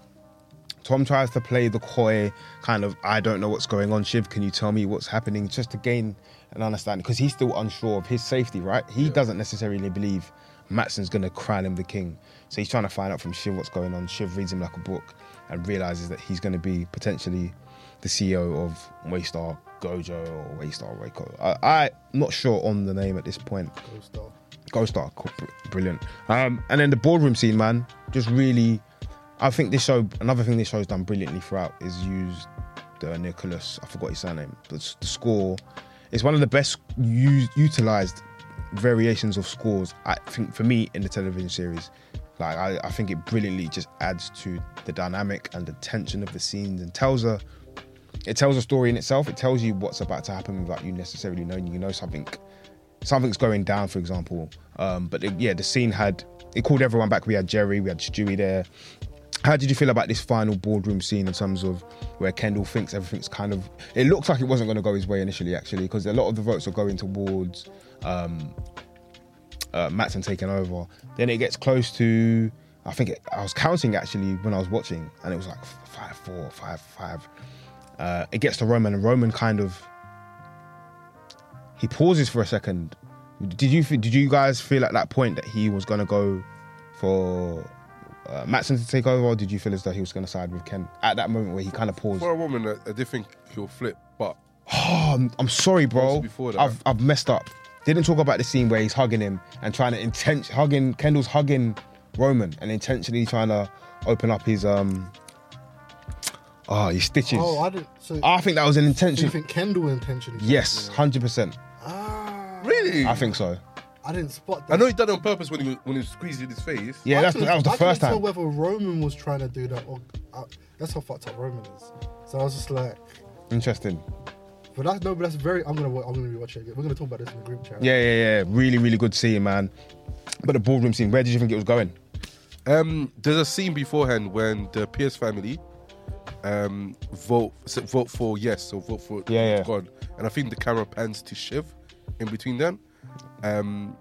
[SPEAKER 2] Tom tries to play the coy kind of. I don't know what's going on. Shiv, can you tell me what's happening? Just to gain an understanding, because he's still unsure of his safety. Right? He doesn't necessarily believe Matsson's going to crown him the king. So he's trying to find out from Shiv what's going on. Shiv reads him like a book and realizes that he's going to be potentially the CEO of Waystar Gojo or Waystar Royco. I, I'm not sure on the name at this point.
[SPEAKER 4] Go star.
[SPEAKER 2] Ghost Star, br- brilliant. Um, and then the boardroom scene, man, just really. I think this show. Another thing this show's done brilliantly throughout is used the Nicholas. I forgot his surname. But the score. It's one of the best used, utilized variations of scores. I think for me in the television series. Like I, I think it brilliantly just adds to the dynamic and the tension of the scenes and tells a. It tells a story in itself. It tells you what's about to happen without you necessarily knowing. You know something something's going down, for example. Um, but it- yeah, the scene had it called everyone back. We had Gerri, we had Stewy there. How did you feel about this final boardroom scene in terms of where Kendall thinks everything's kind of? It looks like it wasn't going to go his way initially, actually, because a lot of the votes are going towards um, uh, Matsson taking over. Then it gets close to, I think it, I was counting actually when I was watching, and it was like five, four, five, five. Uh, it gets to Roman, and Roman kind of he pauses for a second. Did you did you guys feel at that point that he was gonna go for uh, Matsson to take over, or did you feel as though he was gonna side with Ken at that moment where he kind of paused?
[SPEAKER 3] For a woman, I, I did think he'll flip, but
[SPEAKER 2] Oh, I'm, I'm sorry, bro.
[SPEAKER 3] Before that-
[SPEAKER 2] I've I've messed up. Didn't talk about the scene where he's hugging him and trying to intent hugging Kendall's hugging Roman and intentionally trying to open up his um oh his stitches.
[SPEAKER 4] Oh, I didn't. So,
[SPEAKER 2] I think that was an
[SPEAKER 4] so
[SPEAKER 2] intention.
[SPEAKER 4] you think Kendall intentionally?
[SPEAKER 2] yes, hundred percent.
[SPEAKER 4] Ah.
[SPEAKER 3] Really?
[SPEAKER 2] I think so.
[SPEAKER 4] I didn't spot that.
[SPEAKER 3] I know he done it on purpose when he was, when he was squeezing his face.
[SPEAKER 2] Yeah,
[SPEAKER 4] I
[SPEAKER 2] that's,
[SPEAKER 4] couldn't-
[SPEAKER 2] that was the
[SPEAKER 4] I
[SPEAKER 2] first
[SPEAKER 4] couldn't
[SPEAKER 2] time.
[SPEAKER 4] tell whether Roman was trying to do that or uh, that's how fucked up Roman is. So I was just like,
[SPEAKER 2] Interesting.
[SPEAKER 4] but that's no, but that's very. I'm gonna wa- I'm gonna be watching it. again. We're gonna talk about this in the group chat.
[SPEAKER 2] Yeah, yeah, yeah. Really, really good scene, man. But the boardroom scene, where did you think it was going?
[SPEAKER 3] Um, there's a scene beforehand when the Pierce family um, vote s- vote for yes or vote for
[SPEAKER 2] Yeah, yeah.
[SPEAKER 3] God, and I think the camera pans to Shiv in between them. Um,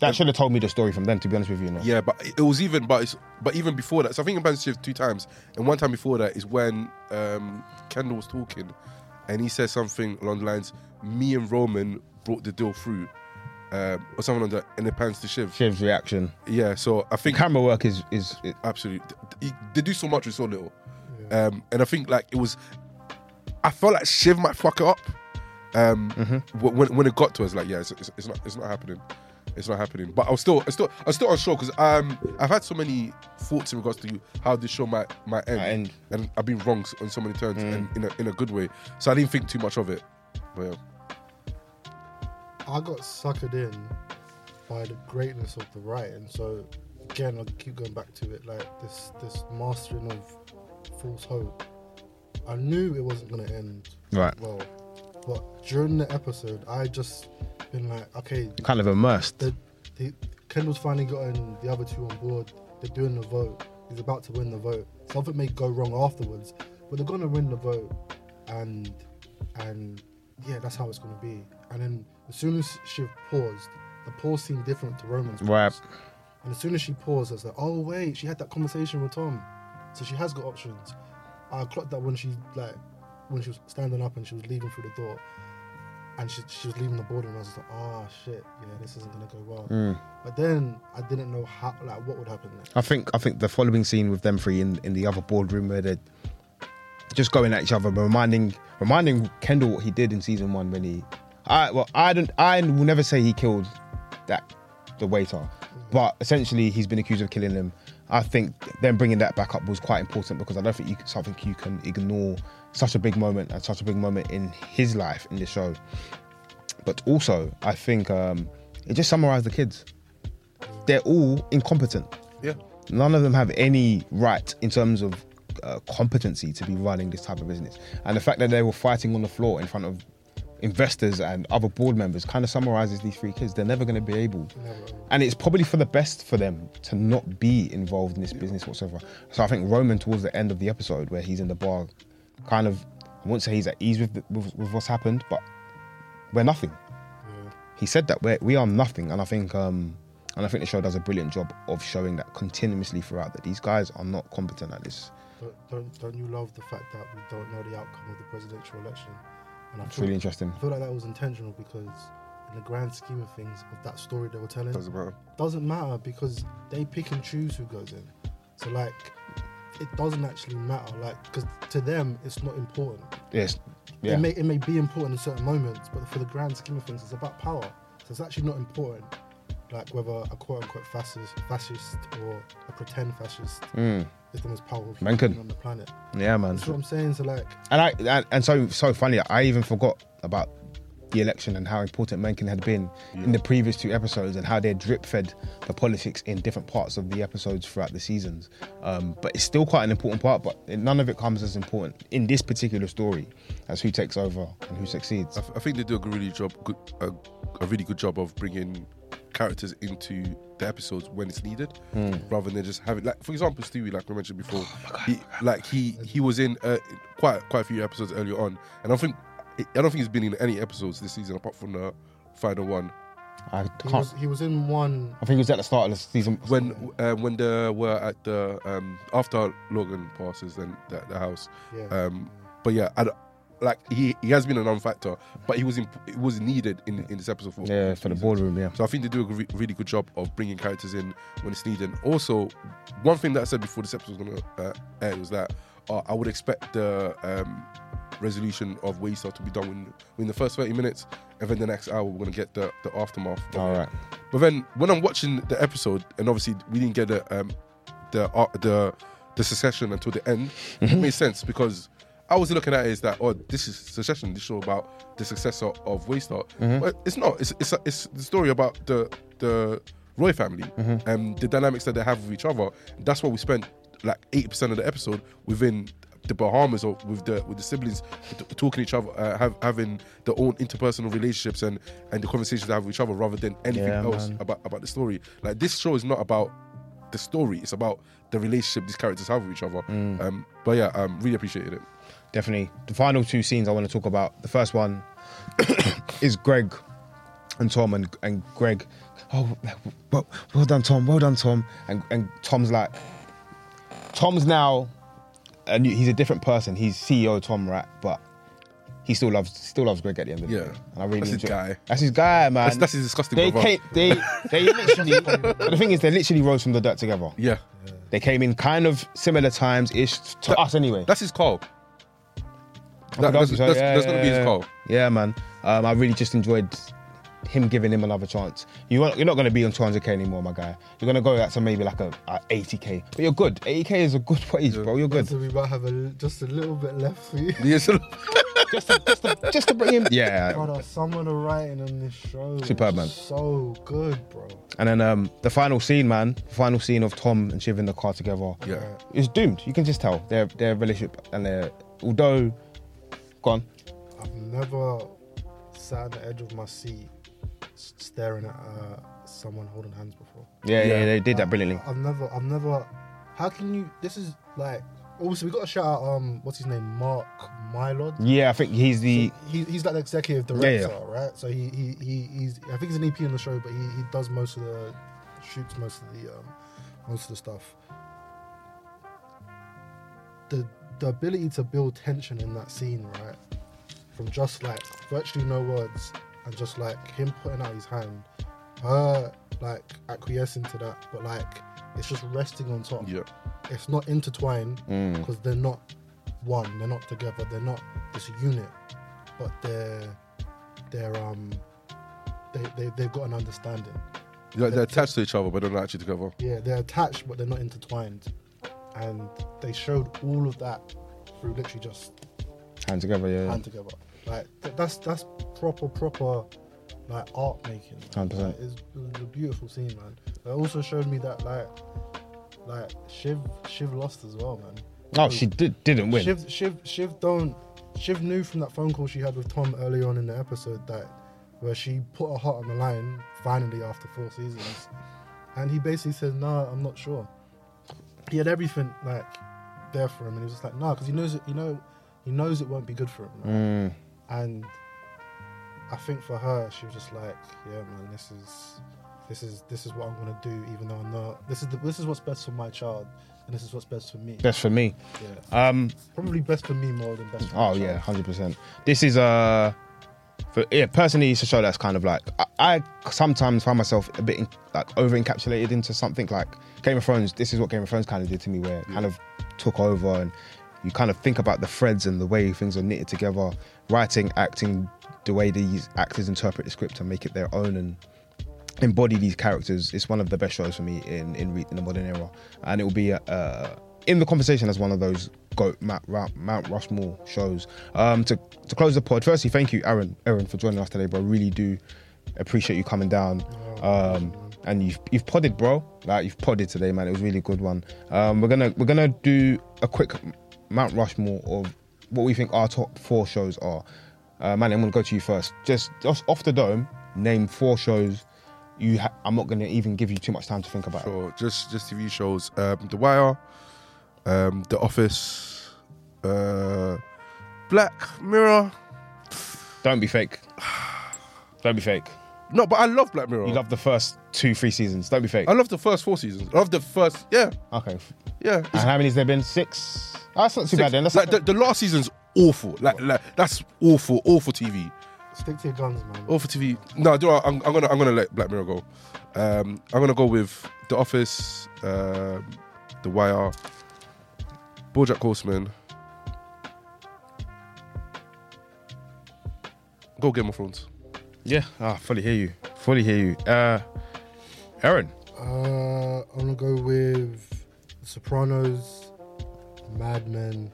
[SPEAKER 2] That should have told me the story from then, to be honest with you. you know?
[SPEAKER 3] yeah, but it was even but it's, but even before that. So I think it pans to Shiv two times, and one time before that is when um, Kendall was talking, and he said something along the lines, "Me and Roman brought the deal through." Um, or something like that, and it pans to Shiv.
[SPEAKER 2] Shiv's reaction.
[SPEAKER 3] Yeah, so I think
[SPEAKER 2] Camera work is is it,
[SPEAKER 3] absolutely. They, they do so much with so little. Um, and I think like it was, I felt like Shiv might fuck it up. Um, wh- when when it got to us, like yeah, it's, it's, it's not it's not happening. It's not happening. But I was still I was still I was still unsure because um I've had so many thoughts in regards to how this show might might end,
[SPEAKER 2] end.
[SPEAKER 3] and I've been wrong on so many turns and in a in a good way. So I didn't think too much of it. But yeah.
[SPEAKER 4] I got suckered in by the greatness of the writing. So again, I'll keep going back to it. Like this, this mastering of false hope. I knew it wasn't going to end
[SPEAKER 2] right.
[SPEAKER 4] well, but during the episode, I just been like, okay,
[SPEAKER 2] Kind of immersed.
[SPEAKER 4] the, the Kendall's finally gotten the other two on board. They're doing the vote. He's about to win the vote. Something may go wrong afterwards, but they're gonna win the vote, and and yeah, that's how it's gonna be. And then as soon as she paused, the pause seemed different to Roman's pause.
[SPEAKER 2] Right.
[SPEAKER 4] And as soon as she paused, I was like, oh wait, she had that conversation with Tom, so she has got options. I clocked that when she like when she was standing up and she was leaving through the door, and she, she was leaving the boardroom. I was just like, oh shit, yeah, this isn't gonna go well.
[SPEAKER 2] Mm.
[SPEAKER 4] But then I didn't know how like what would happen next.
[SPEAKER 2] I think I think the following scene with them three in, in the other boardroom where they're just going at each other, reminding reminding Kendall what he did in season one when he I well I don't I will never say he killed that the waiter, but essentially he's been accused of killing him. I think them bringing that back up was quite important because I don't think you something you can ignore such a big moment and such a big moment in his life in the show. But also, I think um, it just summarized the kids. They're all incompetent.
[SPEAKER 3] Yeah.
[SPEAKER 2] None of them have any right in terms of uh, competency to be running this type of business. And the fact that they were fighting on the floor in front of investors and other board members kind of summarizes these three kids. They're never going to be able.
[SPEAKER 4] Never.
[SPEAKER 2] And it's probably for the best for them to not be involved in this business whatsoever. So I think Roman, towards the end of the episode, where he's in the bar, kind of, I won't say he's at ease with, the, with, with what's happened, but we're nothing.
[SPEAKER 4] Yeah.
[SPEAKER 2] He said that we're, we are nothing, and I think um, and I think the show does a brilliant job of showing that continuously throughout that these guys are not competent at this.
[SPEAKER 4] But don't don't you love the fact that we don't know the outcome of the presidential election? And I
[SPEAKER 2] It's
[SPEAKER 4] feel,
[SPEAKER 2] really interesting.
[SPEAKER 4] I feel like that was intentional because in the grand scheme of things of that story they were telling,
[SPEAKER 3] Doesn't matter.
[SPEAKER 4] doesn't matter because they pick and choose who goes in. So like, it doesn't actually matter. Like, because to them it's not important.
[SPEAKER 2] Yes, yeah,
[SPEAKER 4] It may it may be important in certain moments, but for the grand scheme of things, it's about power. So it's actually not important. Like whether a quote unquote fascist, fascist or a pretend fascist
[SPEAKER 2] Mm.
[SPEAKER 4] is the most powerful human on the planet.
[SPEAKER 2] yeah, man.
[SPEAKER 4] That's what I'm saying. So like,
[SPEAKER 2] And I and, and so so funny. I even forgot about the election and how important Mencken had been in the previous two episodes and how they drip fed the politics in different parts of the episodes throughout the seasons. Um, but it's still quite an important part. But none of it comes as important in this particular story as who takes over and who succeeds.
[SPEAKER 3] I, th- I think they do a really job, good, a, a really good job of bringing characters into the episodes when it's needed, rather than just having like, for example, Stewy, like we mentioned before, he like he he was in uh, quite quite a few episodes earlier on, and I think I don't think he's been in any episodes this season apart from the final one
[SPEAKER 2] I
[SPEAKER 4] he
[SPEAKER 2] can't.
[SPEAKER 4] was he was in one.
[SPEAKER 2] I think he was at the start of the season.
[SPEAKER 3] when uh, when they were at the um, after Logan passes then the, the house.
[SPEAKER 4] Yeah.
[SPEAKER 3] Um, but yeah, I like he he has been a non-factor, but he was in, it was needed in in this episode for
[SPEAKER 2] yeah, for the
[SPEAKER 3] reasons.
[SPEAKER 2] boardroom. Yeah.
[SPEAKER 3] So I think they do a re- really good job of bringing characters in when it's needed. Also, one thing that I said before this episode was going to uh, air was that uh, I would expect the um, resolution of Waystar to be done in, in the first 30 minutes, and then the next hour we're going to get the, the aftermath.
[SPEAKER 2] All right.
[SPEAKER 3] But then when I'm watching the episode, and obviously we didn't get the um, the uh, the the succession until the end, it made sense because I was looking at it as that, oh, this is Succession, this show about the successor of Waystar.
[SPEAKER 2] Mm-hmm.
[SPEAKER 3] But it's not. It's it's it's the story about the the Roy family
[SPEAKER 2] Mm-hmm.
[SPEAKER 3] and the dynamics that they have with each other. That's what we spent like eighty percent of the episode within the Bahamas or with the with the siblings talking to each other, uh, have, having their own interpersonal relationships and and the conversations they have with each other rather than anything
[SPEAKER 2] Yeah,
[SPEAKER 3] else
[SPEAKER 2] man.
[SPEAKER 3] about about the story. Like this show is not about the story; it's about the relationship these characters have with each other.
[SPEAKER 2] Mm.
[SPEAKER 3] Um, but yeah, um, really appreciated it.
[SPEAKER 2] definitely. The final two scenes I want to talk about. The first one is Greg and Tom, and and Greg. Oh, well, well done, Tom. Well done, Tom. And and Tom's like, Tom's now, he's a different person. He's CEO Tom, right? But he still loves still loves Greg at the end of the
[SPEAKER 3] Yeah.
[SPEAKER 2] day. And I really
[SPEAKER 3] That's his
[SPEAKER 2] enjoy-
[SPEAKER 3] guy.
[SPEAKER 2] That's his guy, man.
[SPEAKER 3] That's, that's his disgusting
[SPEAKER 2] they
[SPEAKER 3] brother.
[SPEAKER 2] came, they they literally. the thing is, they literally rose from the dirt together.
[SPEAKER 3] Yeah,
[SPEAKER 2] They came in kind of similar times ish to
[SPEAKER 3] That-
[SPEAKER 2] us anyway.
[SPEAKER 3] that's his call. That, that's
[SPEAKER 2] argue so,
[SPEAKER 3] that's,
[SPEAKER 2] yeah,
[SPEAKER 3] gonna be his call.
[SPEAKER 2] Yeah, man. Um, I really just enjoyed him giving him another chance. You want, you're not going to be on 200k anymore, my guy. You're going to go out to maybe like a, a 80k, but you're good. 80k is a good wage, bro. You're good.
[SPEAKER 4] So we might have a, just a little bit left for you.
[SPEAKER 2] Just, to, just, to, just to bring him. Yeah.
[SPEAKER 4] Brother, some of writing on this show is
[SPEAKER 2] Superb, man.
[SPEAKER 4] So good, bro.
[SPEAKER 2] And then um, the final scene, man. Final scene of Tom and Shiv in the car together.
[SPEAKER 3] yeah.
[SPEAKER 2] It's doomed. You can just tell their their relationship and their although gone.
[SPEAKER 4] I've never sat on the edge of my seat s- staring at uh, someone holding hands before.
[SPEAKER 2] Yeah, yeah,
[SPEAKER 3] Yeah.
[SPEAKER 2] they did that brilliantly.
[SPEAKER 4] I've never, I've never. How can you? This is like. Obviously, we got to shout out. Um, what's his name? Mark Mylod.
[SPEAKER 2] Yeah, I think he's the
[SPEAKER 4] So he, he's like the executive
[SPEAKER 2] Yeah,
[SPEAKER 4] director,
[SPEAKER 2] yeah.
[SPEAKER 4] right? So he, he, he he's I think he's an EP on the show, but he, he does most of the shoots most of the um, most of the stuff. The the ability to build tension in that scene, right? From just like virtually no words and just like him putting out his hand, her like acquiescing to that, but like it's just resting on top.
[SPEAKER 3] Yeah.
[SPEAKER 4] It's not intertwined
[SPEAKER 2] Mm.
[SPEAKER 4] because they're not one, they're not together, they're not this unit, but they're they're um they, they they've got an understanding.
[SPEAKER 3] Like, they're attached to each other, but they're not actually together.
[SPEAKER 4] Yeah, they're attached but they're not intertwined. And they showed all of that through literally just
[SPEAKER 2] hand together. Yeah.
[SPEAKER 4] hand together. Like th- that's that's proper proper like art making. man.
[SPEAKER 2] 100%.
[SPEAKER 4] Like, it's, it was a beautiful scene, man. It also showed me that like like Shiv Shiv lost as well, man.
[SPEAKER 2] Oh, she did didn't win.
[SPEAKER 4] Shiv, Shiv, Shiv don't. Shiv knew from that phone call she had with Tom early on in the episode that where she put her heart on the line finally after four seasons, and he basically said, "No, I'm not sure." He had everything like there for him, and he was just like, "No," because he knows it. You know, he knows it won't be good for him. right?
[SPEAKER 2] Mm.
[SPEAKER 4] And I think for her, she was just like, "Yeah, man, this is." This is this is what I'm gonna do, even though I'm not. This is the, this is what's best for my child, and this is what's best for me.
[SPEAKER 2] Best for me.
[SPEAKER 4] Yeah.
[SPEAKER 2] Um.
[SPEAKER 4] Probably best for me more than best for
[SPEAKER 2] Oh yeah, hundred percent. This is uh, for yeah. Personally, it's a show that's kind of like I, I sometimes find myself a bit in, like over encapsulated into something like Game of Thrones. This is what Game of Thrones kind of did to me, where it kind of took over, and you kind of think about the threads and the way things are knitted together, writing, acting, the way these actors interpret the script and make it their own and embody these characters. It's one of the best shows for me in in, in the modern era, and it will be uh, in the conversation as one of those goat Mount, Mount Rushmore shows. Um, to to close the pod, firstly, thank you, Aaron, Aaron, for joining us today, bro. I really do appreciate you coming down. Um, and you've you've podded, bro. Like you've podded today, man. It was really good one. Um, we're gonna we're gonna do a quick Mount Rushmore of what we think our top four shows are. Uh, man, I'm gonna go to you first. Just, just off the dome, name four shows. You, ha- I'm not gonna even give you too much time to think about. it.
[SPEAKER 3] Sure, just just TV shows. Um, the Wire, um, The Office, uh, Black Mirror.
[SPEAKER 2] Don't be fake. Don't be fake.
[SPEAKER 3] No, but I love Black Mirror.
[SPEAKER 2] You love the first two, three seasons. Don't be fake.
[SPEAKER 3] I love the first four seasons. I love the first. Yeah,
[SPEAKER 2] Okay.
[SPEAKER 3] yeah.
[SPEAKER 2] And how many has there been? Six. Oh, that's not too bad then. That's
[SPEAKER 3] like the, the last season's awful. Like, like that's awful, awful TV.
[SPEAKER 4] Stick to your guns, man.
[SPEAKER 3] Awful TV. No, do I, I'm, I'm gonna I'm gonna let Black Mirror go. Um, I'm gonna go with The Office, um, The Wire, BoJack Horseman. Go Game of Thrones.
[SPEAKER 2] Yeah. I fully hear you. Fully hear you. Uh, Aaron.
[SPEAKER 4] Uh, I'm gonna go with The Sopranos, Mad Men,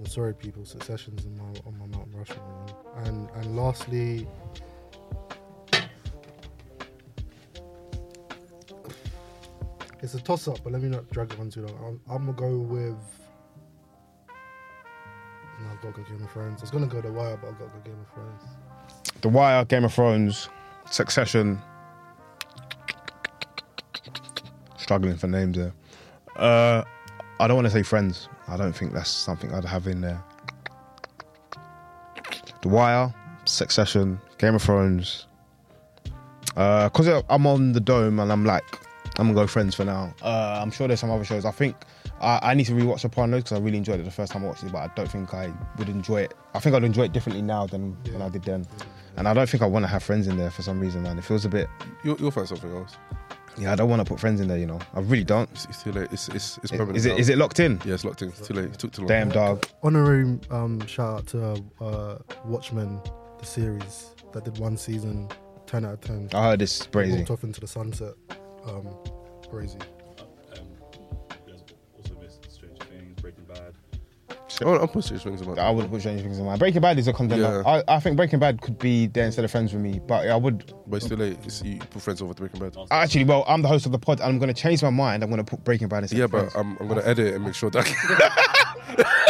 [SPEAKER 4] I'm sorry, people. Succession's in my on my Mount Rushmore. And and lastly, it's a toss up, but let me not drag it on too long. I'm, I'm gonna go with. No, I've got to go Game of Thrones. I was gonna go The Wire, but I've got to go Game of Thrones.
[SPEAKER 2] The Wire, Game of Thrones, Succession. Struggling for names there. Uh, I don't want to say Friends. I don't think that's something I'd have in there. The Wire, Succession, Game of Thrones. Because I'm on the dome and I'm like, I'm gonna go Friends for now. Uh, I'm sure there's some other shows. I think I, I need to rewatch Sopranos because I really enjoyed it the first time I watched it, but I don't think I would enjoy it. I think I'd enjoy it differently now than when I did then. And I don't think I want to have Friends in there for some reason, man. It feels a bit.
[SPEAKER 3] You'll, you'll find something else.
[SPEAKER 2] Yeah, I don't want to put Friends in there. You know, I really don't.
[SPEAKER 3] It's, it's too late. It's it's, it's permanent.
[SPEAKER 2] Is it
[SPEAKER 3] now.
[SPEAKER 2] is it locked in?
[SPEAKER 3] Yeah, it's locked in. It's too late. It took too long.
[SPEAKER 2] Damn dog.
[SPEAKER 4] Honorary um, shout out to uh, Watchmen, the series that did one season, ten out of ten.
[SPEAKER 2] I heard this is crazy.
[SPEAKER 4] Walked off into the sunset. Um, crazy.
[SPEAKER 3] Oh, I'm pushing things about.
[SPEAKER 2] I wouldn't put Stranger Things in mine. Breaking Bad is a contender.
[SPEAKER 3] Yeah.
[SPEAKER 2] I, I think Breaking Bad could be there instead of Friends with me, but I would.
[SPEAKER 3] But it's too late. It's, you put friends over to Breaking Bad.
[SPEAKER 2] Actually, well, I'm the host of the pod, and I'm going to change my mind. I'm going to put Breaking Bad instead
[SPEAKER 3] Yeah,
[SPEAKER 2] of Friends.
[SPEAKER 3] but I'm, I'm gonna edit it and make sure that.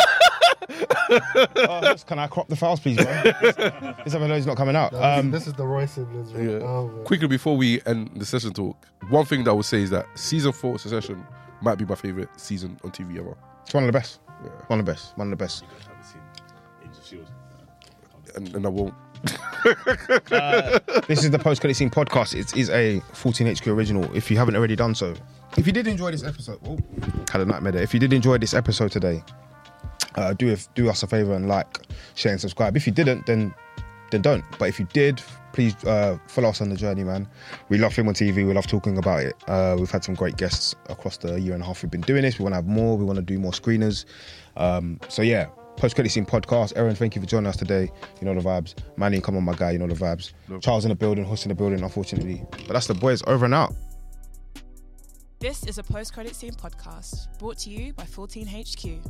[SPEAKER 2] Uh, can I crop the files, please, bro? this episode is not coming out.
[SPEAKER 4] No,
[SPEAKER 2] Um,
[SPEAKER 4] this is the Roy siblings. Right?
[SPEAKER 3] Yeah.
[SPEAKER 4] Oh.
[SPEAKER 3] Quickly before we end the session talk, one thing that I would say is that season four of Succession might be my favorite season on TV ever.
[SPEAKER 2] it's one of the best.
[SPEAKER 3] Yeah.
[SPEAKER 2] One of the best. One of the best.
[SPEAKER 5] You guys haven't seen Agents of Shield.
[SPEAKER 3] And, and I won't.
[SPEAKER 2] This is the post credit scene podcast. It is a 14HQ original. If you haven't already done so, if you did enjoy this episode, oh, had a nightmare there. If you did enjoy this episode today, uh, do if, do us a favor and like, share, and subscribe. If you didn't, then then don't. But if you did, please uh, follow us on the journey, man. We love film on TV. We love talking about it. Uh, we've had some great guests across the year and a half we've been doing this. We want to have more. We want to do more screeners. Um, so yeah, post credit scene podcast. Aaron, thank you for joining us today. You know the vibes. Manny, come on, my guy. You know the vibes. Charles in the building. Host in the building. Unfortunately, but that's the boys. Over and out.
[SPEAKER 1] This is a post credit scene podcast brought to you by 14HQ.